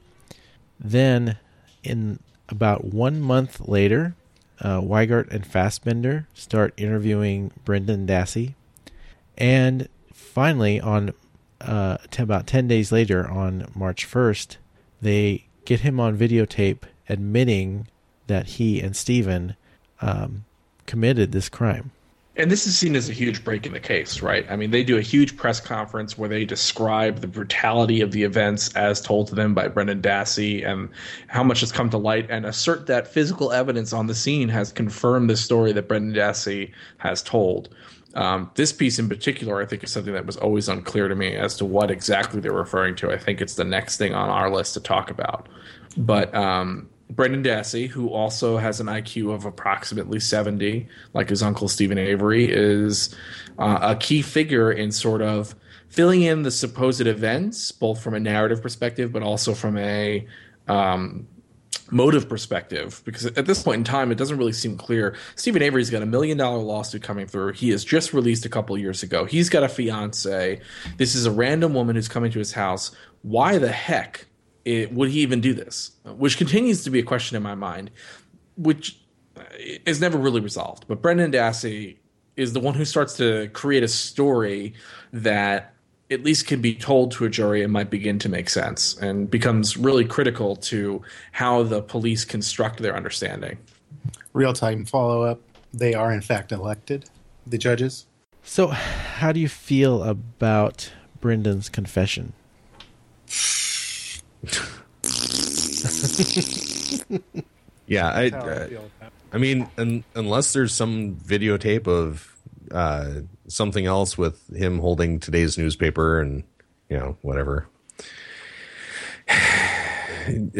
Speaker 2: Then, in about one month later, uh, Wiegert and Fassbender start interviewing Brendan Dassey, and finally, on uh, t- about ten days later, on March first, they get him on videotape admitting that he and Steven um, committed this crime.
Speaker 4: And this is seen as a huge break in the case, right? I mean, they do a huge press conference where they describe the brutality of the events as told to them by Brendan Dassey and how much has come to light and assert that physical evidence on the scene has confirmed the story that Brendan Dassey has told. Um, this piece in particular, I think, is something that was always unclear to me as to what exactly they're referring to. I think it's the next thing on our list to talk about. But um, Brendan Dassey, who also has an IQ of approximately 70, like his uncle Steven Avery, is uh, a key figure in sort of filling in the supposed events, both from a narrative perspective, but also from a um, motive perspective. Because at this point in time it doesn't really seem clear. Stephen avery's got a million dollar lawsuit coming through. He is just released a couple years ago. He's got a fiance this is a random woman who's coming to his house. Why the heck it, would he even do this which continues to be a question in my mind which uh, is never really resolved but brendan dassey is the one who starts to create a story that at least can be told to a jury and might begin to make sense and becomes really critical to how the police construct their understanding.
Speaker 3: Real time follow up. They are in fact elected, the judges.
Speaker 2: So, how do you feel about Brendan's confession?
Speaker 5: Yeah, I, uh, I mean, un, unless there's some videotape of uh, something else with him holding today's newspaper and you know whatever, (sighs)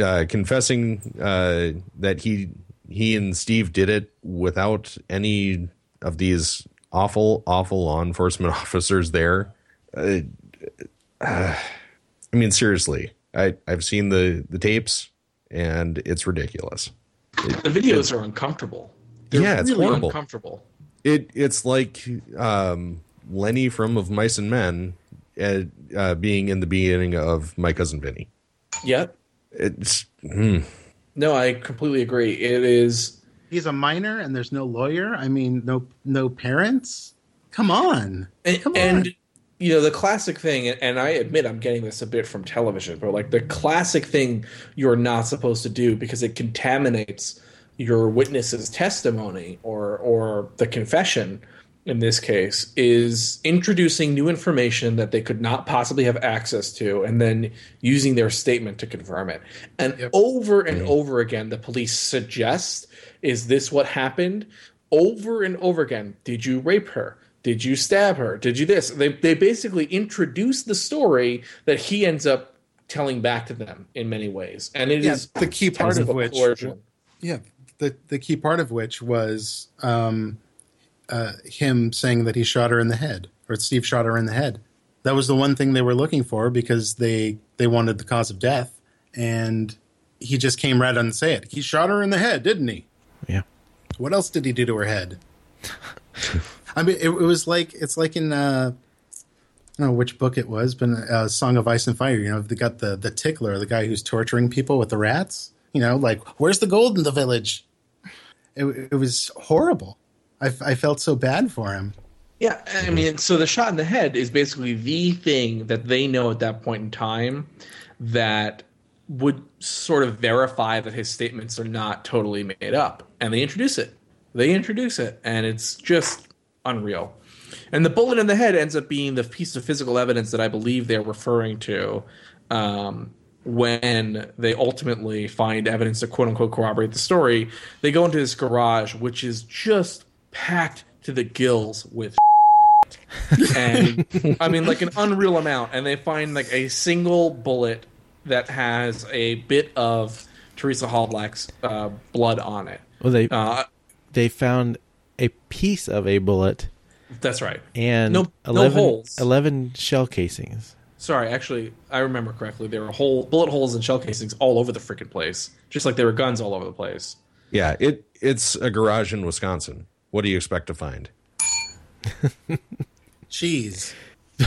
Speaker 5: uh, confessing uh, that he he and Steve did it without any of these awful, awful law enforcement (laughs) officers there. Uh, uh, I mean, seriously, I I've seen the the tapes and it's ridiculous.
Speaker 4: The videos are uncomfortable. They're
Speaker 5: Yeah, it's
Speaker 4: really
Speaker 5: horrible.
Speaker 4: uncomfortable.
Speaker 5: It it's like um, Lennie from Of Mice and Men uh, uh, being in the beginning of My Cousin Vinny.
Speaker 4: Yep.
Speaker 5: It's hmm.
Speaker 4: No, I completely agree. It is.
Speaker 3: He's a minor, and there's no lawyer. I mean, no no parents. Come on,
Speaker 4: And,
Speaker 3: come on.
Speaker 4: and you know the classic thing, and I admit I'm getting this a bit from television, but like the classic thing you're not supposed to do because it contaminates your witness's testimony or or the confession in this case is introducing new information that they could not possibly have access to and then using their statement to confirm it. And over and mm-hmm. over again the police suggest is this what happened? Over and over again did you rape her did you stab her did you this they, they basically introduce the story that he ends up telling back to them in many ways and it is
Speaker 3: Yeah, the key part
Speaker 4: tons
Speaker 3: of which-
Speaker 4: coercion.
Speaker 3: Yeah, the the key part of which was um, uh, him saying that he shot her in the head, or Steve shot her in the head. That was the one thing they were looking for because they they wanted the cause of death, and he just came right on and say it. He shot her in the head, didn't he?
Speaker 2: Yeah.
Speaker 3: What else did he do to her head? (laughs) I mean, it, it was like it's like in uh, I don't know which book it was, but uh, Song of Ice and Fire. You know, they got the the tickler, the guy who's torturing people with the rats. You know, like where's the gold in the village? It, it was horrible. I, I felt so bad for him.
Speaker 4: Yeah, I mean, so the shot in the head is basically the thing that they know at that point in time that would sort of verify that his statements are not totally made up. And they introduce it. They introduce it, and it's just unreal. And the bullet in the head ends up being the piece of physical evidence that I believe they're referring to um, when they ultimately find evidence to quote unquote corroborate the story. They go into this garage, which is just packed to the gills with (laughs) and I mean like an unreal amount. And they find like a single bullet that has a bit of Teresa Halbach's uh, blood on it.
Speaker 2: Well, they
Speaker 4: Uh,
Speaker 2: they found a piece of a bullet
Speaker 4: that's right.
Speaker 2: and
Speaker 4: No- no holes.
Speaker 2: 11 shell casings.
Speaker 4: Sorry, actually, I remember correctly. There were hole, bullet holes and shell casings all over the freaking place, just like there were guns all over the place.
Speaker 5: Yeah, it it's a garage in Wisconsin. What do you expect to find? (laughs)
Speaker 3: Cheese. (laughs)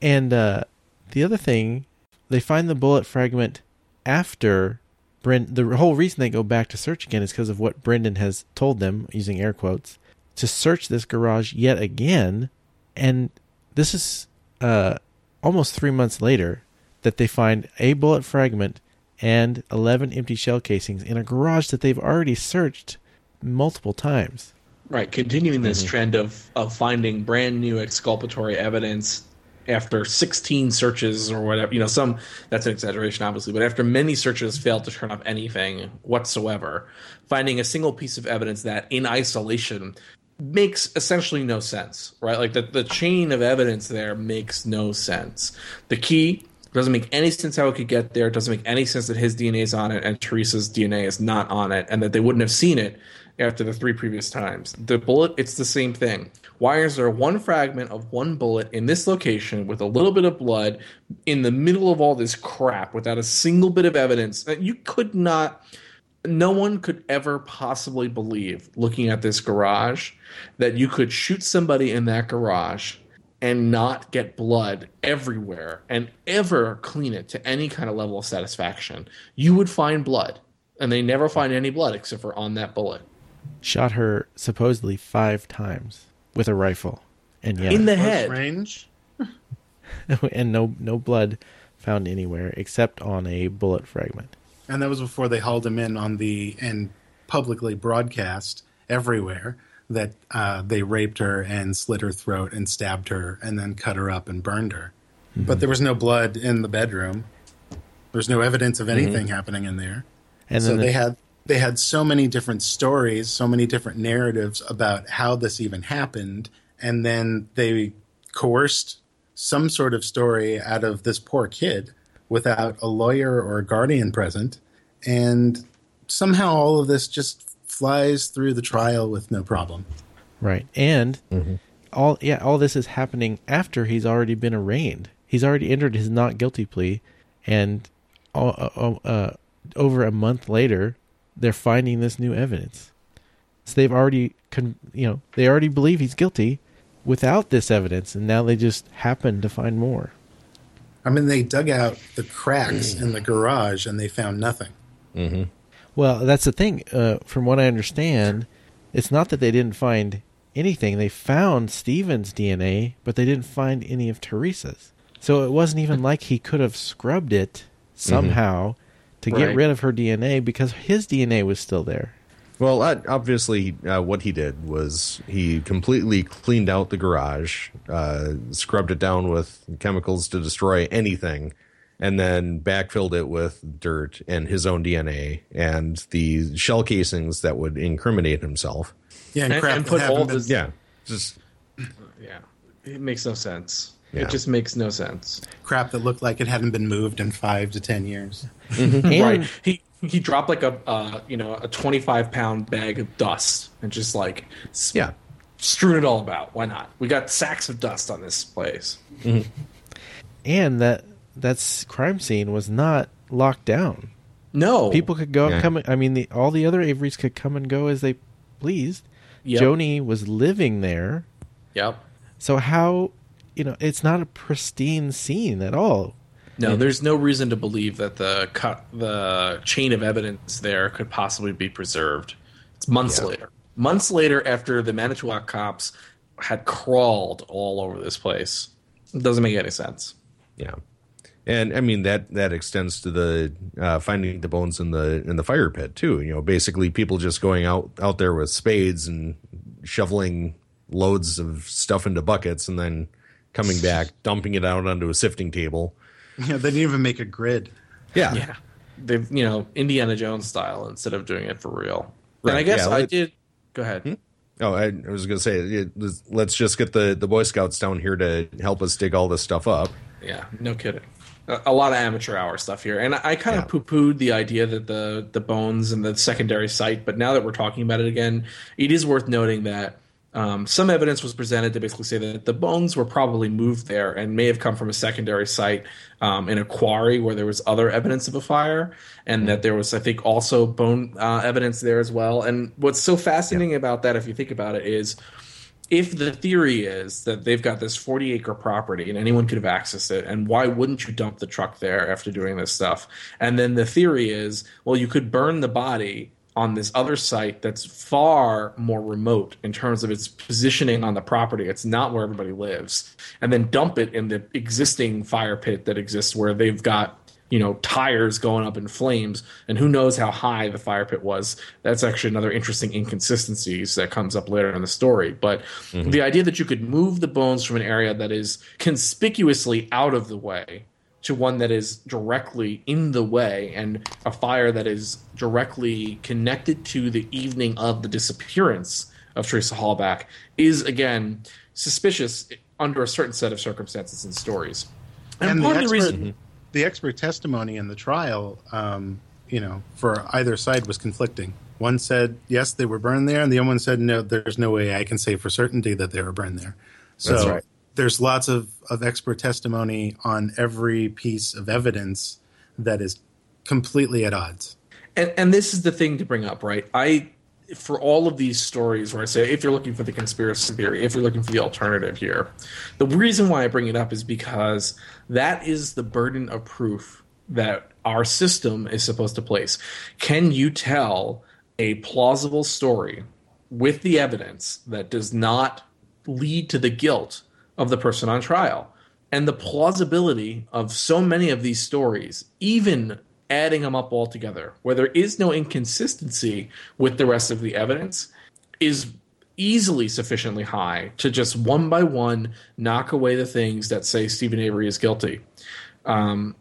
Speaker 2: And uh, the other thing, they find the bullet fragment after Brent. The whole reason they go back to search again is because of what Brendan has told them, using air quotes, to search this garage yet again. And this is uh, almost three months later that they find a bullet fragment and 11 empty shell casings in a garage that they've already searched multiple times.
Speaker 4: Right, continuing this trend of of finding brand new exculpatory evidence after 16 searches or whatever. You know, some that's an exaggeration, obviously, but after many searches failed to turn up anything whatsoever, finding a single piece of evidence that, in isolation, makes essentially no sense. Right, like the the chain of evidence there makes no sense. The key doesn't make any sense how it could get there. It doesn't make any sense that his DNA is on it and Teresa's DNA is not on it, and that they wouldn't have seen it after the three previous times. The bullet, it's the same thing. Why is there one fragment of one bullet in this location with a little bit of blood in the middle of all this crap without a single bit of evidence that you could not? No one could ever possibly believe, looking at this garage, that you could shoot somebody in that garage and not get blood everywhere and ever clean it to any kind of level of satisfaction. You would find blood, and they never find any blood except for on that bullet.
Speaker 2: Shot her supposedly five times with a rifle. And yeah,
Speaker 4: In the
Speaker 3: Close
Speaker 4: head.
Speaker 3: range. (laughs)
Speaker 2: and no no blood found anywhere except on a bullet fragment.
Speaker 3: And that was before they hauled him in on the and publicly broadcast everywhere that uh, they raped her and slit her throat and stabbed her and then cut her up and burned her. But there was no blood in the bedroom. There's no evidence of anything happening in there.
Speaker 2: And
Speaker 3: so
Speaker 2: then
Speaker 3: they
Speaker 2: the-
Speaker 3: had they had so many different stories, so many different narratives about how this even happened, and then they coerced some sort of story out of this poor kid without a lawyer or a guardian present, and somehow all of this just flies through the trial with no problem.
Speaker 2: right, and all yeah, all this is happening after he's already been arraigned. He's already entered his not guilty plea, and all, uh, uh, over a month later, they're finding this new evidence. So they've already, con- you know, they already believe he's guilty without this evidence, and now they just happen to find more.
Speaker 3: I mean, they dug out the cracks in the garage and they found nothing.
Speaker 2: Well, that's the thing. Uh, from what I understand, it's not that they didn't find anything. They found Steven's DNA, but they didn't find any of Teresa's. So it wasn't even (laughs) like he could have scrubbed it somehow to get
Speaker 4: Right.
Speaker 2: rid of her DNA because his DNA was still there.
Speaker 5: Well, uh, obviously, uh, what he did was he completely cleaned out the garage, uh, scrubbed it down with chemicals to destroy anything, and then backfilled it with dirt and his own DNA and the shell casings that would incriminate himself.
Speaker 3: Yeah, and,
Speaker 4: And-
Speaker 3: crap
Speaker 4: and put all
Speaker 3: been-
Speaker 4: this-
Speaker 5: Yeah, just
Speaker 4: Yeah, it makes no sense.
Speaker 5: Yeah.
Speaker 4: It just makes no sense.
Speaker 3: crap that looked like it hadn't been moved in five to ten years.
Speaker 2: And
Speaker 4: right. He he dropped like a uh, you know a twenty five pound bag of dust and just like s-
Speaker 5: yeah.
Speaker 4: strewn it all about. Why not? We got sacks of dust on this place.
Speaker 2: and that that's crime scene was not locked down.
Speaker 4: No
Speaker 2: People could go
Speaker 5: Yeah.
Speaker 2: and come. I mean, the, all the other Averys could come and go as they pleased.
Speaker 4: Yep.
Speaker 2: Joni was living there,
Speaker 4: Yep.
Speaker 2: so how you know it's not a pristine scene at all.
Speaker 4: No, there's no reason to believe that the the chain of evidence there could possibly be preserved. It's months later. Months later after the Manitowoc cops had crawled all over this place. It doesn't make any sense.
Speaker 5: Yeah, and I mean that that extends to the uh, finding the bones in the in the fire pit too. You know, basically people just going out out there with spades and shoveling loads of stuff into buckets and then coming back, dumping it out onto a sifting table.
Speaker 3: Yeah, they didn't even make a grid.
Speaker 5: Yeah,
Speaker 4: Yeah. They've you know, Indiana Jones style instead of doing it for real.
Speaker 5: Right,
Speaker 4: And I guess
Speaker 5: yeah,
Speaker 4: I did go ahead. Hmm?
Speaker 5: Oh, I, I was going to say, it, let's just get the, the Boy Scouts down here to help us dig all this stuff up.
Speaker 4: Yeah, no kidding. A, a lot of amateur hour stuff here, and I, I kind of
Speaker 5: Yeah.
Speaker 4: poo pooed the idea that the the bones and the secondary site. But now that we're talking about it again, it is worth noting that um, some evidence was presented to basically say that the bones were probably moved there and may have come from a secondary site um, in a quarry where there was other evidence of a fire, and that there was, I think, also bone uh, evidence there as well. And what's so fascinating about that, if you think about it, is if the theory is that they've got this 40 acre property and anyone could have accessed it and why wouldn't you dump the truck there after doing this stuff and then the theory is well you could burn the body on this other site that's far more remote in terms of its positioning on the property. It's not where everybody lives. And then dump it in the existing fire pit that exists where they've got you know tires going up in flames. And who knows how high the fire pit was. That's actually another interesting inconsistencies that comes up later in the story. But mm-hmm. the idea that you could move the bones from an area that is conspicuously out of the way to one that is directly in the way and a fire that is directly connected to the evening of the disappearance of Teresa Halbach is again suspicious under a certain set of circumstances and stories and,
Speaker 3: And the
Speaker 4: part of the
Speaker 3: expert-
Speaker 4: reason
Speaker 3: The expert testimony in the trial, um, you know, for either side was conflicting. One said yes, they were burned there, and the other one said no. There's no way I can say for certainty that they were burned there. So
Speaker 5: That's right.
Speaker 3: There's lots of, of expert testimony on every piece of evidence that is completely at odds.
Speaker 4: and and this is the thing to bring up, right? I for all of these stories where I say if you're looking for the conspiracy theory, if you're looking for the alternative here, the reason why I bring it up is because that is the burden of proof that our system is supposed to place. Can you tell a plausible story with the evidence that does not lead to the guilt of the person on trial? And the plausibility of so many of these stories, even adding them up all together, where there is no inconsistency with the rest of the evidence, is easily sufficiently high to just one by one knock away the things that say Steven Avery is guilty. Um,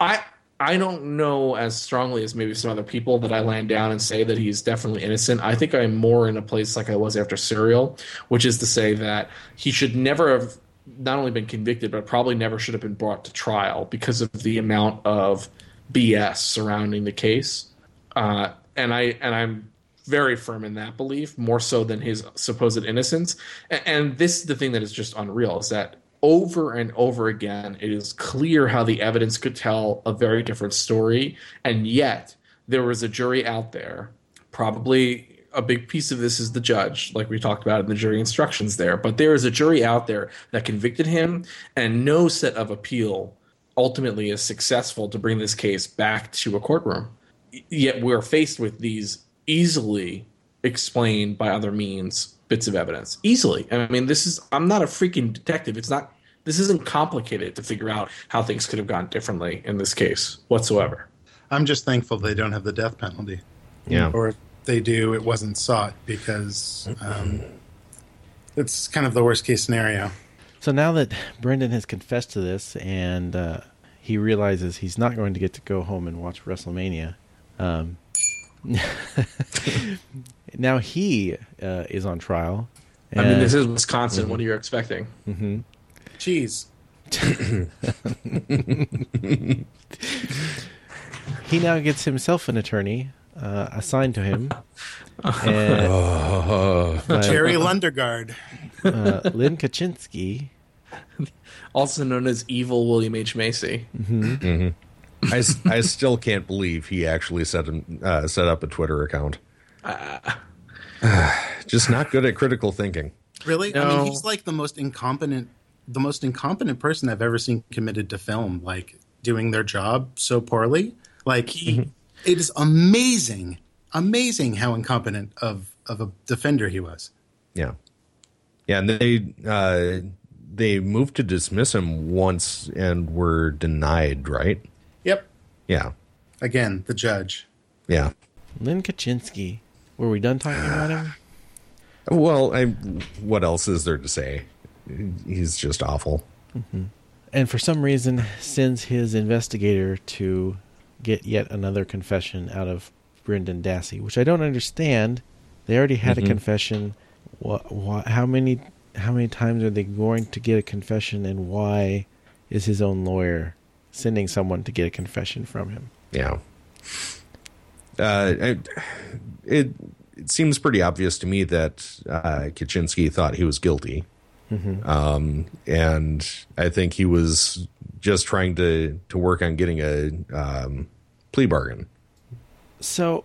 Speaker 4: I I don't know as strongly as maybe some other people that I land down and say that he's definitely innocent. I think I'm more in a place like I was after Serial, which is to say that he should never have not only been convicted, but probably never should have been brought to trial because of the amount of BS surrounding the case. Uh, and I and I'm very firm in that belief, more so than his supposed innocence. And, and this is the thing that is just unreal is that over and over again, it is clear how the evidence could tell a very different story. And yet, there was a jury out there, probably a big piece of this is the judge, like we talked about in the jury instructions there. But there is a jury out there that convicted him, and no set of appeal ultimately is successful to bring this case back to a courtroom. Yet we're faced with these easily explained by other means bits of evidence. Easily. I mean, this is, I'm not a freaking detective. It's not, this isn't complicated to figure out how things could have gone differently in this case whatsoever.
Speaker 3: I'm just thankful they don't have the death penalty.
Speaker 5: Yeah.
Speaker 3: Or if they do, it wasn't sought because um, it's kind of the worst case scenario.
Speaker 2: So now that Brendan has confessed to this and uh, he realizes he's not going to get to go home and watch WrestleMania, um, (laughs) now he uh, is on trial.
Speaker 4: I mean, this is Wisconsin. What are you expecting?
Speaker 3: Cheese. (laughs)
Speaker 2: he now gets himself an attorney uh, assigned to him. (laughs) and, by, (laughs)
Speaker 3: Jerry Lundegaard.
Speaker 2: uh, Len Kachinsky.
Speaker 4: Also known as Evil William H. Macy.
Speaker 5: I I still can't believe he actually set him, uh, set up a Twitter account. (sighs) Just not good at critical thinking.
Speaker 3: Really? I mean, he's like the most incompetent, the most incompetent person I've ever seen committed to film, like doing their job so poorly. Like he, it is amazing, amazing how incompetent of of a defender he was.
Speaker 5: Yeah, yeah, and they uh, they moved to dismiss him once and were denied. Right?
Speaker 3: Yep.
Speaker 5: Yeah,
Speaker 3: Again, the judge.
Speaker 5: yeah.
Speaker 2: Len Kachinsky. Were we done talking about him? (sighs)
Speaker 5: Well, I what else is there to say? He's just awful.
Speaker 2: And for some reason, sends his investigator to get yet another confession out of Brendan Dassey, which I don't understand. They already had a confession. What, what, how many how many times are they going to get a confession, and why is his own lawyer sending someone to get a confession from him?
Speaker 5: Yeah. Uh, it it seems pretty obvious to me that uh, Kachinsky thought he was guilty, um, and I think he was just trying to to work on getting a um, plea bargain.
Speaker 2: So,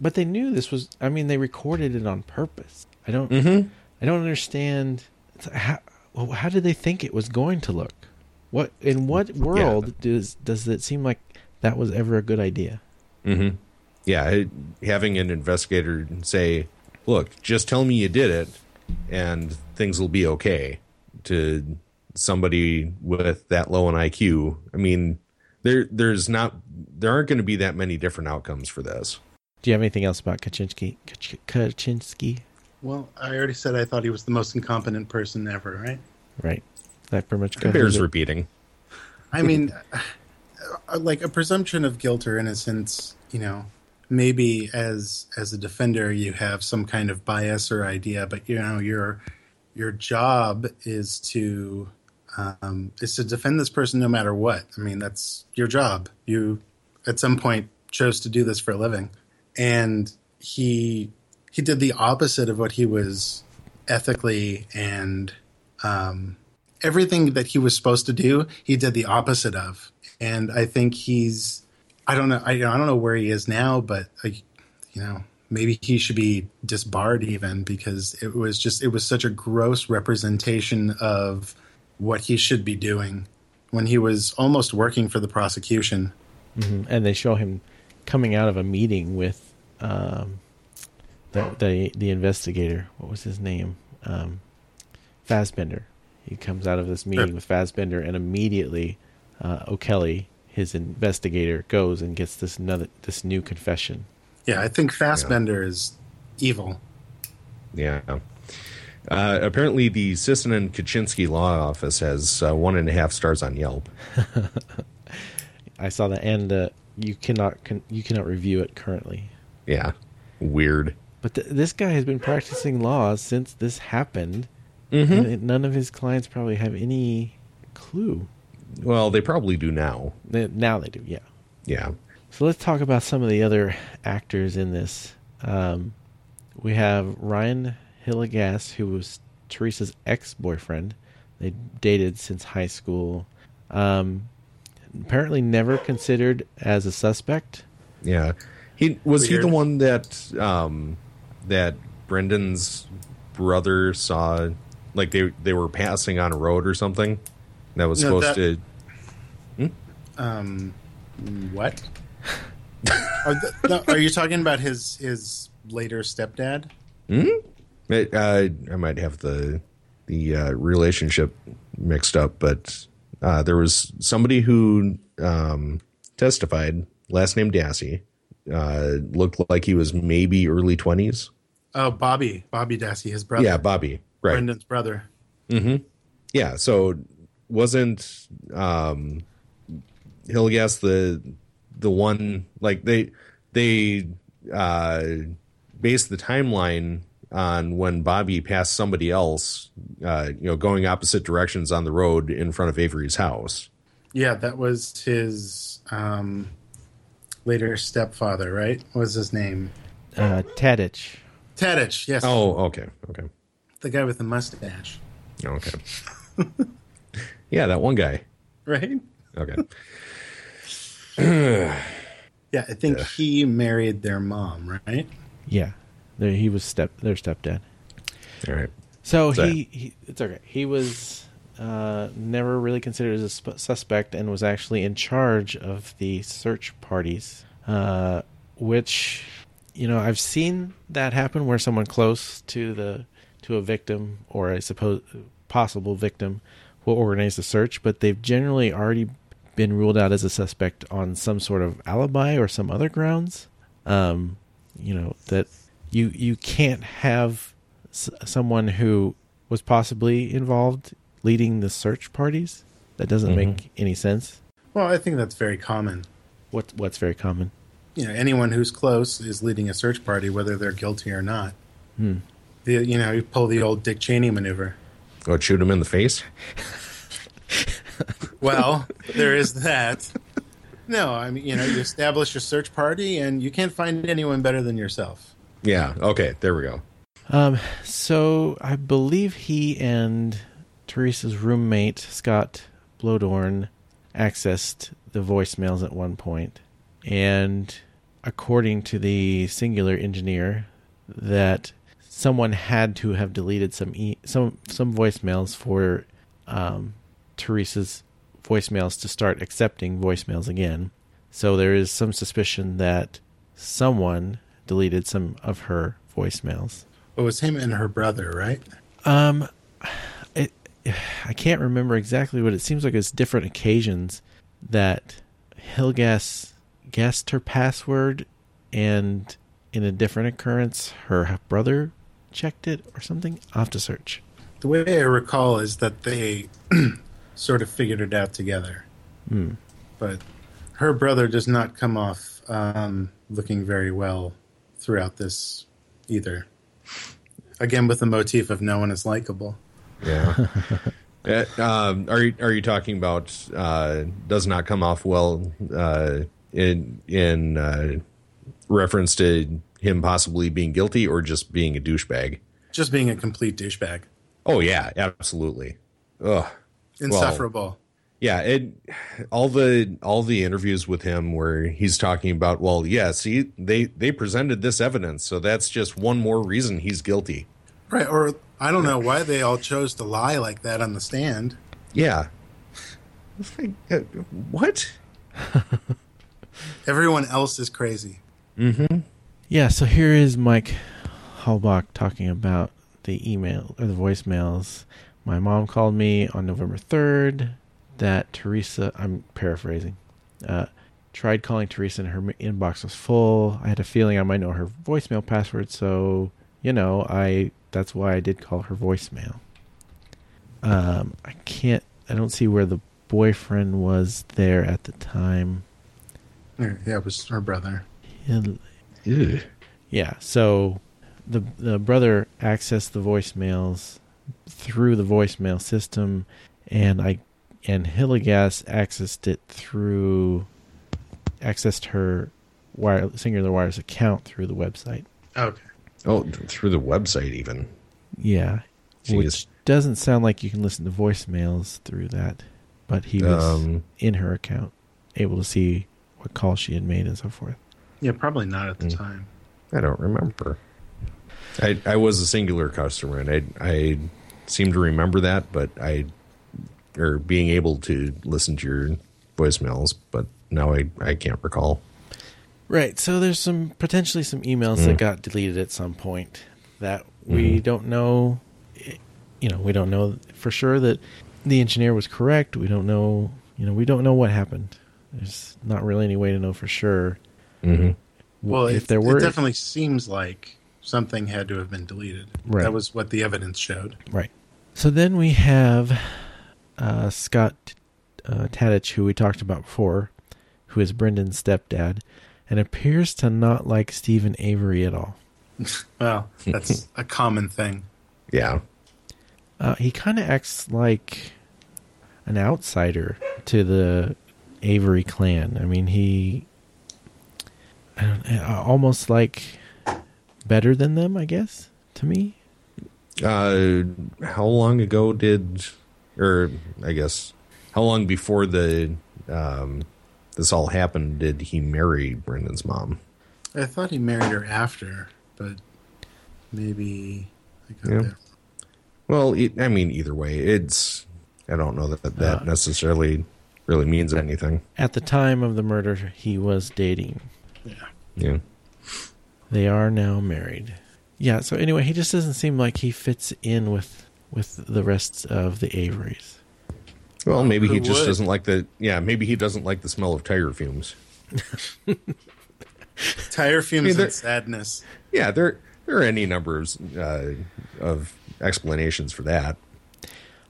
Speaker 2: but they knew this was. I mean, they recorded it on purpose. I don't. I don't understand. How, well, how did they think it was going to look? What in what world does does it seem like that was ever a good idea?
Speaker 5: Yeah, having an investigator say, "Look, just tell me you did it, and things will be okay." To somebody with that low an IQ, I mean, there there's not there aren't going to be that many different outcomes for this.
Speaker 2: Do you have anything else about Kachinsky? Kachinsky,
Speaker 3: Well, I already said I thought he was the most incompetent person ever, right?
Speaker 2: right? That pretty much
Speaker 5: It
Speaker 2: covers
Speaker 5: bears
Speaker 2: it.
Speaker 5: repeating.
Speaker 3: I mean, uh, (laughs) like a presumption of guilt or innocence, you know, maybe as as a defender you have some kind of bias or idea, but you know your your job is to um, is to defend this person no matter what. I mean, that's your job. You at some point chose to do this for a living, and he he did the opposite of what he was ethically and um, everything that he was supposed to do, he did the opposite of. And I think he's, I don't know, I, I don't know where he is now, but I, you know, maybe he should be disbarred even because it was just, it was such a gross representation of what he should be doing when he was almost working for the prosecution.
Speaker 2: Mhm. and they show him coming out of a meeting with um, the, the the investigator. What was his name? Um, Fassbender. He comes out of this meeting with Fassbender, and immediately uh, O'Kelly, his investigator, goes and gets this another this new confession.
Speaker 3: Yeah, I think Fassbender is evil.
Speaker 5: Yeah. Uh, apparently, the Sisson and Kachinsky Law Office has uh, one and a half stars on Yelp. (laughs)
Speaker 2: I saw that, and uh, you cannot con- you cannot review it currently.
Speaker 5: Yeah. Weird.
Speaker 2: But th- this guy has been practicing law since this happened. And none of his clients probably have any clue.
Speaker 5: Well, they probably do now.
Speaker 2: Now they do, yeah.
Speaker 5: Yeah.
Speaker 2: So let's talk about some of the other actors in this. Um, we have Ryan Hillegas, who was Teresa's ex-boyfriend, They dated since high school. Um, apparently, never considered as a suspect.
Speaker 5: Yeah, he was he the one that um that Brendan's brother saw like they they were passing on a road or something that was
Speaker 3: No,
Speaker 5: supposed
Speaker 3: that-
Speaker 5: to
Speaker 3: Um, what? are, th- no, are you talking about his his later stepdad?
Speaker 5: It, uh, I might have the the uh, relationship mixed up, but uh, there was somebody who um, testified, last name Dassey, uh, looked like he was maybe early twenties.
Speaker 3: Oh, Bobby, Bobby Dassey, his brother,
Speaker 5: Yeah, Bobby, right?
Speaker 3: Brendan's brother. Hmm.
Speaker 5: Yeah, so wasn't um, Hillegas the the one like they they uh, based the timeline on when Bobby passed somebody else, uh, you know, going opposite directions on the road in front of Avery's house.
Speaker 3: Yeah, that was his um, later stepfather, right? What was his name?
Speaker 2: Uh, Tadych.
Speaker 3: Tadych, yes.
Speaker 5: Oh, okay, okay,
Speaker 3: the guy with the mustache,
Speaker 5: okay. (laughs) yeah, that one guy.
Speaker 3: right?
Speaker 5: Okay. (laughs) (clears throat)
Speaker 3: Yeah, I think he married their mom, right?
Speaker 2: Yeah, there, he was step their stepdad.
Speaker 5: All right.
Speaker 2: So
Speaker 5: So-
Speaker 2: he, he it's okay. He was uh, never really considered as a sp- suspect and was actually in charge of the search parties, uh, which you know I've seen that happen where someone close to the to a victim or I suppose possible victim will organize the search, but they've generally already been ruled out as a suspect on some sort of alibi or some other grounds. Um, you know that you you can't have s- someone who was possibly involved leading the search parties. That doesn't make any sense.
Speaker 3: Well, I think that's very common.
Speaker 2: What what's very common.
Speaker 3: You know, anyone who's close is leading a search party, whether they're guilty or not. The, you know, you pull the old Dick Cheney maneuver.
Speaker 5: Go shoot him in the face. (laughs)
Speaker 3: Well, there is that. No, I mean, you know, you establish your search party, and you can't find anyone better than yourself.
Speaker 5: Yeah. Okay. There we go.
Speaker 2: Um, so I believe he and Teresa's roommate Scott Bloedorn accessed the voicemails at one point, and according to the Cingular engineer, that someone had to have deleted some e- some some voicemails for um, Teresa's voicemails to start accepting voicemails again. So there is some suspicion that someone deleted some of her voicemails.
Speaker 3: It was him and her brother, right?
Speaker 2: Um, it, I can't remember exactly, but it seems like it's different occasions that Hillegas guessed her password, and in a different occurrence, her brother checked it or something. I'll have to search.
Speaker 3: The way I recall is that they (clears throat) sort of figured it out together. But her brother does not come off um, looking very well throughout this either. Again, with the motif of no one is likable.
Speaker 5: Yeah. (laughs) Uh, um, are you are you talking about uh, does not come off well uh, in in uh, reference to him possibly being guilty or just being a douchebag?
Speaker 3: Just being a complete douchebag.
Speaker 5: Oh yeah, absolutely. Ugh.
Speaker 3: Insufferable.
Speaker 5: Yeah, it all the all the interviews with him where he's talking about, well, yeah, see, they they presented this evidence, so that's just one more reason he's guilty.
Speaker 3: Right. Or I don't know why they all chose to lie like that on the stand.
Speaker 5: Yeah. Uh, what? (laughs)
Speaker 3: Everyone else is crazy.
Speaker 2: Yeah, so here is Mike Halbach talking about the email or the voicemails. My mom called me on November 3rd that Teresa, I'm paraphrasing, uh, tried calling Teresa and her inbox was full. I had a feeling I might know her voicemail password, so, you know, I that's why I did call her voicemail. Um, I can't, I don't see where the boyfriend was there at the time.
Speaker 3: Yeah, it was her brother.
Speaker 5: Ugh.
Speaker 2: Yeah, so the the brother accessed the voicemails through the voicemail system, and I and Hillegas accessed it through accessed her wire, Cingular wires account through the website.
Speaker 3: Okay.
Speaker 5: Oh, through the website even.
Speaker 2: Yeah,
Speaker 5: Jeez.
Speaker 2: which doesn't sound like you can listen to voicemails through that, but he was
Speaker 5: Um,
Speaker 2: in her account, able to see what calls she had made and so forth.
Speaker 3: Yeah, probably not at the
Speaker 5: Mm.
Speaker 3: time.
Speaker 5: I don't remember. I I was a Cingular customer, and I I seem to remember that, but I or being able to listen to your voicemails, but now I I can't recall.
Speaker 2: Right. So there's some potentially some emails that got deleted at some point that we don't know. You know, we don't know for sure that the engineer was correct. We don't know. You know, we don't know what happened. There's not really any way to know for sure.
Speaker 5: Mm-hmm.
Speaker 3: Well,
Speaker 2: if
Speaker 3: it,
Speaker 2: there were
Speaker 3: it definitely seems like something had to have been deleted.
Speaker 2: Right.
Speaker 3: That was what the evidence showed.
Speaker 2: Right. So then we have uh, Scott uh, Tadych, who we talked about before, who is Brendan's stepdad, and appears to not like Steven Avery at all. (laughs)
Speaker 3: Well, that's a common thing.
Speaker 5: Yeah,
Speaker 2: Uh, he kind of acts like an outsider to the Avery clan. I mean, he I don't, uh, almost like better than them, I guess. To me,
Speaker 5: Uh, how long ago did, or I guess, how long before the um, this all happened did he marry Brendan's mom?
Speaker 3: I thought he married her after, but maybe I got
Speaker 5: Yeah.
Speaker 3: that.
Speaker 5: Well, I mean, either way, it's I don't know that that
Speaker 2: Uh,
Speaker 5: necessarily really means anything.
Speaker 2: at the time of the murder, he was dating.
Speaker 3: Yeah.
Speaker 5: Yeah,
Speaker 2: They are now married. Yeah. So anyway, he just doesn't seem like he fits in with with the rest of the Averys.
Speaker 5: well, maybe he just
Speaker 3: would?
Speaker 5: doesn't like the yeah, maybe he doesn't like the smell of tire fumes. (laughs)
Speaker 3: Tire fumes
Speaker 5: I mean, there-
Speaker 3: and sadness.
Speaker 5: Yeah, there there are any numbers of uh, of explanations for that.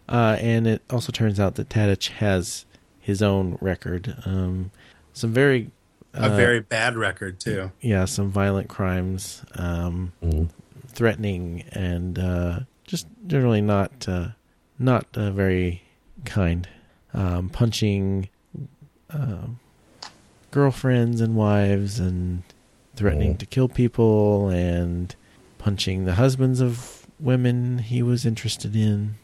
Speaker 2: Uh, and it also turns out that Tadych has his own record. Um, some very,
Speaker 3: A
Speaker 2: uh,
Speaker 3: very bad record too.
Speaker 2: yeah, some violent crimes, um, threatening, and uh, just generally not uh, not uh, very kind. Um, punching um, girlfriends and wives, and threatening to kill people, and punching the husbands of women he was interested in.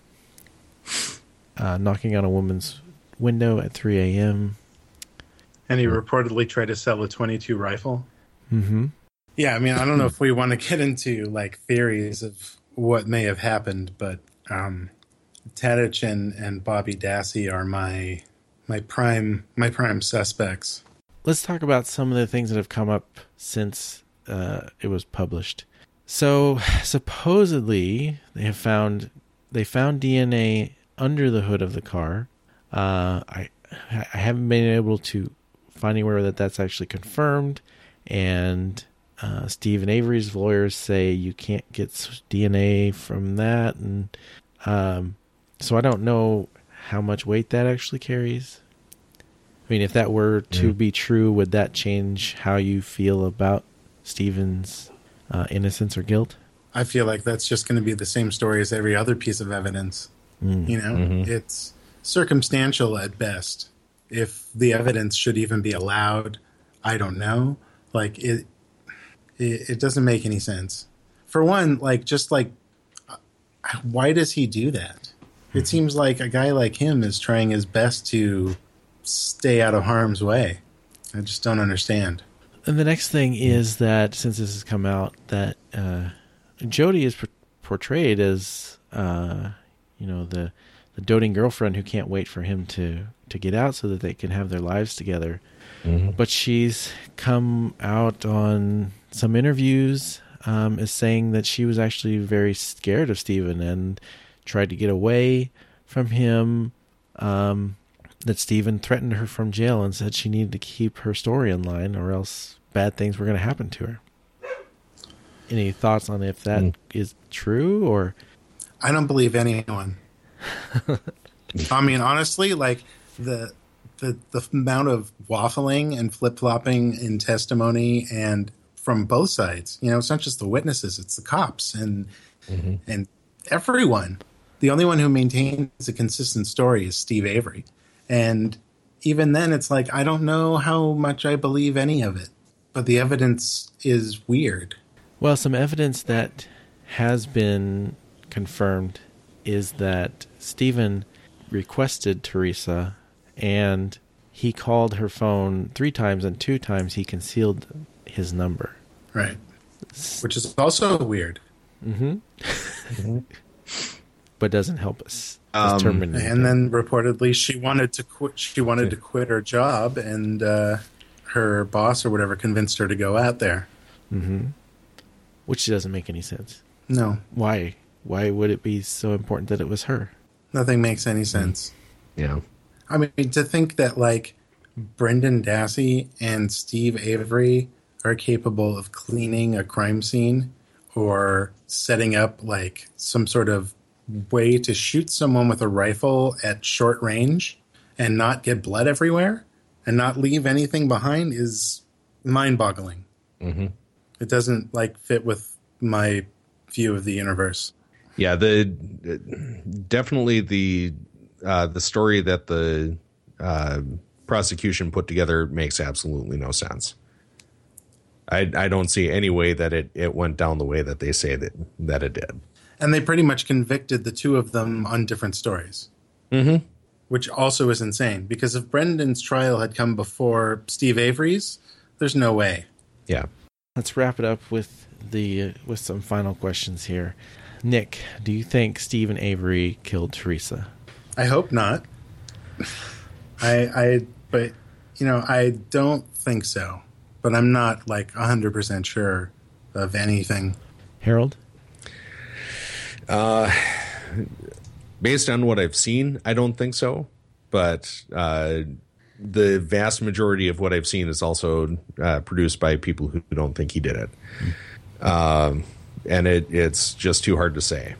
Speaker 2: Uh, knocking on a woman's window at 3 a.m.
Speaker 3: And he reportedly tried to sell a 22 rifle.
Speaker 2: Mm-hmm.
Speaker 3: Yeah, I mean, I don't know if we want to get into like theories of what may have happened, but um, Tadych and, and Bobby Dassey are my my prime my prime suspects.
Speaker 2: let's talk about some of the things that have come up since uh, it was published. So supposedly they have found they found DNA under the hood of the car. Uh, I I haven't been able to find anywhere that that's actually confirmed, and uh, Steven Avery's lawyers say you can't get DNA from that, and um, so I don't know how much weight that actually carries. I mean, if that were to be true, would that change how you feel about Steven's uh, innocence or guilt?
Speaker 3: I feel like that's just going to be the same story as every other piece of evidence.
Speaker 2: Mm.
Speaker 3: You know, it's circumstantial at best. If the evidence should even be allowed, I don't know. Like it, it, it doesn't make any sense. For one, like just like, uh, why does he do that? It seems like a guy like him is trying his best to stay out of harm's way. I just don't understand.
Speaker 2: And the next thing is that since this has come out, that uh, Jody is por- portrayed as, uh, you know, the the doting girlfriend who can't wait for him to to get out so that they can have their lives together. But she's come out on some interviews um, as saying that she was actually very scared of Steven and tried to get away from him. Um, that Steven threatened her from jail and said she needed to keep her story in line or else bad things were going to happen to her. Any thoughts on if that is true or
Speaker 3: I don't believe anyone. I mean, honestly, like the the the amount of waffling and flip flopping in testimony and from both sides. You know, it's not just the witnesses; it's the cops and mm-hmm. and everyone. The only one who maintains a consistent story is Steve Avery, and even then, it's like I don't know how much I believe any of it. But the evidence is weird.
Speaker 2: Well, some evidence that has been confirmed is that Steven requested Teresa and he called her phone three times and two times he concealed his number.
Speaker 3: Right. Which is also weird. (laughs)
Speaker 2: But doesn't help us
Speaker 5: Um.
Speaker 3: And then reportedly she wanted to quit she wanted to quit her job and uh, her boss or whatever convinced her to go out there.
Speaker 2: which doesn't make any sense.
Speaker 3: No.
Speaker 2: Why? Why would it be so important that it was her?
Speaker 3: Nothing makes any sense.
Speaker 5: Yeah.
Speaker 3: I mean, to think that like Brendan Dassey and Steve Avery are capable of cleaning a crime scene or setting up like some sort of way to shoot someone with a rifle at short range and not get blood everywhere and not leave anything behind is mind boggling. Mm-hmm. It doesn't like fit with my view of the universe.
Speaker 5: Yeah, the definitely the uh, the story that the uh, prosecution put together makes absolutely no sense. I I don't see any way that it, it went down the way that they say that that it did.
Speaker 3: and they pretty much convicted the two of them on different stories. Mm-hmm. Which also is insane because if Brendan's trial had come before Steve Avery's, there's no way.
Speaker 5: Yeah.
Speaker 2: Let's wrap it up with the with some final questions here. Nick, do you think Steven Avery killed Teresa?
Speaker 3: I hope not. I, I, but you know, I don't think so. But I'm not like 100% sure of anything.
Speaker 2: Harold?
Speaker 5: Uh, based on what I've seen, I don't think so. But uh, the vast majority of what I've seen is also uh, produced by people who don't think he did it. Um, and it, it's just too hard to say.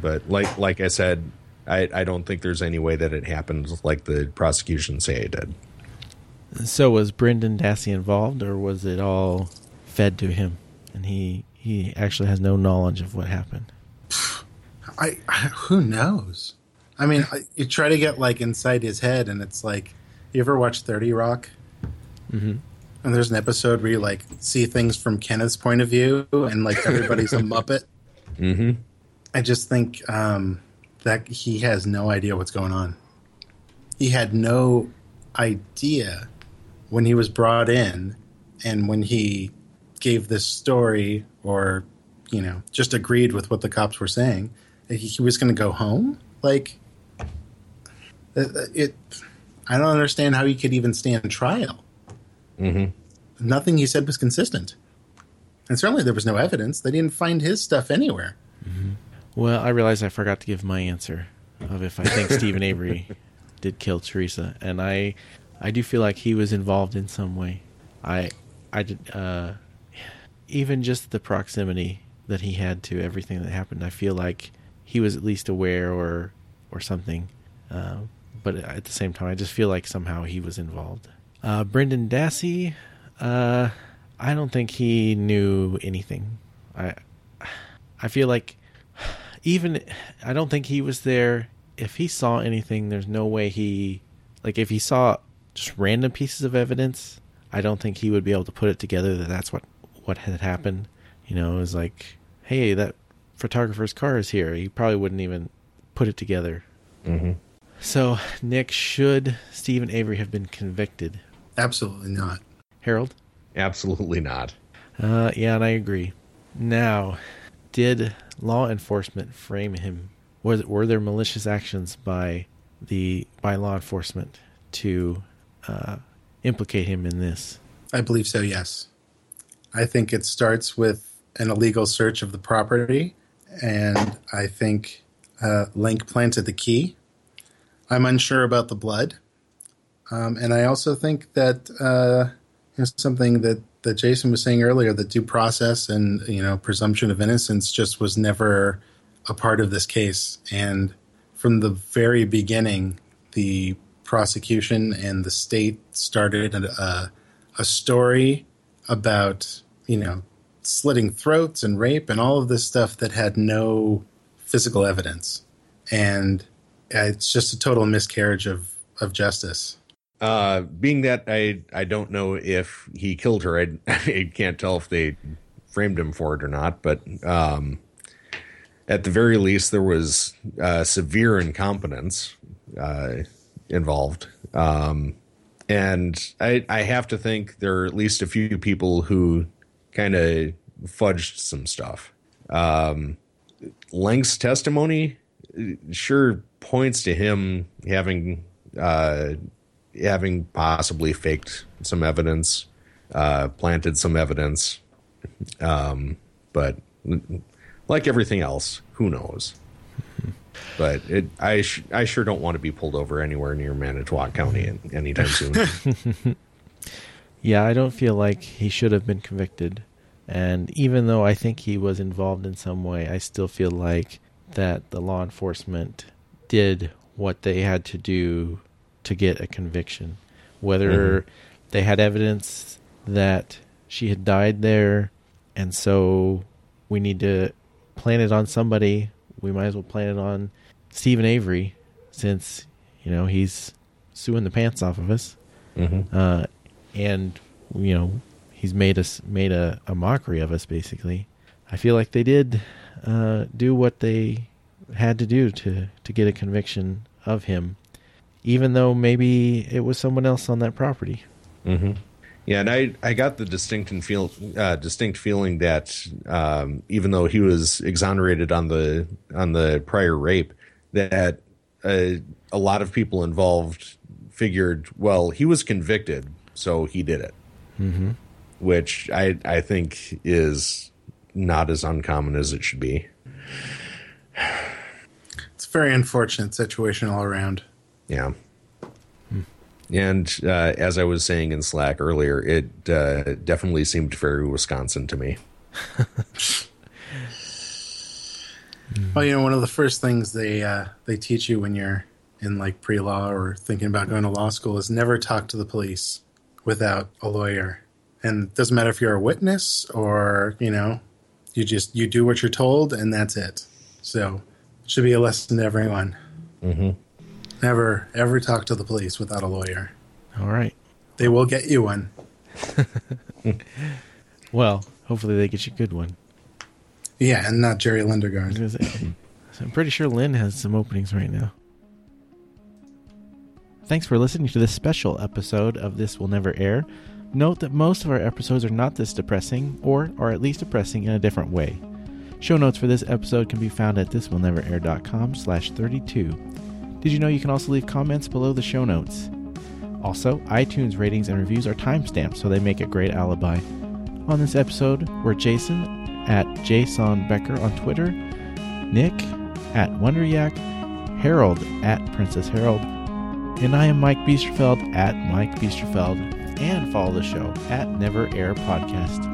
Speaker 5: But like like I said, I, I don't think there's any way that it happened like the prosecution say it did.
Speaker 2: So was Brendan Dassey involved, or was it all fed to him, and he he actually has no knowledge of what happened?
Speaker 3: I, I who knows? I mean, I, you try to get like inside his head, and it's like, you ever watch Thirty Rock? Mm-hmm. And there's an episode where you like see things from Kenneth's point of view, and like everybody's a (laughs) muppet.
Speaker 5: Mm-hmm.
Speaker 3: I just think um, that he has no idea what's going on. He had no idea when he was brought in, and when he gave this story, or you know, just agreed with what the cops were saying, that he, he was going to go home. Like it, it, I don't understand how he could even stand trial.
Speaker 5: Mm-hmm.
Speaker 3: Nothing he said was consistent, and certainly there was no evidence. They didn't find his stuff anywhere.
Speaker 2: Well, I realized I forgot to give my answer of if I think Steven Avery (laughs) did kill Teresa, and I I do feel like he was involved in some way. I I did uh, even just the proximity that he had to everything that happened. I feel like he was at least aware or or something. Uh, but at the same time, I just feel like somehow he was involved. Uh, Brendan Dassey, uh, I don't think he knew anything. I I feel like even I don't think he was there. If he saw anything, there's no way he like if he saw just random pieces of evidence. I don't think he would be able to put it together that that's what what had happened. You know, it was like, hey, that photographer's car is here. He probably wouldn't even put it together.
Speaker 5: Mm-hmm.
Speaker 2: So, Nick, should Steven Avery have been convicted?
Speaker 3: Absolutely not.
Speaker 2: Harold?
Speaker 5: Absolutely not.
Speaker 2: Uh, yeah, and I agree. Now, did law enforcement frame him? Was were there malicious actions by the by law enforcement to uh, implicate him in this?
Speaker 3: I believe so, yes. I think it starts with an illegal search of the property, and I think uh, Lenk planted the key. I'm unsure about the blood. Um, and I also think that uh, you know, something that, that Jason was saying earlier, that due process and you know presumption of innocence just was never a part of this case. And from the very beginning, the prosecution and the state started a, a story about you know slitting throats and rape and all of this stuff that had no physical evidence, and it's just a total miscarriage of of justice.
Speaker 5: Uh, being that I I don't know if he killed her, I, (laughs) I can't tell if they framed him for it or not. But um, at the very least, there was uh, severe incompetence uh, involved. Um, and I, I have to think there are at least a few people who kind of fudged some stuff. Um, Lenk's testimony sure points to him having uh, having possibly faked some evidence, uh, planted some evidence, um, but like everything else, who knows? (laughs) But it, I, sh- I sure don't want to be pulled over anywhere near Manitowoc County anytime soon. (laughs) (laughs)
Speaker 2: Yeah, I don't feel like he should have been convicted. And even though I think he was involved in some way, I still feel like that the law enforcement did what they had to do to get a conviction. Whether
Speaker 5: Mhm.
Speaker 2: they had evidence that she had died there, and so we need to plan it on somebody, we might as well plan it on Steven Avery, since, you know, he's suing the pants off of us
Speaker 5: hmm
Speaker 2: uh, and you know he's made us made a, a mockery of us basically. I feel like they did uh, do what they had to do to to get a conviction of him, even though maybe it was someone else on that property.
Speaker 5: hmm Yeah, and I, I got the distinct and feel uh, distinct feeling that um, even though he was exonerated on the on the prior rape, that uh, a lot of people involved figured, well, he was convicted, so he did it,
Speaker 2: Mm-hmm.
Speaker 5: which I I think is not as uncommon as it should be.
Speaker 3: It's a very unfortunate situation all around.
Speaker 5: Yeah. And uh, as I was saying in Slack earlier, it uh, definitely seemed very Wisconsin to me. (laughs)
Speaker 3: Well, you know, one of the first things they uh, they teach you when you're in like pre law or thinking about going to law school is never talk to the police without a lawyer. And it doesn't matter if you're a witness or you know, you just you do what you're told and that's it. So it should be a lesson to everyone.
Speaker 5: Mm-hmm.
Speaker 3: Never ever talk to the police without a lawyer.
Speaker 2: All right.
Speaker 3: They will get you one. (laughs)
Speaker 2: Well, hopefully they get you a good one.
Speaker 3: Yeah, and not Jerry
Speaker 2: Lundegaard. I'm pretty sure Len has some openings right now. Thanks for listening to this special episode of This Will Never Air. Note that most of our episodes are not this depressing, or are at least depressing in a different way. Show notes for this episode can be found at thiswillneverair.com slash 32. Did you know you can also leave comments below the show notes? Also, iTunes ratings and reviews are timestamped, so they make a great alibi. On this episode were Jason at Jason Becker on Twitter, Nick at Wonderyak, Harold at Princess Harold, and I am Mike Biesterfeld at Mike Biesterfeld, and follow the show at Never Air Podcast.